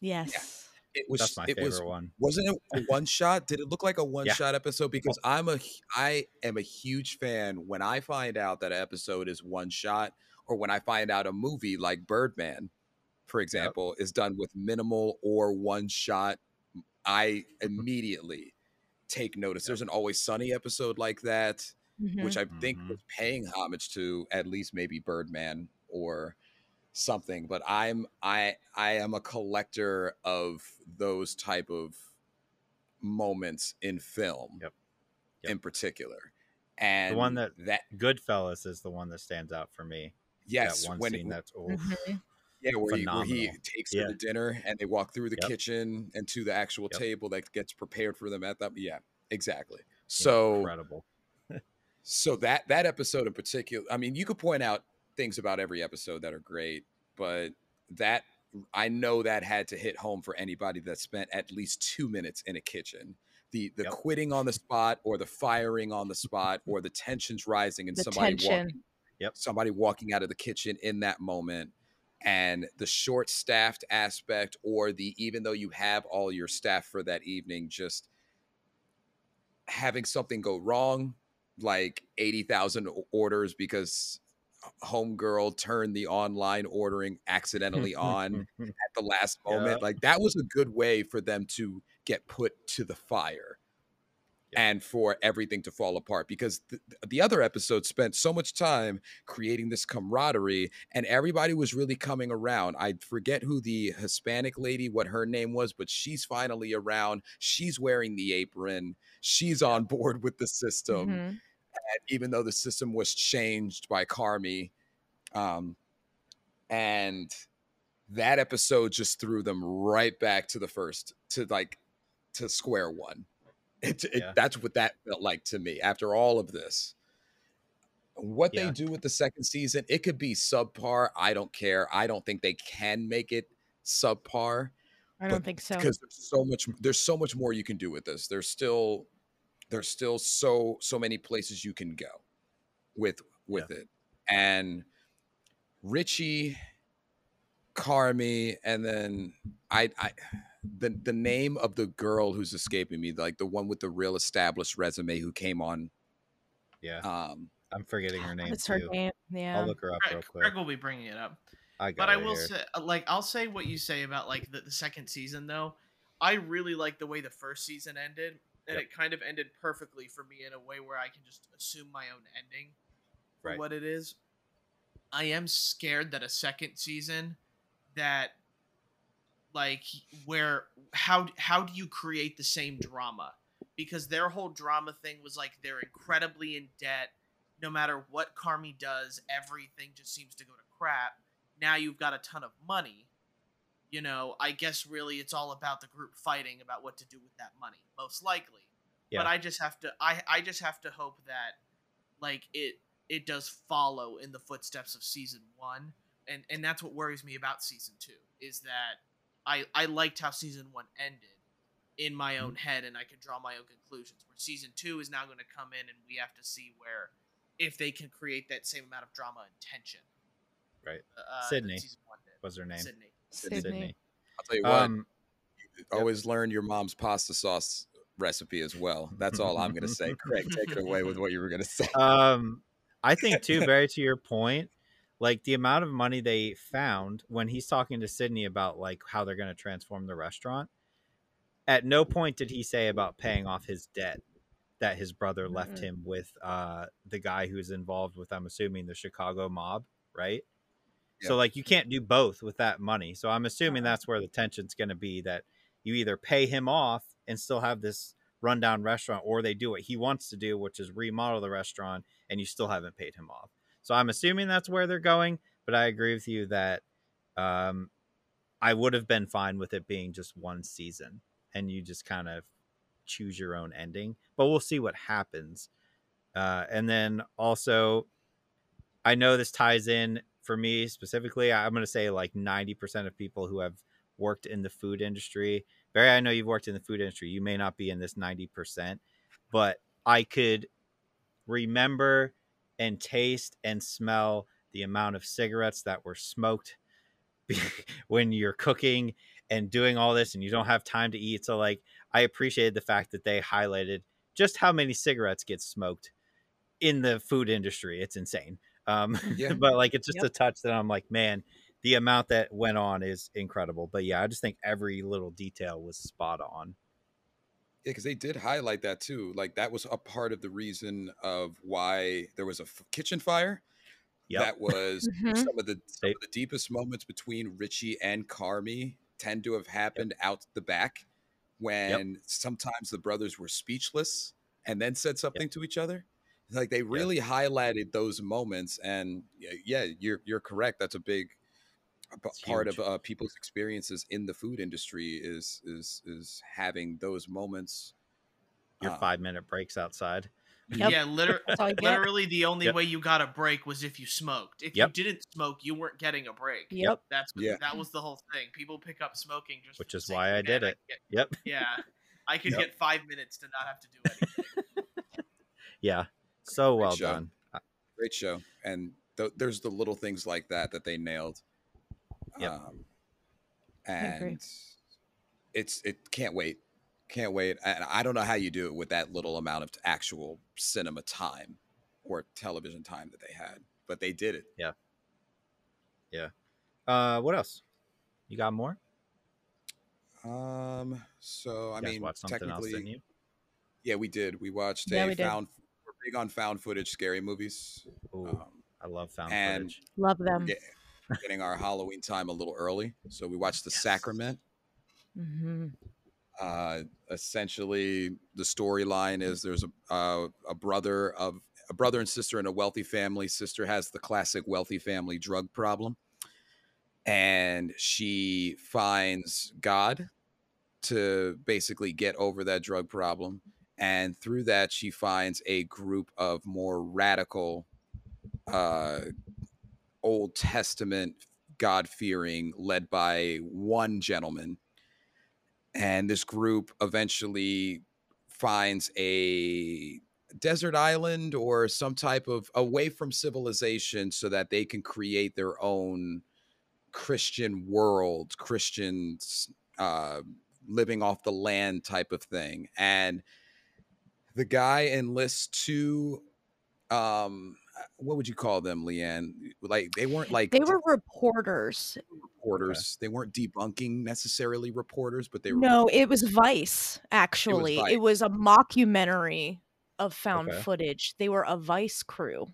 Yes. it was That's my it favorite was one. wasn't it a one shot? Did it look like a one shot episode? Because I'm a i am a huge fan when I find out that an episode is one shot, or when I find out a movie like Birdman, for example, is done with minimal or one shot. I immediately take notice. There's an Always Sunny episode like that, Mhm. which I think Mhm. was paying homage to at least maybe Birdman or something but i'm i i am a collector of those type of moments in film Yep. Yep. in particular and The one that that Goodfellas is the one that stands out for me. yes that one when scene that's oh, yeah where he, where he phenomenal. takes her to dinner and they walk through the Yep. kitchen and to the actual Yep. table that gets prepared for them at that yeah exactly so incredible. so that that episode in particular i mean you could point out things about every episode that are great but that i know that had to hit home for anybody that spent at least two minutes in a kitchen the the Yep. quitting on the spot or the firing on the spot or the tensions rising and The somebody tension. walking Yep. somebody walking out of the kitchen in that moment and the short staffed aspect or the even though you have all your staff for that evening just having something go wrong like 80,000 o- orders because homegirl turned the online ordering accidentally on at the last moment Yep. like that was a good way for them to get put to the fire Yeah. and for everything to fall apart because the, the other episode spent so much time creating this camaraderie and everybody was really coming around. I forget who the Hispanic lady, what her name was, but she's finally around. She's wearing the apron. She's on board with the system. Mhm. And even though the system was changed by Carmy, um, and that episode just threw them right back to the first, to like to square one. It, it Yeah. that's what that felt like to me after all of this. What Yeah. they do with the second season, it could be subpar. I don't care. I don't think they can make it subpar I don't but- think so. because there's so much there's so much more you can do with this there's still there's still so so many places you can go with with it and richie carmy and then i i the the name of the girl who's escaping me like the one with the real established resume who came on Yeah, um I'm forgetting her name It's her too. name? Yeah. I'll look her up real quick. Greg will be bringing it up. I got But I will here. say, uh, like, I'll say what you say about like the, the second season though. I really like the way the first season ended, and Yep. it kind of ended perfectly for me in a way where I can just assume my own ending for Right. what it is. I am scared that a second season that like where how how do you create the same drama because their whole drama thing was like they're incredibly in debt no matter what Carmy does everything just seems to go to crap now you've got a ton of money you know i guess really it's all about the group fighting about what to do with that money most likely Yeah. but i just have to i i just have to hope that like it it does follow in the footsteps of season one and and that's what worries me about season two is that i i liked how season one ended in my Mm-hmm. own head and i can draw my own conclusions where season two is now going to come in and we have to see where if they can create that same amount of drama and tension Right. uh, Sydney one did. What's her name? Sydney. Sydney. i'll tell you what Um, always learn your mom's pasta sauce recipe as well. That's all i'm gonna say. Craig take it away with what you were gonna say. Um i think too very to your point like the amount of money they found when he's talking to sydney about like how they're going to transform the restaurant at no point did he say about paying off his debt that his brother left him with uh the guy who's involved with i'm assuming the chicago mob right so like you can't do both with that money so i'm assuming Uh-uh. that's where the tension's going to be that you either pay him off and still have this rundown restaurant or they do what he wants to do which is remodel the restaurant and you still haven't paid him off. So i'm assuming that's where they're going but i agree with you that um i would have been fine with it being just one season and you just kind of choose your own ending but we'll see what happens. Uh and then also i know this ties in for me specifically i'm going to say like 90% of people who have worked in the food industry barry i know you've worked in the food industry you may not be in this 90% but i could remember and taste and smell the amount of cigarettes that were smoked when you're cooking and doing all this and you don't have time to eat so like i appreciated the fact that they highlighted just how many cigarettes get smoked in the food industry it's insane um Yeah. but like it's just Yep. a touch that i'm like man the amount that went on is incredible but yeah i just think every little detail was spot on Yeah, because they did highlight that too. Like that was a part of the reason of why there was a f- kitchen fire. Yep. That was Mhm. some of the some of the deepest moments between Richie and Carmy tend to have happened out the back when sometimes the brothers were speechless and then said something to each other. Like they really highlighted those moments, and yeah, you're you're correct. That's a big It's part huge. of uh, people's experiences in the food industry is is is having those moments. your uh, five minute breaks outside Yep. Yeah, liter- That's all you get. literally the only Yep. way you got a break was if you smoked. If Yep. you didn't smoke, you weren't getting a break. Yep. That's Yeah. that was the whole thing. People pick up smoking just Which is why I did it." can get- yep yeah, I could Yep. get five minutes to not have to do anything. yeah so Great well show. done Great show, and th- there's the little things like that that they nailed. Yep. Um, and it's it can't wait, can't wait. And I don't know how you do it with that little amount of actual cinema time or television time that they had, but they did it. Yeah. Yeah. Uh what else you got more Um. So I you mean, watched else technically, you Yeah, we did. We watched Yeah, a we did. found. We're big on found footage scary movies. Ooh, Um, I love found and- footage. Love them. get, getting our Halloween time a little early, so we watched The Yes. Sacrament. hmm Uh, essentially, the storyline is there's a uh, a brother of a brother and sister in a wealthy family. Sister has the classic wealthy family drug problem, and she finds God to basically get over that drug problem. And through that, she finds a group of more radical, uh, Old Testament God fearing, led by one gentleman. And this group eventually finds a desert island or some type of away from civilization so that they can create their own Christian world, Christians uh, living off the land type of thing. And the guy enlists two um what would you call them leanne like they weren't like They were reporters. reporters they weren't debunking necessarily reporters but they were No, it was Vice, actually. Vice. It was a mockumentary of found Okay. footage. They were a Vice crew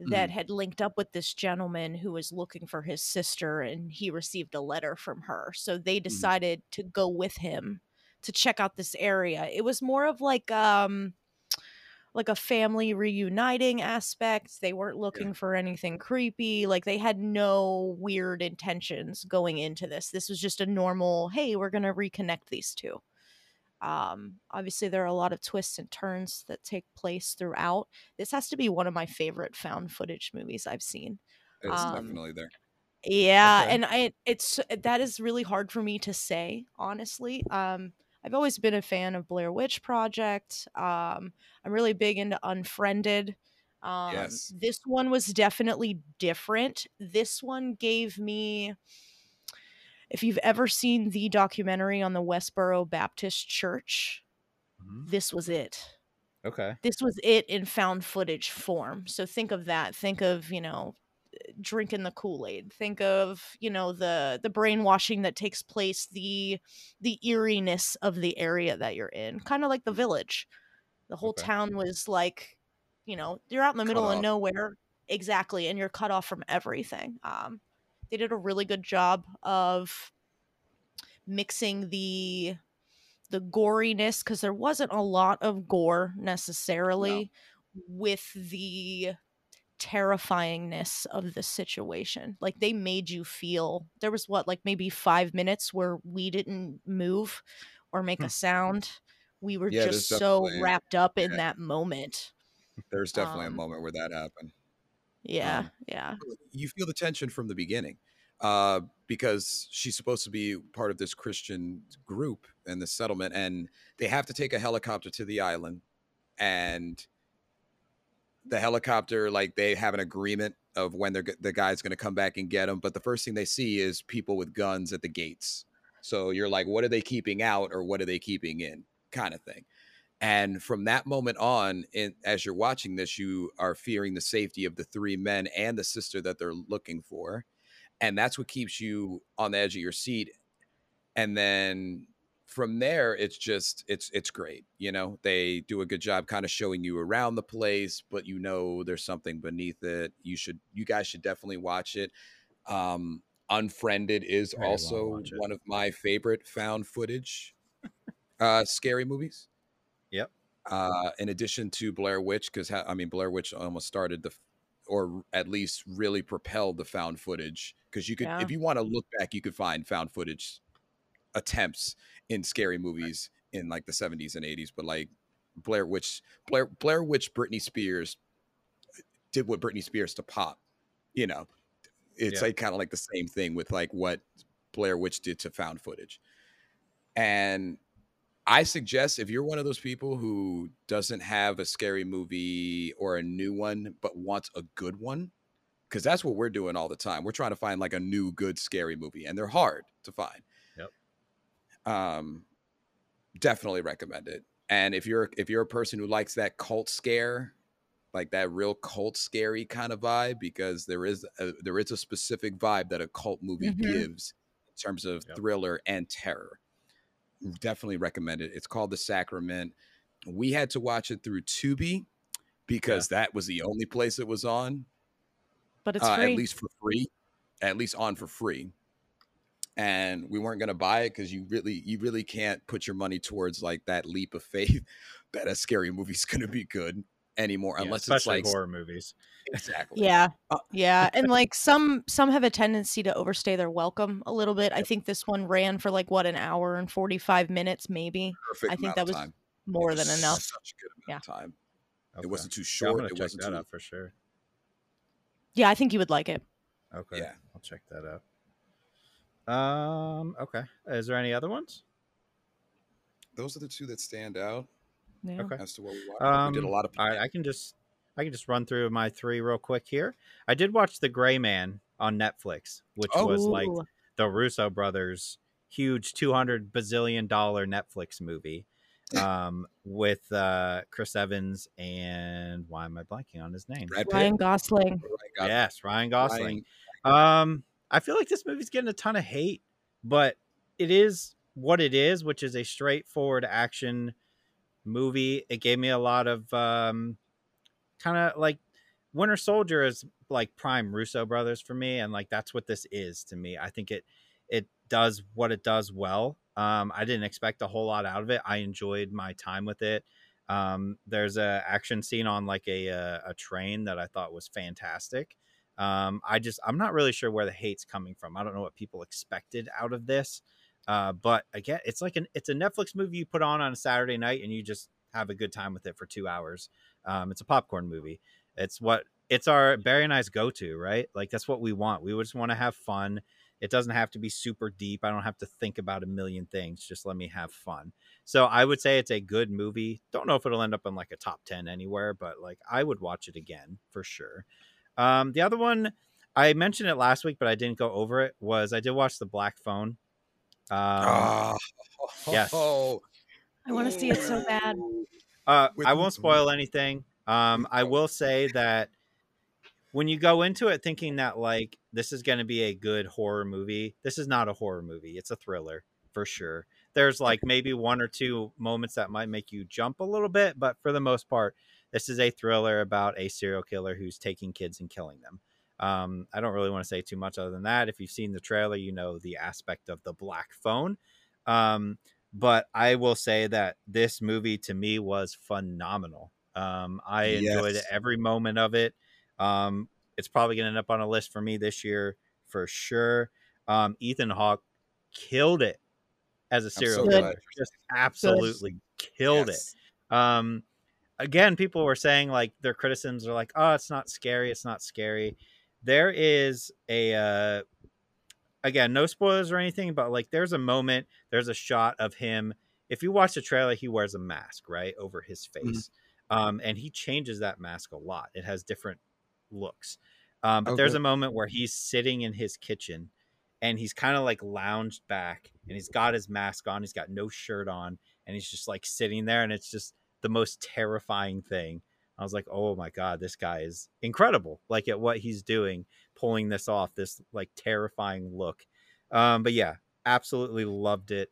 that Mm. had linked up with this gentleman who was looking for his sister and he received a letter from her. So they decided to go with him to check out this area. It was more of like um like a family reuniting aspect. They weren't looking for anything creepy. Like they had no weird intentions going into this. This was just a normal, hey, we're going to reconnect these two. Um, obviously, there are a lot of twists and turns that take place throughout. This has to be one of my favorite found footage movies I've seen. it's um, definitely there Yeah, Okay. and I it's that is really hard for me to say, honestly. Um I've always been a fan of Blair Witch Project. Um I'm really big into Unfriended. Um Yes. this one was definitely different. This one gave me if you've ever seen the documentary on the Westboro Baptist Church, Mhm. this was it Okay. this was it in found footage form. So think of that. Think of, you know, drinking the Kool-Aid. Think of, you know, the the brainwashing that takes place, the the eeriness of the area that you're in. Kind of like the village. The whole Okay. town was like, you know, you're out in the middle Cut of off. nowhere. Exactly, and you're cut off from everything. Um they did a really good job of mixing the the goriness because there wasn't a lot of gore necessarily with the terrifyingness of the situation like they made you feel there was what like maybe five minutes where we didn't move or make Hmm. a sound we were Yeah, just so wrapped up in yeah. that moment there's definitely um, a moment where that happened yeah Um, yeah you feel the tension from the beginning uh, because she's supposed to be part of this Christian group and the settlement, and they have to take a helicopter to the island, and the helicopter, like they have an agreement of when they're the guy's going to come back and get them, but the first thing they see is people with guns at the gates. So you're like, what are they keeping out, or what are they keeping in, kind of thing. And from that moment on, in, as you're watching this, you are fearing the safety of the three men and the sister that they're looking for. And that's what keeps you on the edge of your seat. And then from there, it's just it's it's great. You know, they do a good job kind of showing you around the place, but you know there's something beneath it. You should you guys should definitely watch it. Um Unfriended is I also one of my favorite found footage uh scary movies Yep. uh, in addition to Blair Witch, because I mean Blair Witch almost started the, or at least really propelled the found footage. Because you could, Yeah. if you want to look back, you could find found footage attempts in scary movies in like the seventies and eighties. But like Blair Witch, Blair Blair Witch, Britney Spears did what Britney Spears to pop. You know, it's Yeah. like kind of like the same thing with like what Blair Witch did to found footage. And I suggest if you're one of those people who doesn't have a scary movie or a new one, but wants a good one, because that's what we're doing all the time. We're trying to find like a new good scary movie, and they're hard to find. Yep. Um, definitely recommend it. And if you're if you're a person who likes that cult scare, like that real cult scary kind of vibe, because there is a, there is a specific vibe that a cult movie Mhm. gives in terms of Yep. thriller and terror definitely recommend it. It's called The Sacrament. we had to watch it through Tubi because that was the only place it was on, But it's uh, free. at least for free, at least on for free. And we weren't gonna buy it because you really, you really can't put your money towards like that leap of faith that a scary movie's gonna be good anymore, Yeah, unless it's like horror movies. exactly. Yeah. Uh, Yeah. And like some some have a tendency to overstay their welcome a little bit. I think this one ran for like what an hour and 45 minutes maybe. perfect. I think that was time. More was than enough. Such a good amount of time. Okay. It wasn't too short. gonna it check wasn't that too. out for sure. Yeah, I think you would like it. Okay. Yeah. I'll check that out. Um. Okay. Is there any other ones? Those are the two that stand out Yeah. Okay. as to what we watched. we did a Um, lot of. All right, I can just I can just run through my three real quick here. I did watch The Gray Man on Netflix, which Oh. was like the Russo brothers' huge two hundred bazillion dollar Netflix movie, um, with uh, Chris Evans and why am I blanking on his name? Ryan Gosling. Ryan Gosling. yes, Ryan Gosling. Ryan- Um, I feel like this movie's getting a ton of hate, but it is what it is, which is a straightforward action movie. It gave me a lot of um, kind of like Winter Soldier is like prime Russo brothers for me, and like that's what this is to me. I think it it does what it does well. Um, I didn't expect a whole lot out of it. I enjoyed my time with it. Um, there's a action scene on like a a, a train that I thought was fantastic. Um, I just I'm not really sure where the hate's coming from. I don't know what people expected out of this. Uh, but again, it's like an it's a Netflix movie you put on on a Saturday night and you just have a good time with it for two hours. Um, it's a popcorn movie. It's what it's our Barry and I's go to, right? Like that's what we want. We just want to have fun. It doesn't have to be super deep. I don't have to think about a million things. Just let me have fun. So I would say it's a good movie. Don't know if it'll end up in like a top 10 anywhere, but like I would watch it again for sure. Um, the other one, I mentioned it last week, but I didn't go over it, was I did watch The Black Phone. Um, Ah, yes. Oh, I want to see it so bad. Uh, I won't spoil anything. Um, I will say that when you go into it thinking that like this is going to be a good horror movie, this is not a horror movie. It's a thriller for sure. There's like maybe one or two moments that might make you jump a little bit, but for the most part, this is a thriller about a serial killer who's taking kids and killing them. Um, I don't really want to say too much other than that. If you've seen the trailer, you know the aspect of the black phone. Um, but I will say that this movie to me was phenomenal. Um, I enjoyed every moment of it. Um, it's probably going to end up on a list for me this year for sure. Um, Ethan Hawke killed it as a serial killer. glad. Just absolutely killed Yes. it. Again, people were saying like their criticisms are like, oh, it's not scary. It's not scary. There is a, uh, again, no spoilers or anything, but like there's a moment, there's a shot of him. If you watch the trailer, he wears a mask, right, over his face. Um, and he changes that mask a lot. It has different looks. Um, but there's a moment where he's sitting in his kitchen and he's kind of like lounged back and he's got his mask on. He's got no shirt on and he's just like sitting there. And it's just the most terrifying thing. I was like, oh my God, this guy is incredible. Like at what he's doing, pulling this off, this like terrifying look. Um, but yeah, absolutely loved it.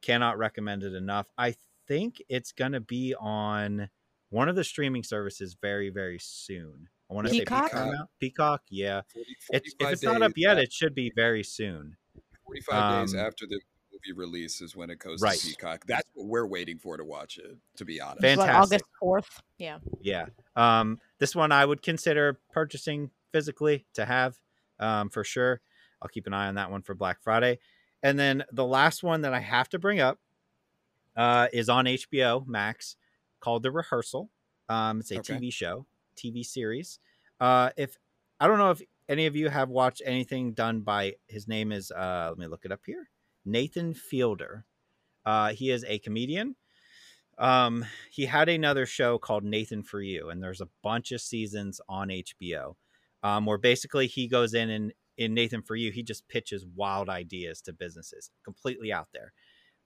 Cannot recommend it enough. I think it's going to be on one of the streaming services very, very soon. I want to say Peacock? Peacock. yeah. 40, It's, if 45 it's not up yet, af- it should be very soon. 45 days um, after the movie release is when it goes Right. to Peacock. That's what we're waiting for to watch it, to be honest. Fan- What, Fantastic. August 4th. Yeah. Yeah. Um, this one I would consider purchasing physically to have um, for sure. I'll keep an eye on that one for Black Friday. And then the last one that I have to bring up uh, is on HBO Max called The Rehearsal. Um, it's a Okay. TV show, TV series. Uh, if I don't know if any of you have watched anything done by his name is uh, let me look it up here. Nathan Fielder. Uh, he is a comedian. Um, he had another show called Nathan for You, and there's a bunch of seasons on HBO. Um, where basically he goes in and in Nathan for You, he just pitches wild ideas to businesses, completely out there.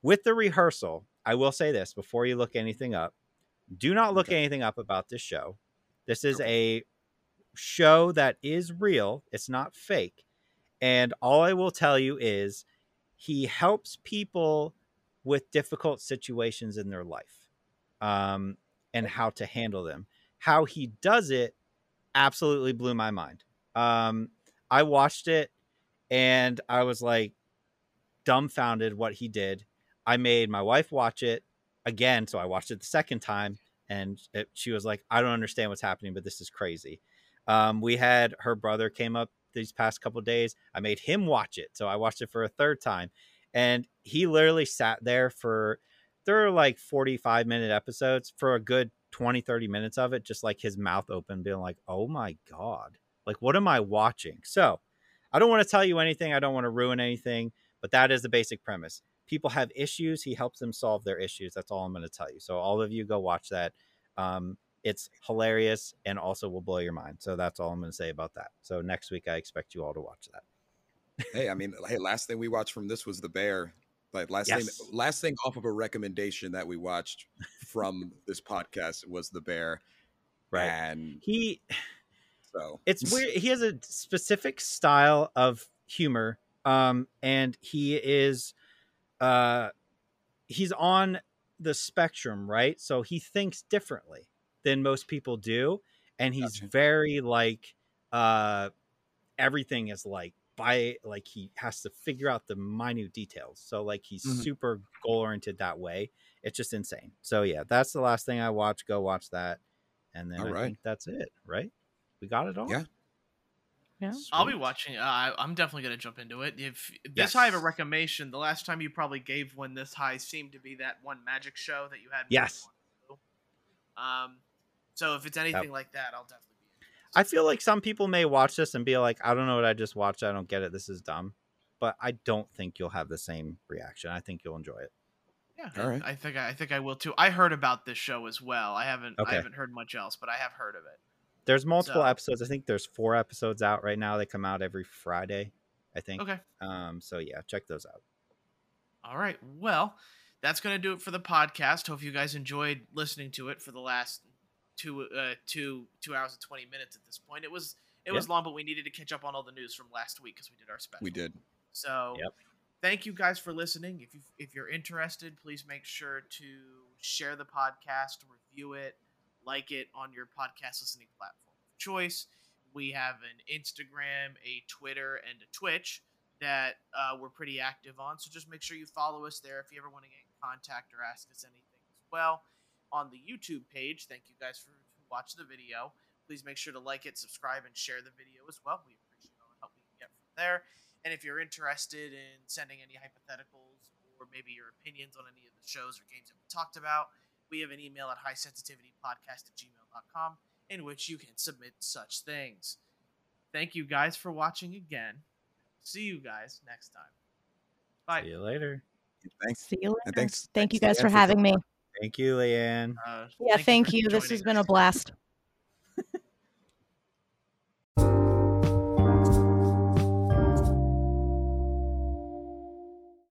With the rehearsal, I will say this before you look anything up: do not look Okay. anything up about this show. This is a show that is real; it's not fake. And all I will tell you is, he helps people with difficult situations in their life. um, and how to handle them. How he does it absolutely blew my mind. Um, I watched it and I was like dumbfounded what he did. I made my wife watch it again, so I watched it the second time, and it, she was like, "I don't understand what's happening, but this is crazy." Um, we had her brother came up these past couple days. I made him watch it, so I watched it for a third time, and he literally sat there for there are like 45 minute episodes for a good 20 30 minutes of it just like his mouth open being like oh my god like what am i watching so i don't want to tell you anything i don't want to ruin anything but that is the basic premise people have issues he helps them solve their issues that's all i'm going to tell you so all of you go watch that um, it's hilarious and also will blow your mind so that's all i'm going to say about that so next week i expect you all to watch that hey, I mean, hey, last thing we watched from this was The Bear. Like last Yes. thing, last thing off of a recommendation that we watched from this podcast was The Bear, right and he so it's weird he has a specific style of humor um and he is uh he's on the spectrum right so he thinks differently than most people do and he's Gotcha. very like uh everything is like by like he has to figure out the minute details so like he's Mhm. super goal oriented that way it's just insane so yeah that's the last thing i watched go watch that and then All i right. think that's it right we got it all Yeah. Yeah. I'll be watching. Uh, I- I'm definitely gonna jump into it. If this high of a Yes. recommendation, the last time you probably gave one this high seemed to be that one magic show that you had. Yes. Um, so if it's anything like that, I'll definitely be. interested. I feel like some people may watch this and be like, I don't know what I just watched. I don't get it. This is dumb. But I don't think you'll have the same reaction. I think you'll enjoy it. Yeah, All I- I think I, I think I will too. I heard about this show as well. I haven't Okay. I haven't heard much else, but I have heard of it. There's multiple So- episodes. I think there's four episodes out right now. They come out every Friday, I think. Okay. Um, so yeah, check those out. All right. Well, that's going to do it for the podcast. Hope you guys enjoyed listening to it for the last two uh, two two hours and twenty minutes. At this point, it was it was long, but we needed to catch up on all the news from last week because we did our special. we did. So, Yep. thank you guys for listening. If you if you're interested, please make sure to share the podcast, review it, like it on your podcast listening platform of choice. We have an Instagram, a Twitter, and a Twitch that uh, we're pretty active on. So just make sure you follow us there if you ever want to get in contact or ask us anything as well. On the YouTube page, thank you guys for who watched the video. Please make sure to like it, subscribe, and share the video as well. We appreciate all the help we can get from there. And if you're interested in sending any hypotheticals or maybe your opinions on any of the shows or games that we talked about, we have an email at highsensitivitypodcast at gmail.com in which you can submit such things. Thank you guys for watching again. See you guys next time. Bye. See you later. Thanks. See you later. And thanks. Thank you guys for having me. Thank you, Leanne. Uh, Yeah, thank for you. This has been us. a blast.